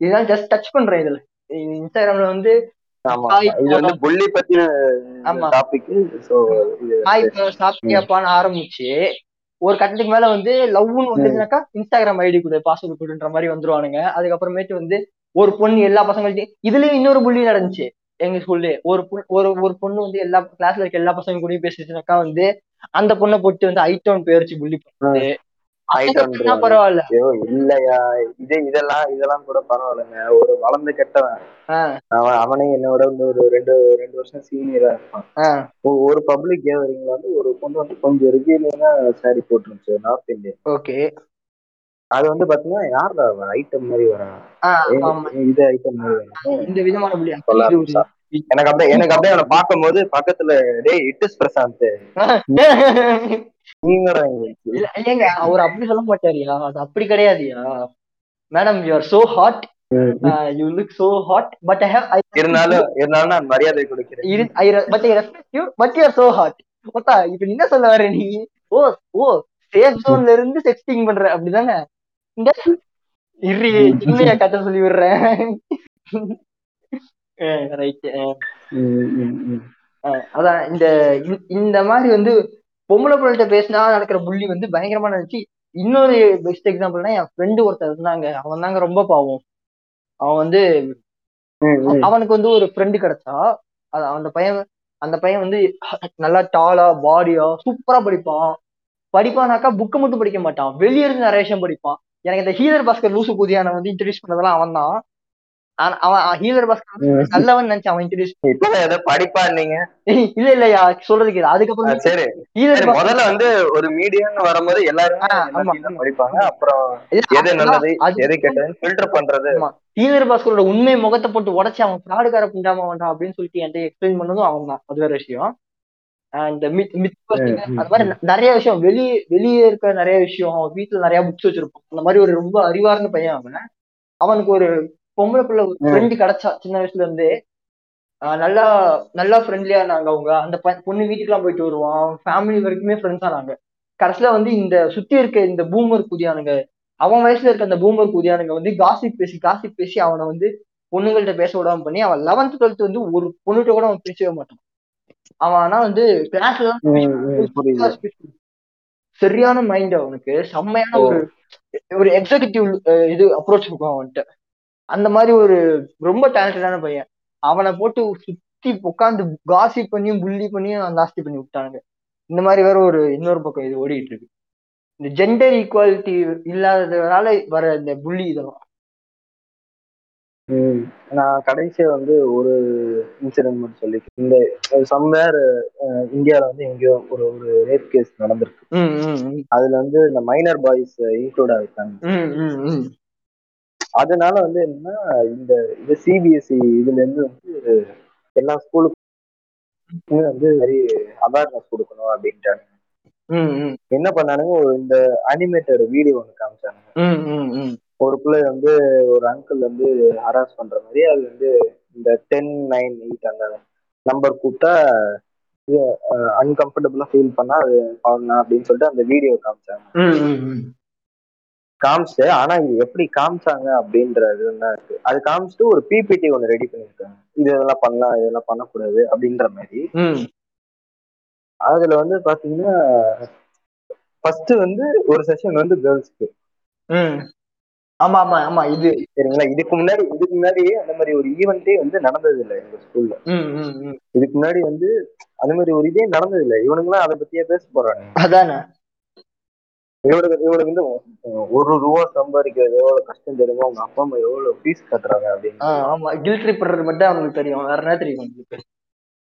இதுதான் ஜஸ்ட் டச் பண்றேன் இதுல. இன்ஸ்டாகிராம்ல வந்து ஆரம்பிச்சு ஒரு கட்டத்துக்கு மேல வந்து லவ்னு வந்துச்சுனாக்கா இன்ஸ்டாகிராம் ஐடி கொடு பாஸ்வேர்டு கொடுன்ற மாதிரி வந்துருவானுங்க. அதுக்கப்புறமேட்டு வந்து ஒரு பொண்ணு எல்லா பசங்கள்ட்டையும் இதுலயும் இன்னொரு புள்ளி நடந்துச்சு எங்க ஸ்கூல்ல ஒரு ஒரு ஒரு பொண்ணு வந்து எல்லா கிளாஸ்ல இருக்க எல்லா பசங்க கூடயும் பேசிச்சுனாக்கா வந்து அந்த பொண்ணை போட்டு வந்து ஐட்டோன் பேரிச்சு புள்ளி பண்ணுது Item பசங்க பண்ணா பரவாயில்ல. ஐயோ இல்லையா? இது இதெல்லாம் இதெல்லாம் கூட பரவாயில்லைங்க. ஒரு வளர்ந்து கெட்டவன். அவன் அவனே என்னோட வந்து ஒரு ரெண்டு ரெண்டு வருஷம் சீனியரா இருப்பான். ஒரு பப்ளிக் கேதரிங்ல வந்து ஒரு பொண்ணு வந்து கொஞ்சம் ரிஜியனா சாரி போட்டுருந்துச்சு நார்த் இந்தியன் ஓகே. அது வந்து பாத்தீங்கன்னா யாரா ஐட்டம் மாதிரி வரா இது ஐட்டம் மாதிரி இந்த விதமான. எனக்கு அப்படியே எனக்கு அப்படியே அவனை பார்க்கும்போது பக்கத்துல டேய் இட்டுஸ் பிரசாந்த். ஏங்க அவர் அப்படி சொல்ல மாட்டாருயா? அது அப்படி கிடையாதுயா? Madam you are so hot. You look so hot but I have இருந்தாலும் இருந்தாலும் நான் மரியாதை கொடுக்கிறேன். I but I respect you but you are so hot ஓத்தா இப்ப நீ என்ன சொல்ல வர நீ? ஓ ஓ சேஃப் ஜோன்ல இருந்து செக்ஸ்டிங் பண்ற அப்படிதானே? இந்த இரு சின்னையா கட்ட சொல்லி விடுறேன். ரைட். அதான் இந்த- இந்த மாதிரி வந்து பொம்பளை பிள்ளைகிட்ட பேசினா நடக்கிற புள்ளி வந்து பயங்கரமா நினைச்சு இன்னொரு பெஸ்ட் எக்ஸாம்பிள்னா என் ஃப்ரெண்டு ஒருத்தர் இருந்தாங்க. அவன் தாங்க ரொம்ப பாவம். அவன் வந்து. அவனுக்கு வந்து ஒரு ஃப்ரெண்டு கிடைச்சா அது அந்த பையன் அந்த பையன் வந்து நல்லா டாலா பாடியா சூப்பரா படிப்பான். படிப்பானாக்கா புக்கு மட்டும் படிக்க மாட்டான். வெளிய இருந்து நிறைய விஷயம் படிப்பான். எனக்கு இந்த ஹீலர் பாஸ்கர் லூசு புதியான வந்து இன்ட்ரடியூஸ் பண்ணதெல்லாம் அவன் தான் அவன் ஹீலர் ம். நல்லவன் நினைச்சு அவன் இன்ட்ரடியூஸ் இப்பதான் ஏதோ படிப்பா இல்ல இல்லையா சொல்றதுக்கு இது. அதுக்கப்புறம் சரி. ஹீலர் முதல்ல வந்து ஒரு மீடியம்னு வரும்போது எல்லாருமே. படிப்பாங்க? அப்புறம் எது நல்லது எது கெட்டதுன்னு ஃபில்டர் பண்றது. ஹீலர் பாஸ்கரோட உண்மை முகத்தை போட்டு உடச்சு அவன் ஃப்ராடுக்கார பிண்டாம வேண்டாம் அப்படின்னு சொல்லிட்டு என்கிட்ட எக்ஸ்பிளைன் பண்ணதும் அவன் தான் அது வேற விஷயம். இந்த மித் மித் அந்த மாதிரி நிறைய விஷயம். வெளியே வெளியே இருக்க நிறைய விஷயம் வீட்டுல நிறைய புக்ஸ் வச்சிருப்பான். அந்த மாதிரி ஒரு ரொம்ப அறிவார்ந்த பையன் அவன். அவனுக்கு ஒரு பொம்பளை பிள்ளை ஒரு. ஃப்ரெண்டு கிடைச்சா சின்ன வயசுல இருந்தே. நல்லா நல்லா ஃப்ரெண்ட்லியா இருந்தாங்க அவங்க. அந்த பொண்ணு வீட்டுக்குலாம் போயிட்டு வருவான். ஃபேமிலி வரைக்குமே ஃப்ரெண்ட்ஸா நாங்க கடைசியில வந்து இந்த சுத்தி இருக்க இந்த பூமர் குதியானுங்க அவன் வயசுல இருக்க அந்த பூமர் குதியானுங்க வந்து காசிப் பேசி காசிப் பேசி அவனை வந்து பொண்ணுங்கள்ட்ட பேச விடாம பண்ணி அவன் லெவன்த் டுவெல்த் வந்து ஒரு பொண்ணுகிட்ட கூட அவன் பேசவே மாட்டான். அவன் ஆனா வந்து கிளாஸ்ல சரியான மைண்ட் அவனுக்கு. செம்மையான ஒரு ஒரு எக்ஸிகூட்டிவ் இது அப்ரோச் இருக்கும் அவன்கிட்ட. அந்த மாதிரி ஒரு ரொம்ப டேலண்டடான பையன். அவனை போட்டு சுத்தி உட்காந்து காசி பண்ணியும் புள்ளி பண்ணியும் நாஸ்தி பண்ணி விட்டானுங்க. இந்த மாதிரி வேற ஒரு இன்னொரு பக்கம் இது ஓடிட்டு இருக்கு. இந்த ஜெண்டர் ஈக்குவாலிட்டி இல்லாததுனால வர இந்த புள்ளி இதெல்லாம். நான் கடைசியா வந்து ஒரு இன்சிடென்ட் மட்டும் சொல்லி இந்த சம்வேர் இந்தியால வந்து எங்கேயோ ஒரு ஒரு ரேப் கேஸ் நடந்திருக்கு. அதுல வந்து இந்த மைனர் பாய்ஸ் இன்க்ளூட் ஆயிருக்காங்க. அதனால வந்து என்னன்னா இந்த இது சிபிஎஸ்சி இதுல இருந்து வந்து எல்லா ஸ்கூலுக்குமே வந்து வெரி அவேர்னஸ் கொடுக்கணும் அப்படின்ட்டாங்க. என்ன பண்ணானுங்க? ஒரு இந்த அனிமேட்டட் வீடியோ ஒன்று ம். ஒரு பிள்ளை வந்து ஒரு அங்கிள் வந்து ஹராஸ் பண்ற மாதிரி அது வந்து இந்த டென் நைன் எயிட் அந்த நம்பர் கூப்பிட்டா அன்கம்ஃபர்டபுளா ஃபீல் பண்ணா அது பண்ணலாம் அப்படின்னு சொல்லிட்டு அந்த வீடியோ காமிச்சாங்க. காமிச்சிட்டு ஆனா இது எப்படி காமிச்சாங்க? அப்படின்றது இருக்கு. அது காமிச்சிட்டு ஒரு பிபிடி ஒன்று ரெடி பண்ணியிருக்காங்க இது இதெல்லாம் பண்ணலாம் இதெல்லாம் பண்ணக்கூடாது அப்படின்ற மாதிரி. அதுல வந்து பாத்தீங்கன்னா ஃபர்ஸ்ட் வந்து ஒரு செஷன் வந்து கேர்ள்ஸ்க்கு. ஆமா ஆமா ஆமா இது. சரிங்களா? இதுக்கு முன்னாடி இதுக்கு முன்னாடி அந்த மாதிரி ஒரு ஈவெண்ட்டே வந்து நடந்தது இல்லை எங்க ஸ்கூல்ல. இதுக்கு முன்னாடி வந்து அந்த மாதிரி ஒரு இதே நடந்தது இல்லை இவனுங்களாம் அதை பத்தியே பேச போறாங்க அதானே? இவனுக்கு இவனுக்கு வந்து ஒரு ரூபா சம்பாதிக்கிறது எவ்வளவு கஷ்டம் தெரியுமோ? அவங்க அப்பா அம்மா எவ்வளவு ஃபீஸ் கட்டுறாங்க அப்படின்னு. ஆமா. கில்ட் ட்ரிப்பர் மட்டும் அவங்களுக்கு தெரியும். வேற என்ன தெரியும் உங்களுக்கு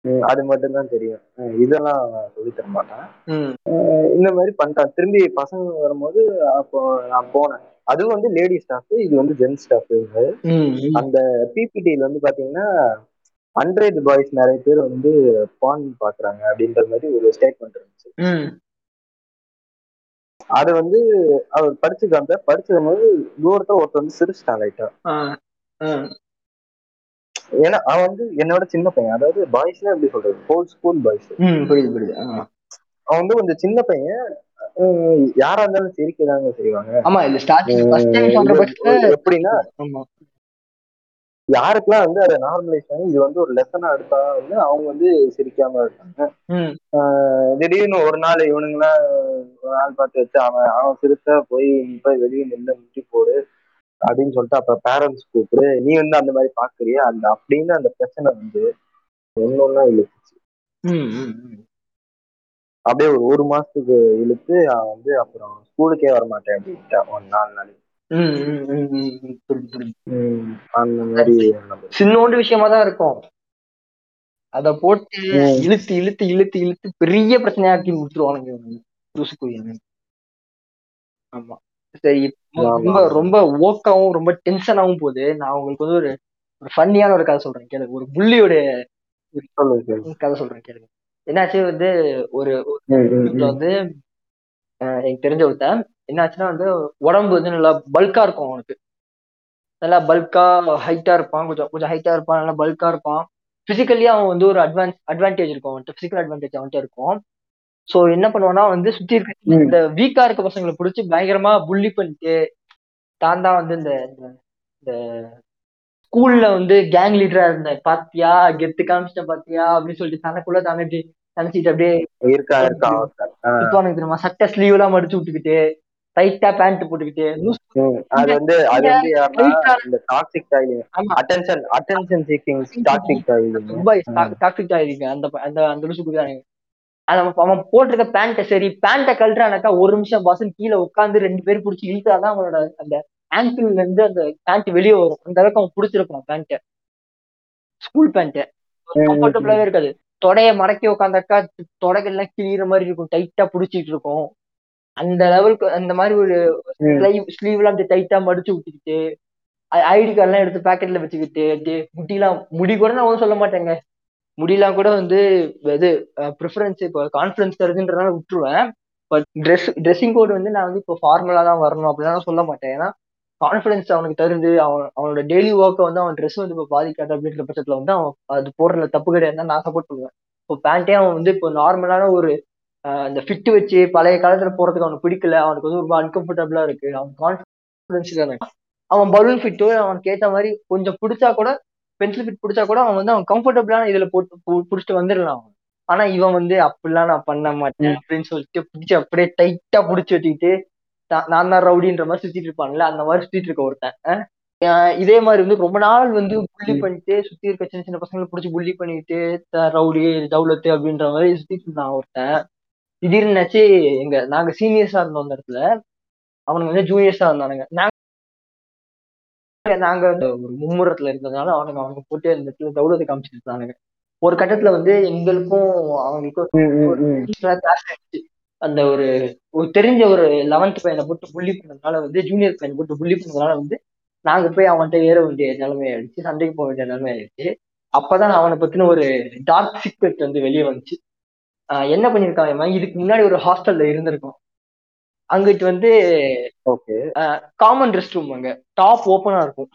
ம், அது மட்டும் தான் தெரியும் இதெல்லாம் சொல்லி தர மாட்டேன். இந்த மாதிரி பண்ணிட்டான் திரும்பி பசங்க வரும்போது அப்போ நான் போனேன். அதுவும் வந்து லேடி ஸ்டாஃப் இது வந்து ஜென்ஸ் ஸ்டாஃப். அந்த பிபிடியில் வந்து பாத்தீங்கன்னா அண்ட்ரேஜ் பாய்ஸ் நிறைய பேர் வந்து பான் பாக்குறாங்க அப்படின்ற மாதிரி ஒரு ஸ்டேட்மெண்ட் இருந்துச்சு. அது வந்து அவர் படிச்சு காமிச்சா படிச்சது போது தூரத்துல ஒருத்தர் வந்து சிரிச்சிட்டான் லைட்டா. ஏன்னா அவன் வந்து என்னோட சின்ன பையன். அதாவது பாய்ஸ்னா எப்படி சொல்றது? ஹோல் ஸ்கூல் பாய்ஸ் புரியுது புரியுது. அவன் வந்து கொஞ்சம் சின்ன பையன். யாரா இருந்தாலும் சிரிக்கதாங்க செய்வாங்க. ஆமா இது ஸ்டார்டிங் எப்படின்னா யாருக்கெல்லாம் வந்து அதை நார்மலைஸ் பண்ணி இது வந்து ஒரு லெசனா எடுத்தா வந்து அவங்க வந்து சிரிக்காம இருக்காங்க திடீர்னு ஒரு நாள் இவனுங்களாம் ஒரு நாள் பார்த்து வச்சு அவன் அவன் சிரிச்சா போய் போய் வெளியே நின்று முட்டி போடு அப்படின்னு சொல்லிட்டு அப்ப பேரண்ட்ஸ் கூப்பிடு நீ வந்து அந்த மாதிரி பாக்குறியா? அந்த அப்படின்னு அந்த பிரச்சனை வந்து ஒன்னொன்னா இழுத்துச்சு. அப்படியே ஒரு ஒரு மாசத்துக்கு இழுத்து அவன் வந்து அப்புறம் ஸ்கூலுக்கே வரமாட்டேன் அப்படின்ட்டான் ஒரு நாலு நாள் சின்னோண்டு விஷயமா தான் இருக்கும் அத போட்டு. இழுத்து இழுத்து இழுத்து இழுத்து பெரிய பிரச்சனையாக்கி முடிச்சிருவானுங்க. லூசுக்குயினுங்க. ஆமா சரி ரொம்ப. ரொம்ப ஓக்காவும் ரொம்ப டென்ஷனாவும் போகுது நான் உங்களுக்கு வந்து ஒரு ஒரு ஃபன்னியான ஒரு கதை சொல்றேன் கேளுங்க ஒரு புள்ளியோட. கதை சொல்றேன் கேளுங்க என்னாச்சு வந்து ஒரு. வந்து எனக்கு தெரிஞ்ச ஒருத்தன் என்னாச்சுன்னா வந்து உடம்பு வந்து நல்லா பல்கா இருக்கும் அவனுக்கு. நல்லா பல்கா ஹைட்டா இருப்பான். கொஞ்சம் கொஞ்சம் ஹைட்டா இருப்பான். நல்லா பல்கா இருப்பான். பிசிக்கலி அவன் வந்து ஒரு அட்வான்ஸ் அட்வான்டேஜ் இருக்கும் அவன்கிட்ட. பிசிக்கல் அட்வான்டேஜ் அவன்கிட்ட இருக்கும். ஸோ என்ன பண்ணுவான்னா வந்து சுத்தி இருக்க. இந்த வீக்கா இருக்க பசங்களை பிடிச்சி பயங்கரமா புள்ளி பண்ணிட்டு தான் தான் வந்து இந்த இந்த- ஸ்கூல்ல வந்து கேங் லீடரா இருந்தேன். பாத்தியா? கெத்து காமிச்சிட்டேன் பாத்தியா? அப்படின்னு சொல்லிட்டு தனக்குள்ள தானே இப்படி நினைச்சிட்டு அப்படியே ஒருத்தன். ஆ. சுத்துவானுங்க தெரியுமா? சட்டை ஸ்லீவ் எல்லாம் மடிச்சு விட்டுக்கிட்டு. டைட்டா பேண்ட் போட்டுக்கிட்டு. அது வந்து அது வந்து இந்த டாக்ஸிக் ஆமா. அட்டென்ஷன் அட்டென்ஷன் சீக்கிங் டாக்ஸிக் டைலிங் ரொம்ப டாக்ஸிக் ஆயிருங்க அந்த அந்த அந்த லூசு குடியானுங்க அது அவன் போட்டிருக்க பேண்ட்டை சரி பேண்ட்டை கழட்டுறானாக்கா ஒரு நிமிஷம் பசங்க கீழே உட்காந்து ரெண்டு பேர் பிடிச்சி இழுத்தாதான் அவனோட அந்த ஆங்கிள் இருந்து அந்த பேண்ட் வெளியே வரும். அந்த அளவுக்கு அவன் பிடிச்சிருப்பான் பேண்ட்டை ஸ்கூல் பேண்ட்டை கம்ஃபர்டபுளாவே இருக்காது. தொடைய மடக்கி உட்காந்தாக்கா தொடைகள்லாம் கிழியிற மாதிரி இருக்கும். டைட்டா பிடிச்சிட்டு இருக்கும். அந்த லெவலுக்கு அந்த மாதிரி ஒரு ஸ்லீவ் ஸ்லீவ்லாம் அப்படி டைட்டா மடிச்சு விட்டுக்கிட்டு ஐடி கார்டெல்லாம் எடுத்து பாக்கெட்ல வச்சுக்கிட்டு அப்படியே முடியெல்லாம் முடி கூட நான் ஒன்றும் சொல்ல மாட்டேங்க. முடியெல்லாம் கூட வந்து இது ப்ரிஃபரன்ஸ் இப்போ கான்ஃபிடன்ஸ் தருதுன்றதுனால விட்டுருவேன். பட் ட்ரெஸ் ட்ரெஸ்ஸிங் கோட் வந்து நான் வந்து இப்போ ஃபார்மலா தான் வரணும் அப்படிலாம் சொல்ல மாட்டேன். ஏன்னா கான்ஃபிடன்ஸ் அவனுக்கு தருது. அவன் அவனோட டெய்லி ஒர்க்கை வந்து அவன் ட்ரெஸ் வந்து இப்போ பாதிக்காது அப்படின்ற பட்சத்துல வந்து அவன் அது போடுறதுல தப்பு கிடையாதுன்னு நான் சப்போர்ட் பண்ணுவேன். இப்போ பேண்ட்டே அவன் வந்து இப்போ நார்மலான ஒரு இந்த ஃபிட் வச்சு பழைய காலத்துல போறதுக்கு அவனுக்கு பிடிக்கல. அவனுக்கு வந்து ரொம்ப அன்கம்ஃபர்டபுளா இருக்கு. அவன் கான்ஃபிடன்ஸ் இருக்கான் அவன் பலூன் ஃபிட்டோ அவனுக்கு ஏத்த மாதிரி கொஞ்சம் பிடிச்சா கூட பென்சில் ஃபிட் பிடிச்சா கூட அவன் வந்து அவன் கம்ஃபர்டபுளான இதுல போட்டு புடிச்சிட்டு வந்துடலாம் அவன். ஆனா இவன் வந்து அப்படிலாம் நான் பண்ண மாட்டேன் அப்படின்னு சொல்லிட்டு பிடிச்சி அப்படியே டைட்டா புடிச்சு வச்சுக்கிட்டு நான் தான் ரவுடின்ற மாதிரி சுத்திட்டு இருப்பான்ல அந்த மாதிரி சுத்திட்டு இருக்க ஒருத்தன் இதே மாதிரி வந்து ரொம்ப நாள் வந்து புள்ளி. பண்ணிட்டு சுத்தி இருக்க சின்ன சின்ன பசங்களை புடிச்சு புள்ளி பண்ணிட்டு ரவுடி தௌலத்து அப்படின்ற மாதிரி சுத்திட்டு இருந்தான் ஒருத்தன். திடீர்னு நினைச்சு எங்க நாங்க சீனியர்ஸா இருந்தோம் அந்த இடத்துல. அவனுங்க வந்து ஜூனியர்ஸா இருந்தானுங்க. நாங்க நாங்க ஒரு மும்முரத்துல இருந்ததுனால அவனுங்க அவங்க போட்டு அந்த இடத்துல தௌலத்தை காமிச்சிட்டு இருந்தானுங்க. ஒரு கட்டத்துல வந்து எங்களுக்கும் அவங்களுக்கும் அந்த ஒரு ஒரு தெரிஞ்ச ஒரு லெவன்த் பையனை போட்டு புள்ளி பண்ணதுனால வந்து ஜூனியர் பையனை போட்டு புள்ளி பண்ணதுனால வந்து நாங்க போய் அவன்கிட்ட ஏற வேண்டிய நிலைமை ஆயிடுச்சு சண்டைக்கு போக வேண்டிய நிலைமை ஆயிடுச்சு. அப்பதான் அவனை பத்தின ஒரு டார்க் சீக்ரெட் வந்து வெளியே வந்துச்சு. என்ன பண்ணிருக்கான் இதுக்கு முன்னாடி ஒரு ஹாஸ்டல்ல இருந்திருக்கான். அங்கிட்டு வந்து காமன் ரெஸ்ட் ரூம் அங்க. டாப் ஓப்பனா இருக்கும்.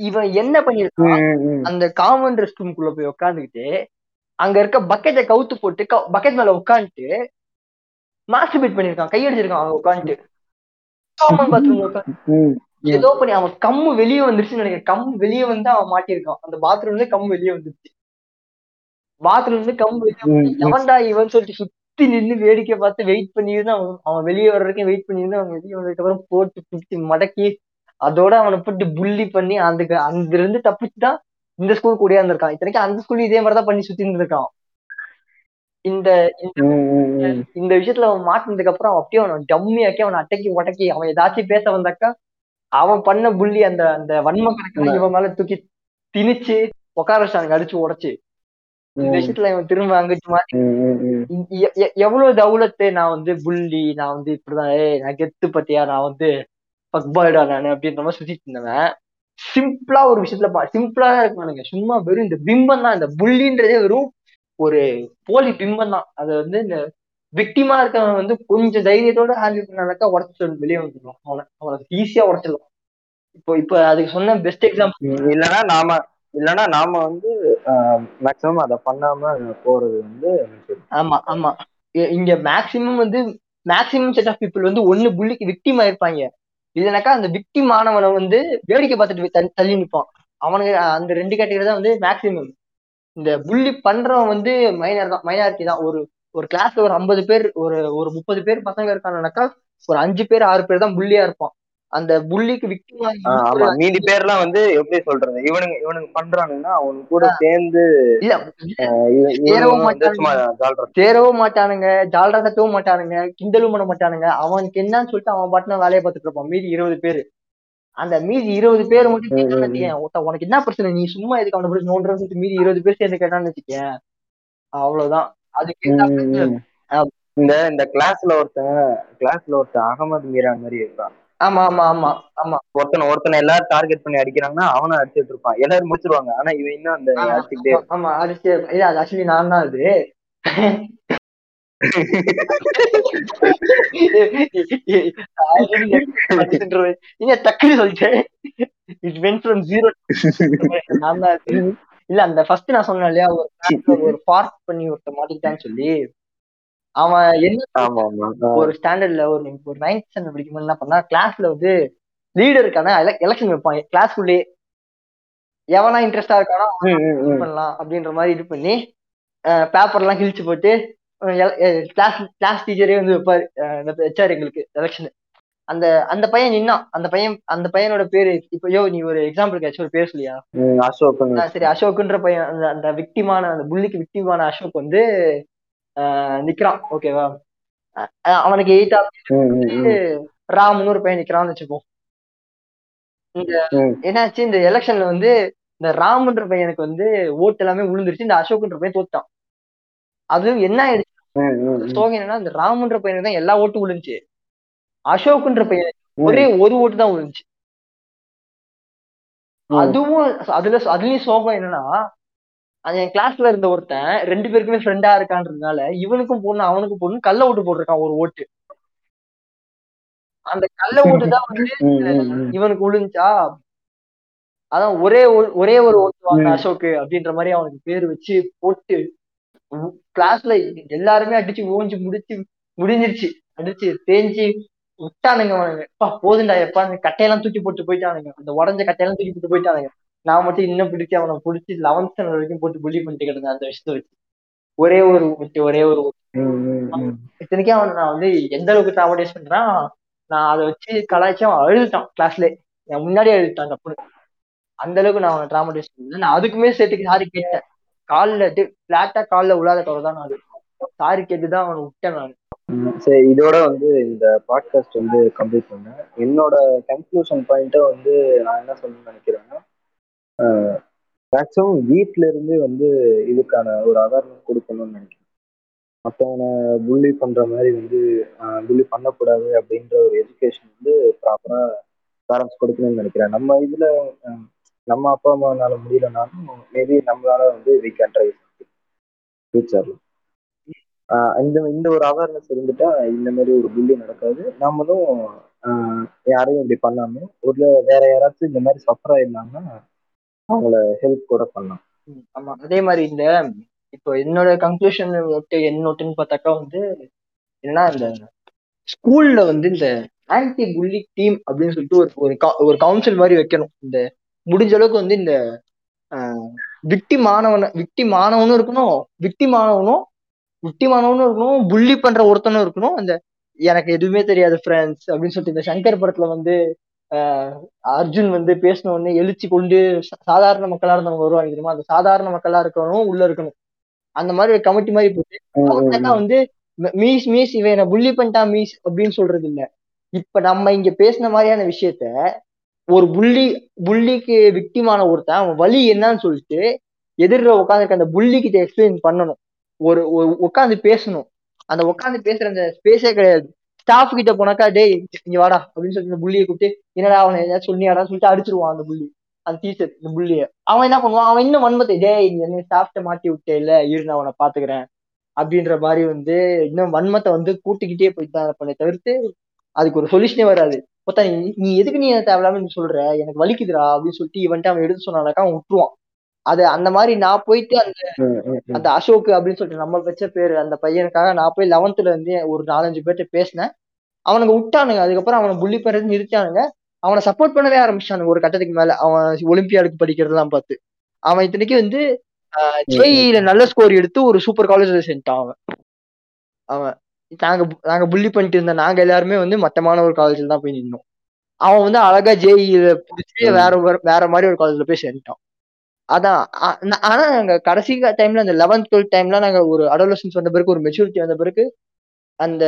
இவன் என்ன பண்ணிருக்கான். அந்த காமன் ரெஸ்ட் ரூம்குள்ள போய் உட்காந்துக்கிட்டு அங்க இருக்க பக்கெட்டை கவுத்து போட்டு பக்கெட் மேல உட்காந்துட்டு மாஸ்டர்பேட் பண்ணிருக்கான். கையடிச்சிருக்கான் அவன் உட்காந்துட்டு காமன் பாத்ரூம் உட்காந்து. ஏதோ பண்ணி அவன் கம்மு வெளியே வந்துருச்சுன்னு நினைக்கிறேன். கம்மு வெளியே வந்து அவன் மாட்டியிருக்கான். அந்த பாத்ரூம்ல கம்மு வெளியே வந்துருச்சு. பாத்ரூம்ல இருந்து ம். எவன்டா இவன் சொல்லிட்டு சுத்தி நின்னு வேடிக்கை பார்த்து வெயிட் பண்ணிருந்து அவன் அவன் வெளியே வர்ற வரைக்கும் வெயிட் பண்ணிருந்து அவன் வெளியே வந்ததுக்கு அப்புறம் போட்டு பிடிச்சி மடக்கி அதோட அவனை போட்டு புள்ளி பண்ணி அந்த அங்க இருந்து தப்பிச்சுதான் இந்த ஸ்கூல் கூடயே இருந்திருக்கான் இத்தனைக்கும் அந்த ஸ்கூல் இதே மாதிரிதான் பண்ணி சுத்தி இருந்திருக்கான். இந்த இந்த விஷயத்துல அவன் மாட்டினதுக்கு அப்புறம் அவன் அப்படியே அவனை டம்மி ஆக்கி அவனை அட்டக்கி உடக்கி அவன் ஏதாச்சும் பேச வந்தாக்கா அவன் பண்ண புள்ளி அந்த அந்த வன்ம கணக்கு இவன் மேல தூக்கி திணிச்சு உட்கார வச்சானுங்க அடிச்சு உடைச்சு. இந்த. விஷயத்துல இவன் திரும்ப அங்கிட்டு மாத்தி ம், ம், ம். எ- எ- எவ்வளவு தௌலத்து நான் வந்து புள்ளி நான் வந்து இப்படிதான் ஏய் நான் கெத்து பத்தியா நான் வந்து பக்பாய்டா நானு அப்படின்ற மாதிரி சுத்திட்டு இருந்தவன். சிம்பிளா ஒரு விஷயத்துல சிம்பிளா தான் இருக்கானுங்க சும்மா வெறும் இந்த பிம்பம் தான். இந்த புள்ளின்றதே வெறும் ஒரு போலி பிம்பம் தான். அது வந்து இந்த விக்டிமா இருக்கவன் வந்து கொஞ்சம் தைரியத்தோட ஹேண்டில் பண்ணாக்கா உடச்சு வெளியே வந்துடும் அவனை அவனை ஈஸியா உடச்சிடலாம். இப்போ இப்போ அதுக்கு சொன்ன பெஸ்ட் எக்ஸாம்பிள் இல்லைன்னா நாம இல்லைன்னா நாம வந்து மேக்சிமம் அதை பண்ணாம போறது வந்து ஆமா ஆமா. இங்க மேக்சிமம் வந்து மேக்சிமம் செட் ஆஃப் பீப்புள் வந்து ஒண்ணு புள்ளிக்கு விக்டிம் ஆயிருப்பாங்க. இல்லைனாக்கா அந்த விக்டிம் ஆனவனை வந்து வேடிக்கை பார்த்துட்டு தள்ளி- நிற்பான் அவனுக்கு அந்த ரெண்டு கேட்டகரி தான் வந்து மேக்சிமம் இந்த புள்ளி பண்றவன் வந்து மைனர் தான் மைனாரிட்டி தான். ஒரு ஒரு கிளாஸ்ல ஒரு ஐம்பது பேர் ஒரு ஒரு முப்பது பேர் பசங்க இருக்காங்கனாக்கா ஒரு அஞ்சு பேர் ஆறு பேர் தான் புள்ளியா இருப்பான். அந்த புள்ளிக்கு விக்டிமா மீதி பேர்லாம் வந்து எப்படி சொல்றது? இவனுங்க இவனுங்க பண்றானுங்கன்னா அவனுக்கு கூட சேர்ந்து இல்ல சேரவும் மாட்டானுங்க. சேரவும் மாட்டானுங்க ஜால்ரா தட்டவும் மாட்டானுங்க கிண்டலும் பண்ண மாட்டானுங்க. அவனுக்கு என்னன்னு சொல்லிட்டு அவன் பாட்டுனா வேலையை பார்த்துட்டு இருப்பான். மீதி இருபது பேரு. அந்த மீதி இருபது பேர் மட்டும் கேட்டான்னு உனக்கு என்ன பிரச்சனை? நீ சும்மா இதுக்கு அவனை பிடிச்சி நோண்டுறன்னு சொல்லிட்டு மீதி இருபது பேர் சேர்ந்து கேட்டான்னு வச்சுக்கேன். அவ்வளவுதான். அதுக்கு. இந்த இந்த கிளாஸ்ல ஒருத்தன் கிளாஸ்ல ஒருத்தன் அகமது மீரா மாதிரி இருக்கான். ஆமா ஆமா ஆமா ஆமா. ஒருத்தனை ஒருத்தனை எல்லாரும் டார்கெட் பண்ணி அடிக்கிறாங்கன்னா அவனை அடிச்சிட்டு இருப்பான். எல்லாரும் முடிச்சிருவாங்க. ஆனா இவன் இன்னும் அந்த ஆமா, அடிச்சுக்கிட்டே ஆமா, அடிச்சு இல்ல அது ஆக்சுவலி நான் தான் அது. நீங்க டக்குனு சொல்லிட்டேன். இட் வென்ட் ஃப்ரம் ஜீரோ நான் தான். இல்ல அந்த ஃபர்ஸ்ட் நான் சொன்னேன் இல்லையா ஒரு ஃபார்க் பண்ணி ஒருத்தன் மாட்டிக்கிட்டான்னு சொல்லி. அவன் என்ன ஒரு ஸ்டாண்டர்ட்ல ஒரு ஒரு நைன்த் ஸ்டாண்டர்ட் படிக்கும்போது என்ன பண்ணா கிளாஸ்ல வந்து லீடருக்கான எலெக்ஷன் வைப்பாங்க. கிளாஸ்க்குள்ளேயே எவனா இன்ட்ரெஸ்டா இருக்கானோ. பண்ணலாம் அப்படின்ற மாதிரி இது பண்ணி பேப்பர் எல்லாம் கிழிச்சு போட்டு கிளாஸ் கிளாஸ் டீச்சரே வந்து வைப்பாரு. வச்சாரு எங்களுக்கு எலெக்ஷன் அந்த அந்த பையன் நின்னான். அந்த பையன் அந்த பையனோட பேரு இப்போ யோ நீ ஒரு எக்ஸாம்பிளுக்கு ஏதாச்சும் ஒரு பேர் சொல்லியா? ஆ, சரி அசோக்குன்ற பையன் அந்த அந்த விக்டிமான அந்த புள்ளிக்கு விக்டிமான அசோக் வந்து நிக்கிறான் ஓகேவா அவனுக்கு எயிட். ராம்னு ஒரு பையன் நிக்கிறான்னு வச்சுப்போம் ம். என்னாச்சு இந்த எலெக்ஷன்ல வந்து இந்த ராம்ன்ற பையனுக்கு வந்து ஓட்டு எல்லாமே விழுந்துருச்சு இந்த அசோக்ன்ற பையன் தோத்துட்டான் அதுவும் என்ன ஆயிடுச்சு. சோகம் என்னன்னா இந்த ராம்ன்ற பையனுக்கு தான் எல்லா ஓட்டும் விழுந்துச்சு அசோக்ன்ற பையன். ஒரே ஒரு ஓட்டு தான் விழுந்துச்சு. அதுவும் அதுல அதுலயும் சோகம் என்னன்னா அது என் கிளாஸ்ல இருந்த ஒருத்தன் ரெண்டு பேருக்குமே ஃப்ரெண்டா இருக்கான்றதுனால இவனுக்கும் பொண்ணு அவனுக்கும் பொண்ணு கள்ள ஓட்டு போட்டிருக்கான் ஒரு ஓட்டு. அந்த கள்ள ஓட்டு தான் வந்து. இவனுக்கு விழுந்துச்சா? அதான் ஒரே ஒரு- ஒரே ஓட்டு வாங்கின ம். அசோக் அப்படின்ற மாதிரி அவனுக்கு பேர் வச்சு போட்டு கிளாஸ்ல எல்லாருமே அடிச்சு ஓஞ்சி முடிச்சு முடிஞ்சிருச்சு. அடிச்சு தேஞ்சு விட்டானுங்க அவனுங்க. அப்பா போதுண்டா எப்பா கட்டையெல்லாம் தூக்கி போட்டு போயிட்டானுங்க. அந்த உடஞ்ச கட்டையெல்லாம் தூக்கி போட்டு போயிட்டானுங்க. நான் மட்டும் இன்னும் பிடிச்சி அவனை பிடிச்சி லெவன்த் ஸ்டாண்டர்ட் வரைக்கும் போட்டு புள்ளி பண்ணிட்டு கிடந்தேன் அந்த விஷயத்த வச்சு. ஒரே ஒரு ஒரே ஒரு. இத்தனைக்கும் அவனை நான் வந்து எந்த அளவுக்கு ட்ராமடைஸ் பண்றேன் நான் அதை வச்சு கலாய்ச்சி அவன் அழுதுட்டான் கிளாஸ்ல என் முன்னாடியே அழுதுட்டான் தப்புன்னு அந்த அளவுக்கு நான் அவனை ட்ராமடைஸ் பண்ணேன் நான் அதுக்குமே சேர்த்துக்கு சாரி கேட்டேன். காலில் பிளாட்டா காலில் விழாத தவிர தான் நான் சாரி கேட்டு தான் அவனை விட்டேன் நான். சரி இதோட வந்து இந்த பாட்காஸ்ட் வந்து கம்ப்ளீட் பண்ணேன். என்னோட கன்க்ளூஷன் பாயிண்ட்டை வந்து நான் என்ன சொல்லணும்னு நினைக்கிறேன்னா மேக்ஸிமம் வீட்டில இருந்து வந்து இதுக்கான ஒரு அவேர்னஸ் கொடுக்கணும்னு நினைக்கிறேன். மற்றவனை புள்ளி பண்ற மாதிரி வந்து புள்ளி பண்ணக்கூடாது அப்படின்ற ஒரு எஜுகேஷன் வந்து ப்ராப்பரா பேரண்ட்ஸ் கொடுக்கணும்னு நினைக்கிறேன். நம்ம இதுல நம்ம அப்பா அம்மானால முடியலனாலும் மேபி நம்மளால வந்து வி கேன் ட்ரை ஃபியூச்சர்ல இந்த இந்த ஒரு அவேர்னஸ் இருந்துட்டா இந்த மாதிரி ஒரு புள்ளி நடக்காது. நம்மளும் யாரையும் இப்படி பண்ணாம ஒரு வேற யாராச்சும் இந்த மாதிரி சஃபர் ஆயிருந்தாங்கன்னா அவங்கள ஹெல்ப் கூட பண்ணலாம். ஆமா. அதே மாதிரி இந்த இப்போ என்னோட கன்க்ளூஷன் நோட்டு என் நோட்டுன்னு பார்த்தாக்கா வந்து என்னன்னா இந்த ஸ்கூல்ல வந்து இந்த ஆன்டி புள்ளி டீம் அப்படின்னு சொல்லிட்டு ஒரு ஒரு ஒரு கவுன்சில் மாதிரி வைக்கணும். இந்த முடிஞ்ச அளவுக்கு வந்து இந்த விட்டி மாணவன விட்டி மாணவனும் இருக்கணும் விட்டி மாணவனும் விட்டி மாணவனும் இருக்கணும் புள்ளி பண்ற ஒருத்தனும் இருக்கணும். அந்த எனக்கு எதுவுமே தெரியாது ஃப்ரெண்ட்ஸ் அப்படின்னு சொல்லிட்டு இந்த சங்கர் படத்துல வந்து அர்ஜுன் வந்து பேசின உடனே எழுச்சி கொண்டு சாதாரண மக்களா இருந்தவங்க வருவாங்க தெரியுமா? அந்த சாதாரண மக்களா இருக்கணும் உள்ள இருக்கணும். அந்த மாதிரி ஒரு கமிட்டி மாதிரி போட்டு வந்து மீஸ் மீஸ் இவன் என்ன புள்ளி பண்ணிட்டான் மீஸ் அப்படின்னு சொல்றது இல்ல. இப்ப நம்ம இங்க பேசின மாதிரியான விஷயத்த ஒரு புள்ளி புள்ளிக்கு விக்டிமான ஒருத்தன் அவன் வலி என்னன்னு சொல்லிட்டு எதிரில் உட்காந்துருக்க அந்த புள்ளி கிட்ட எக்ஸ்பிளைன் பண்ணணும். ஒரு உட்காந்து பேசணும். அந்த உட்காந்து பேசுற அந்த ஸ்பேஸே கிடையாது. ஸ்டாஃப் கிட்ட போனாக்கா டேய் இங்க வாடா அப்படின்னு சொல்லிட்டு இந்த புள்ளியை கூப்பிட்டு என்னடா அவனை ஏதாவது சொன்னியாடான்னு சொல்லிட்டு அடிச்சிருவான் அந்த புள்ளி. அந்த டீச்சர் இந்த புள்ளிய. அவன் என்ன பண்ணுவான்? அவன் இன்னும் வன்மத்தை டேய் நீ என்ன ஸ்டாஃப்ட மாட்டி விட்டே இல்ல இரு நான் அவனை பாத்துக்கிறேன். அப்படின்ற மாதிரி வந்து இன்னும் வன்மத்தை வந்து கூட்டிக்கிட்டே போயிட்டு தான் பண்ண தவிர்த்து அதுக்கு ஒரு சொல்யூஷனே வராது. மொத்தா நீ நீ எதுக்கு நீ தேவையில்லாம நீ சொல்ற? எனக்கு வலிக்குதுடா அப்படின்னு சொல்லிட்டு இவன்ட்டு அவன் எடுத்து சொன்னானாக்கா அவன் விட்டுருவான். அது அந்த மாதிரி நான் போயிட்டு அந்த அந்த அசோக் அப்படின்னு சொல்லிட்டு நம்ம வச்ச பேரு அந்த பையனுக்காக நான் போய் லெவன்த்ல இருந்து ஒரு நாலஞ்சு பேர்ட்ட பேசினேன். அவனுங்க விட்டானுங்க. அதுக்கப்புறம் அவனை புள்ளி பண்றது நிறுத்தானுங்க அவனை சப்போர்ட் பண்ணவே ஆரம்பிச்சானுங்க ஒரு கட்டத்துக்கு மேல. அவன் ஒலிம்பியாடுக்கு படிக்கிறதெல்லாம் பார்த்து. அவன் இத்தனைக்கு வந்து ஜேஇல நல்ல ஸ்கோர் எடுத்து ஒரு சூப்பர் காலேஜ்ல சேர்ந்துட்டான் அவன். அவன் நாங்க நாங்க புள்ளி பண்ணிட்டு இருந்த நாங்க எல்லாருமே வந்து மத்த மாணவர் காலேஜ்ல தான் போய் நின்னோம். அவன் வந்து அழகா ஜேஇல பிடிச்சி வேற ஒரு- வேற மாதிரி ஒரு காலேஜ்ல போய் சேர்ந்துட்டான். அதான் ஆனா நாங்க கடைசி டைம்ல அந்த லெவன்த் டுவெல்த் டைம்ல நாங்க ஒரு அடோலசன்ஸ் வந்த பிறகு ஒரு மெச்சூரிட்டி வந்த பிறகு அந்த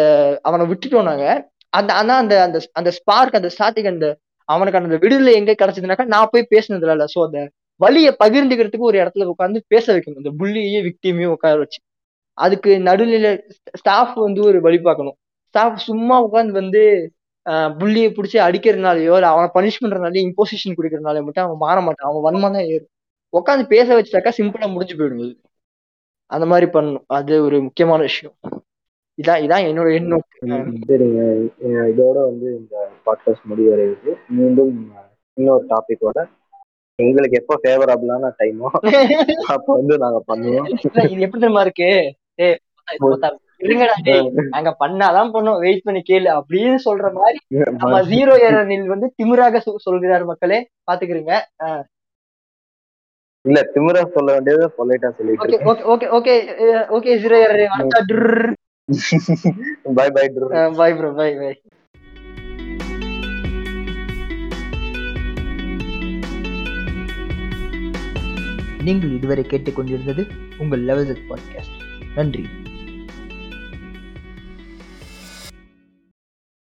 அவனை விட்டுட்டோம் நாங்க. அந்த ஆனா அந்த அந்த அந்த ஸ்பார்க் அந்த ஸ்டார்டிங் அந்த அவனுக்கு அந்த விடுதலை எங்க கிடைச்சதுனாக்கா நான் போய் பேசினதுல இல்ல. சோ அந்த வழியை பகிர்ந்துக்கிறதுக்கு ஒரு இடத்துல உட்காந்து பேச வைக்கணும். இந்த புள்ளியே விக்டிமையும் உட்கார வச்சு. அதுக்கு நடுநிலை ஸ்டாஃப் வந்து ஒரு வழி பார்க்கணும். ஸ்டாஃப் சும்மா உட்காந்து வந்து புள்ளியை பிடிச்சி அடிக்கிறதுனாலயோ இல்லை அவனை பனிஷ் பண்றதுனாலயோ இம்போசிஷன் கொடுக்கறதுனால மட்டும் அவன் மாற மாட்டான். அவன் வன்மம் தான் ஏறும். உட்காந்து பேச வச்சுட்டாக்கா சிம்பிளா முடிஞ்சு போயிடும் அது அந்த மாதிரி பண்ணணும். அது ஒரு முக்கியமான விஷயம். இதான் இதான் என்னோட எண்ணம். சரிங்க. இதோட வந்து இந்த பாட்காஸ்ட் முடிவடையுது. மீண்டும் இன்னொரு டாபிக்கோட எங்களுக்கு எப்போ ஃபேவரபிளான டைமோ அப்போ வந்து நாங்க பண்ணுவோம். இது எப்படி தெரியுமா இருக்கு? நாங்க பண்ணாதான் பண்ணுவோம் வெயிட் பண்ணி கேளு. அப்படின்னு சொல்ற மாதிரி நம்ம ஜீரோ எரனில் வந்து திமிராக சொ- சொல்கிறார் மக்களே. பாத்துக்கிறீங்க இல்ல திமிரா சொல்ல வேண்டியதை பொலைட்டா சொல்லிட்டு okay okay okay okay okay zero earn bye bye bye bro bye bye நீங்கள் இதுவரை கேட்டுக்கொண்டிருந்தது உங்கள் லெவல் பாட்காஸ்ட் நன்றி.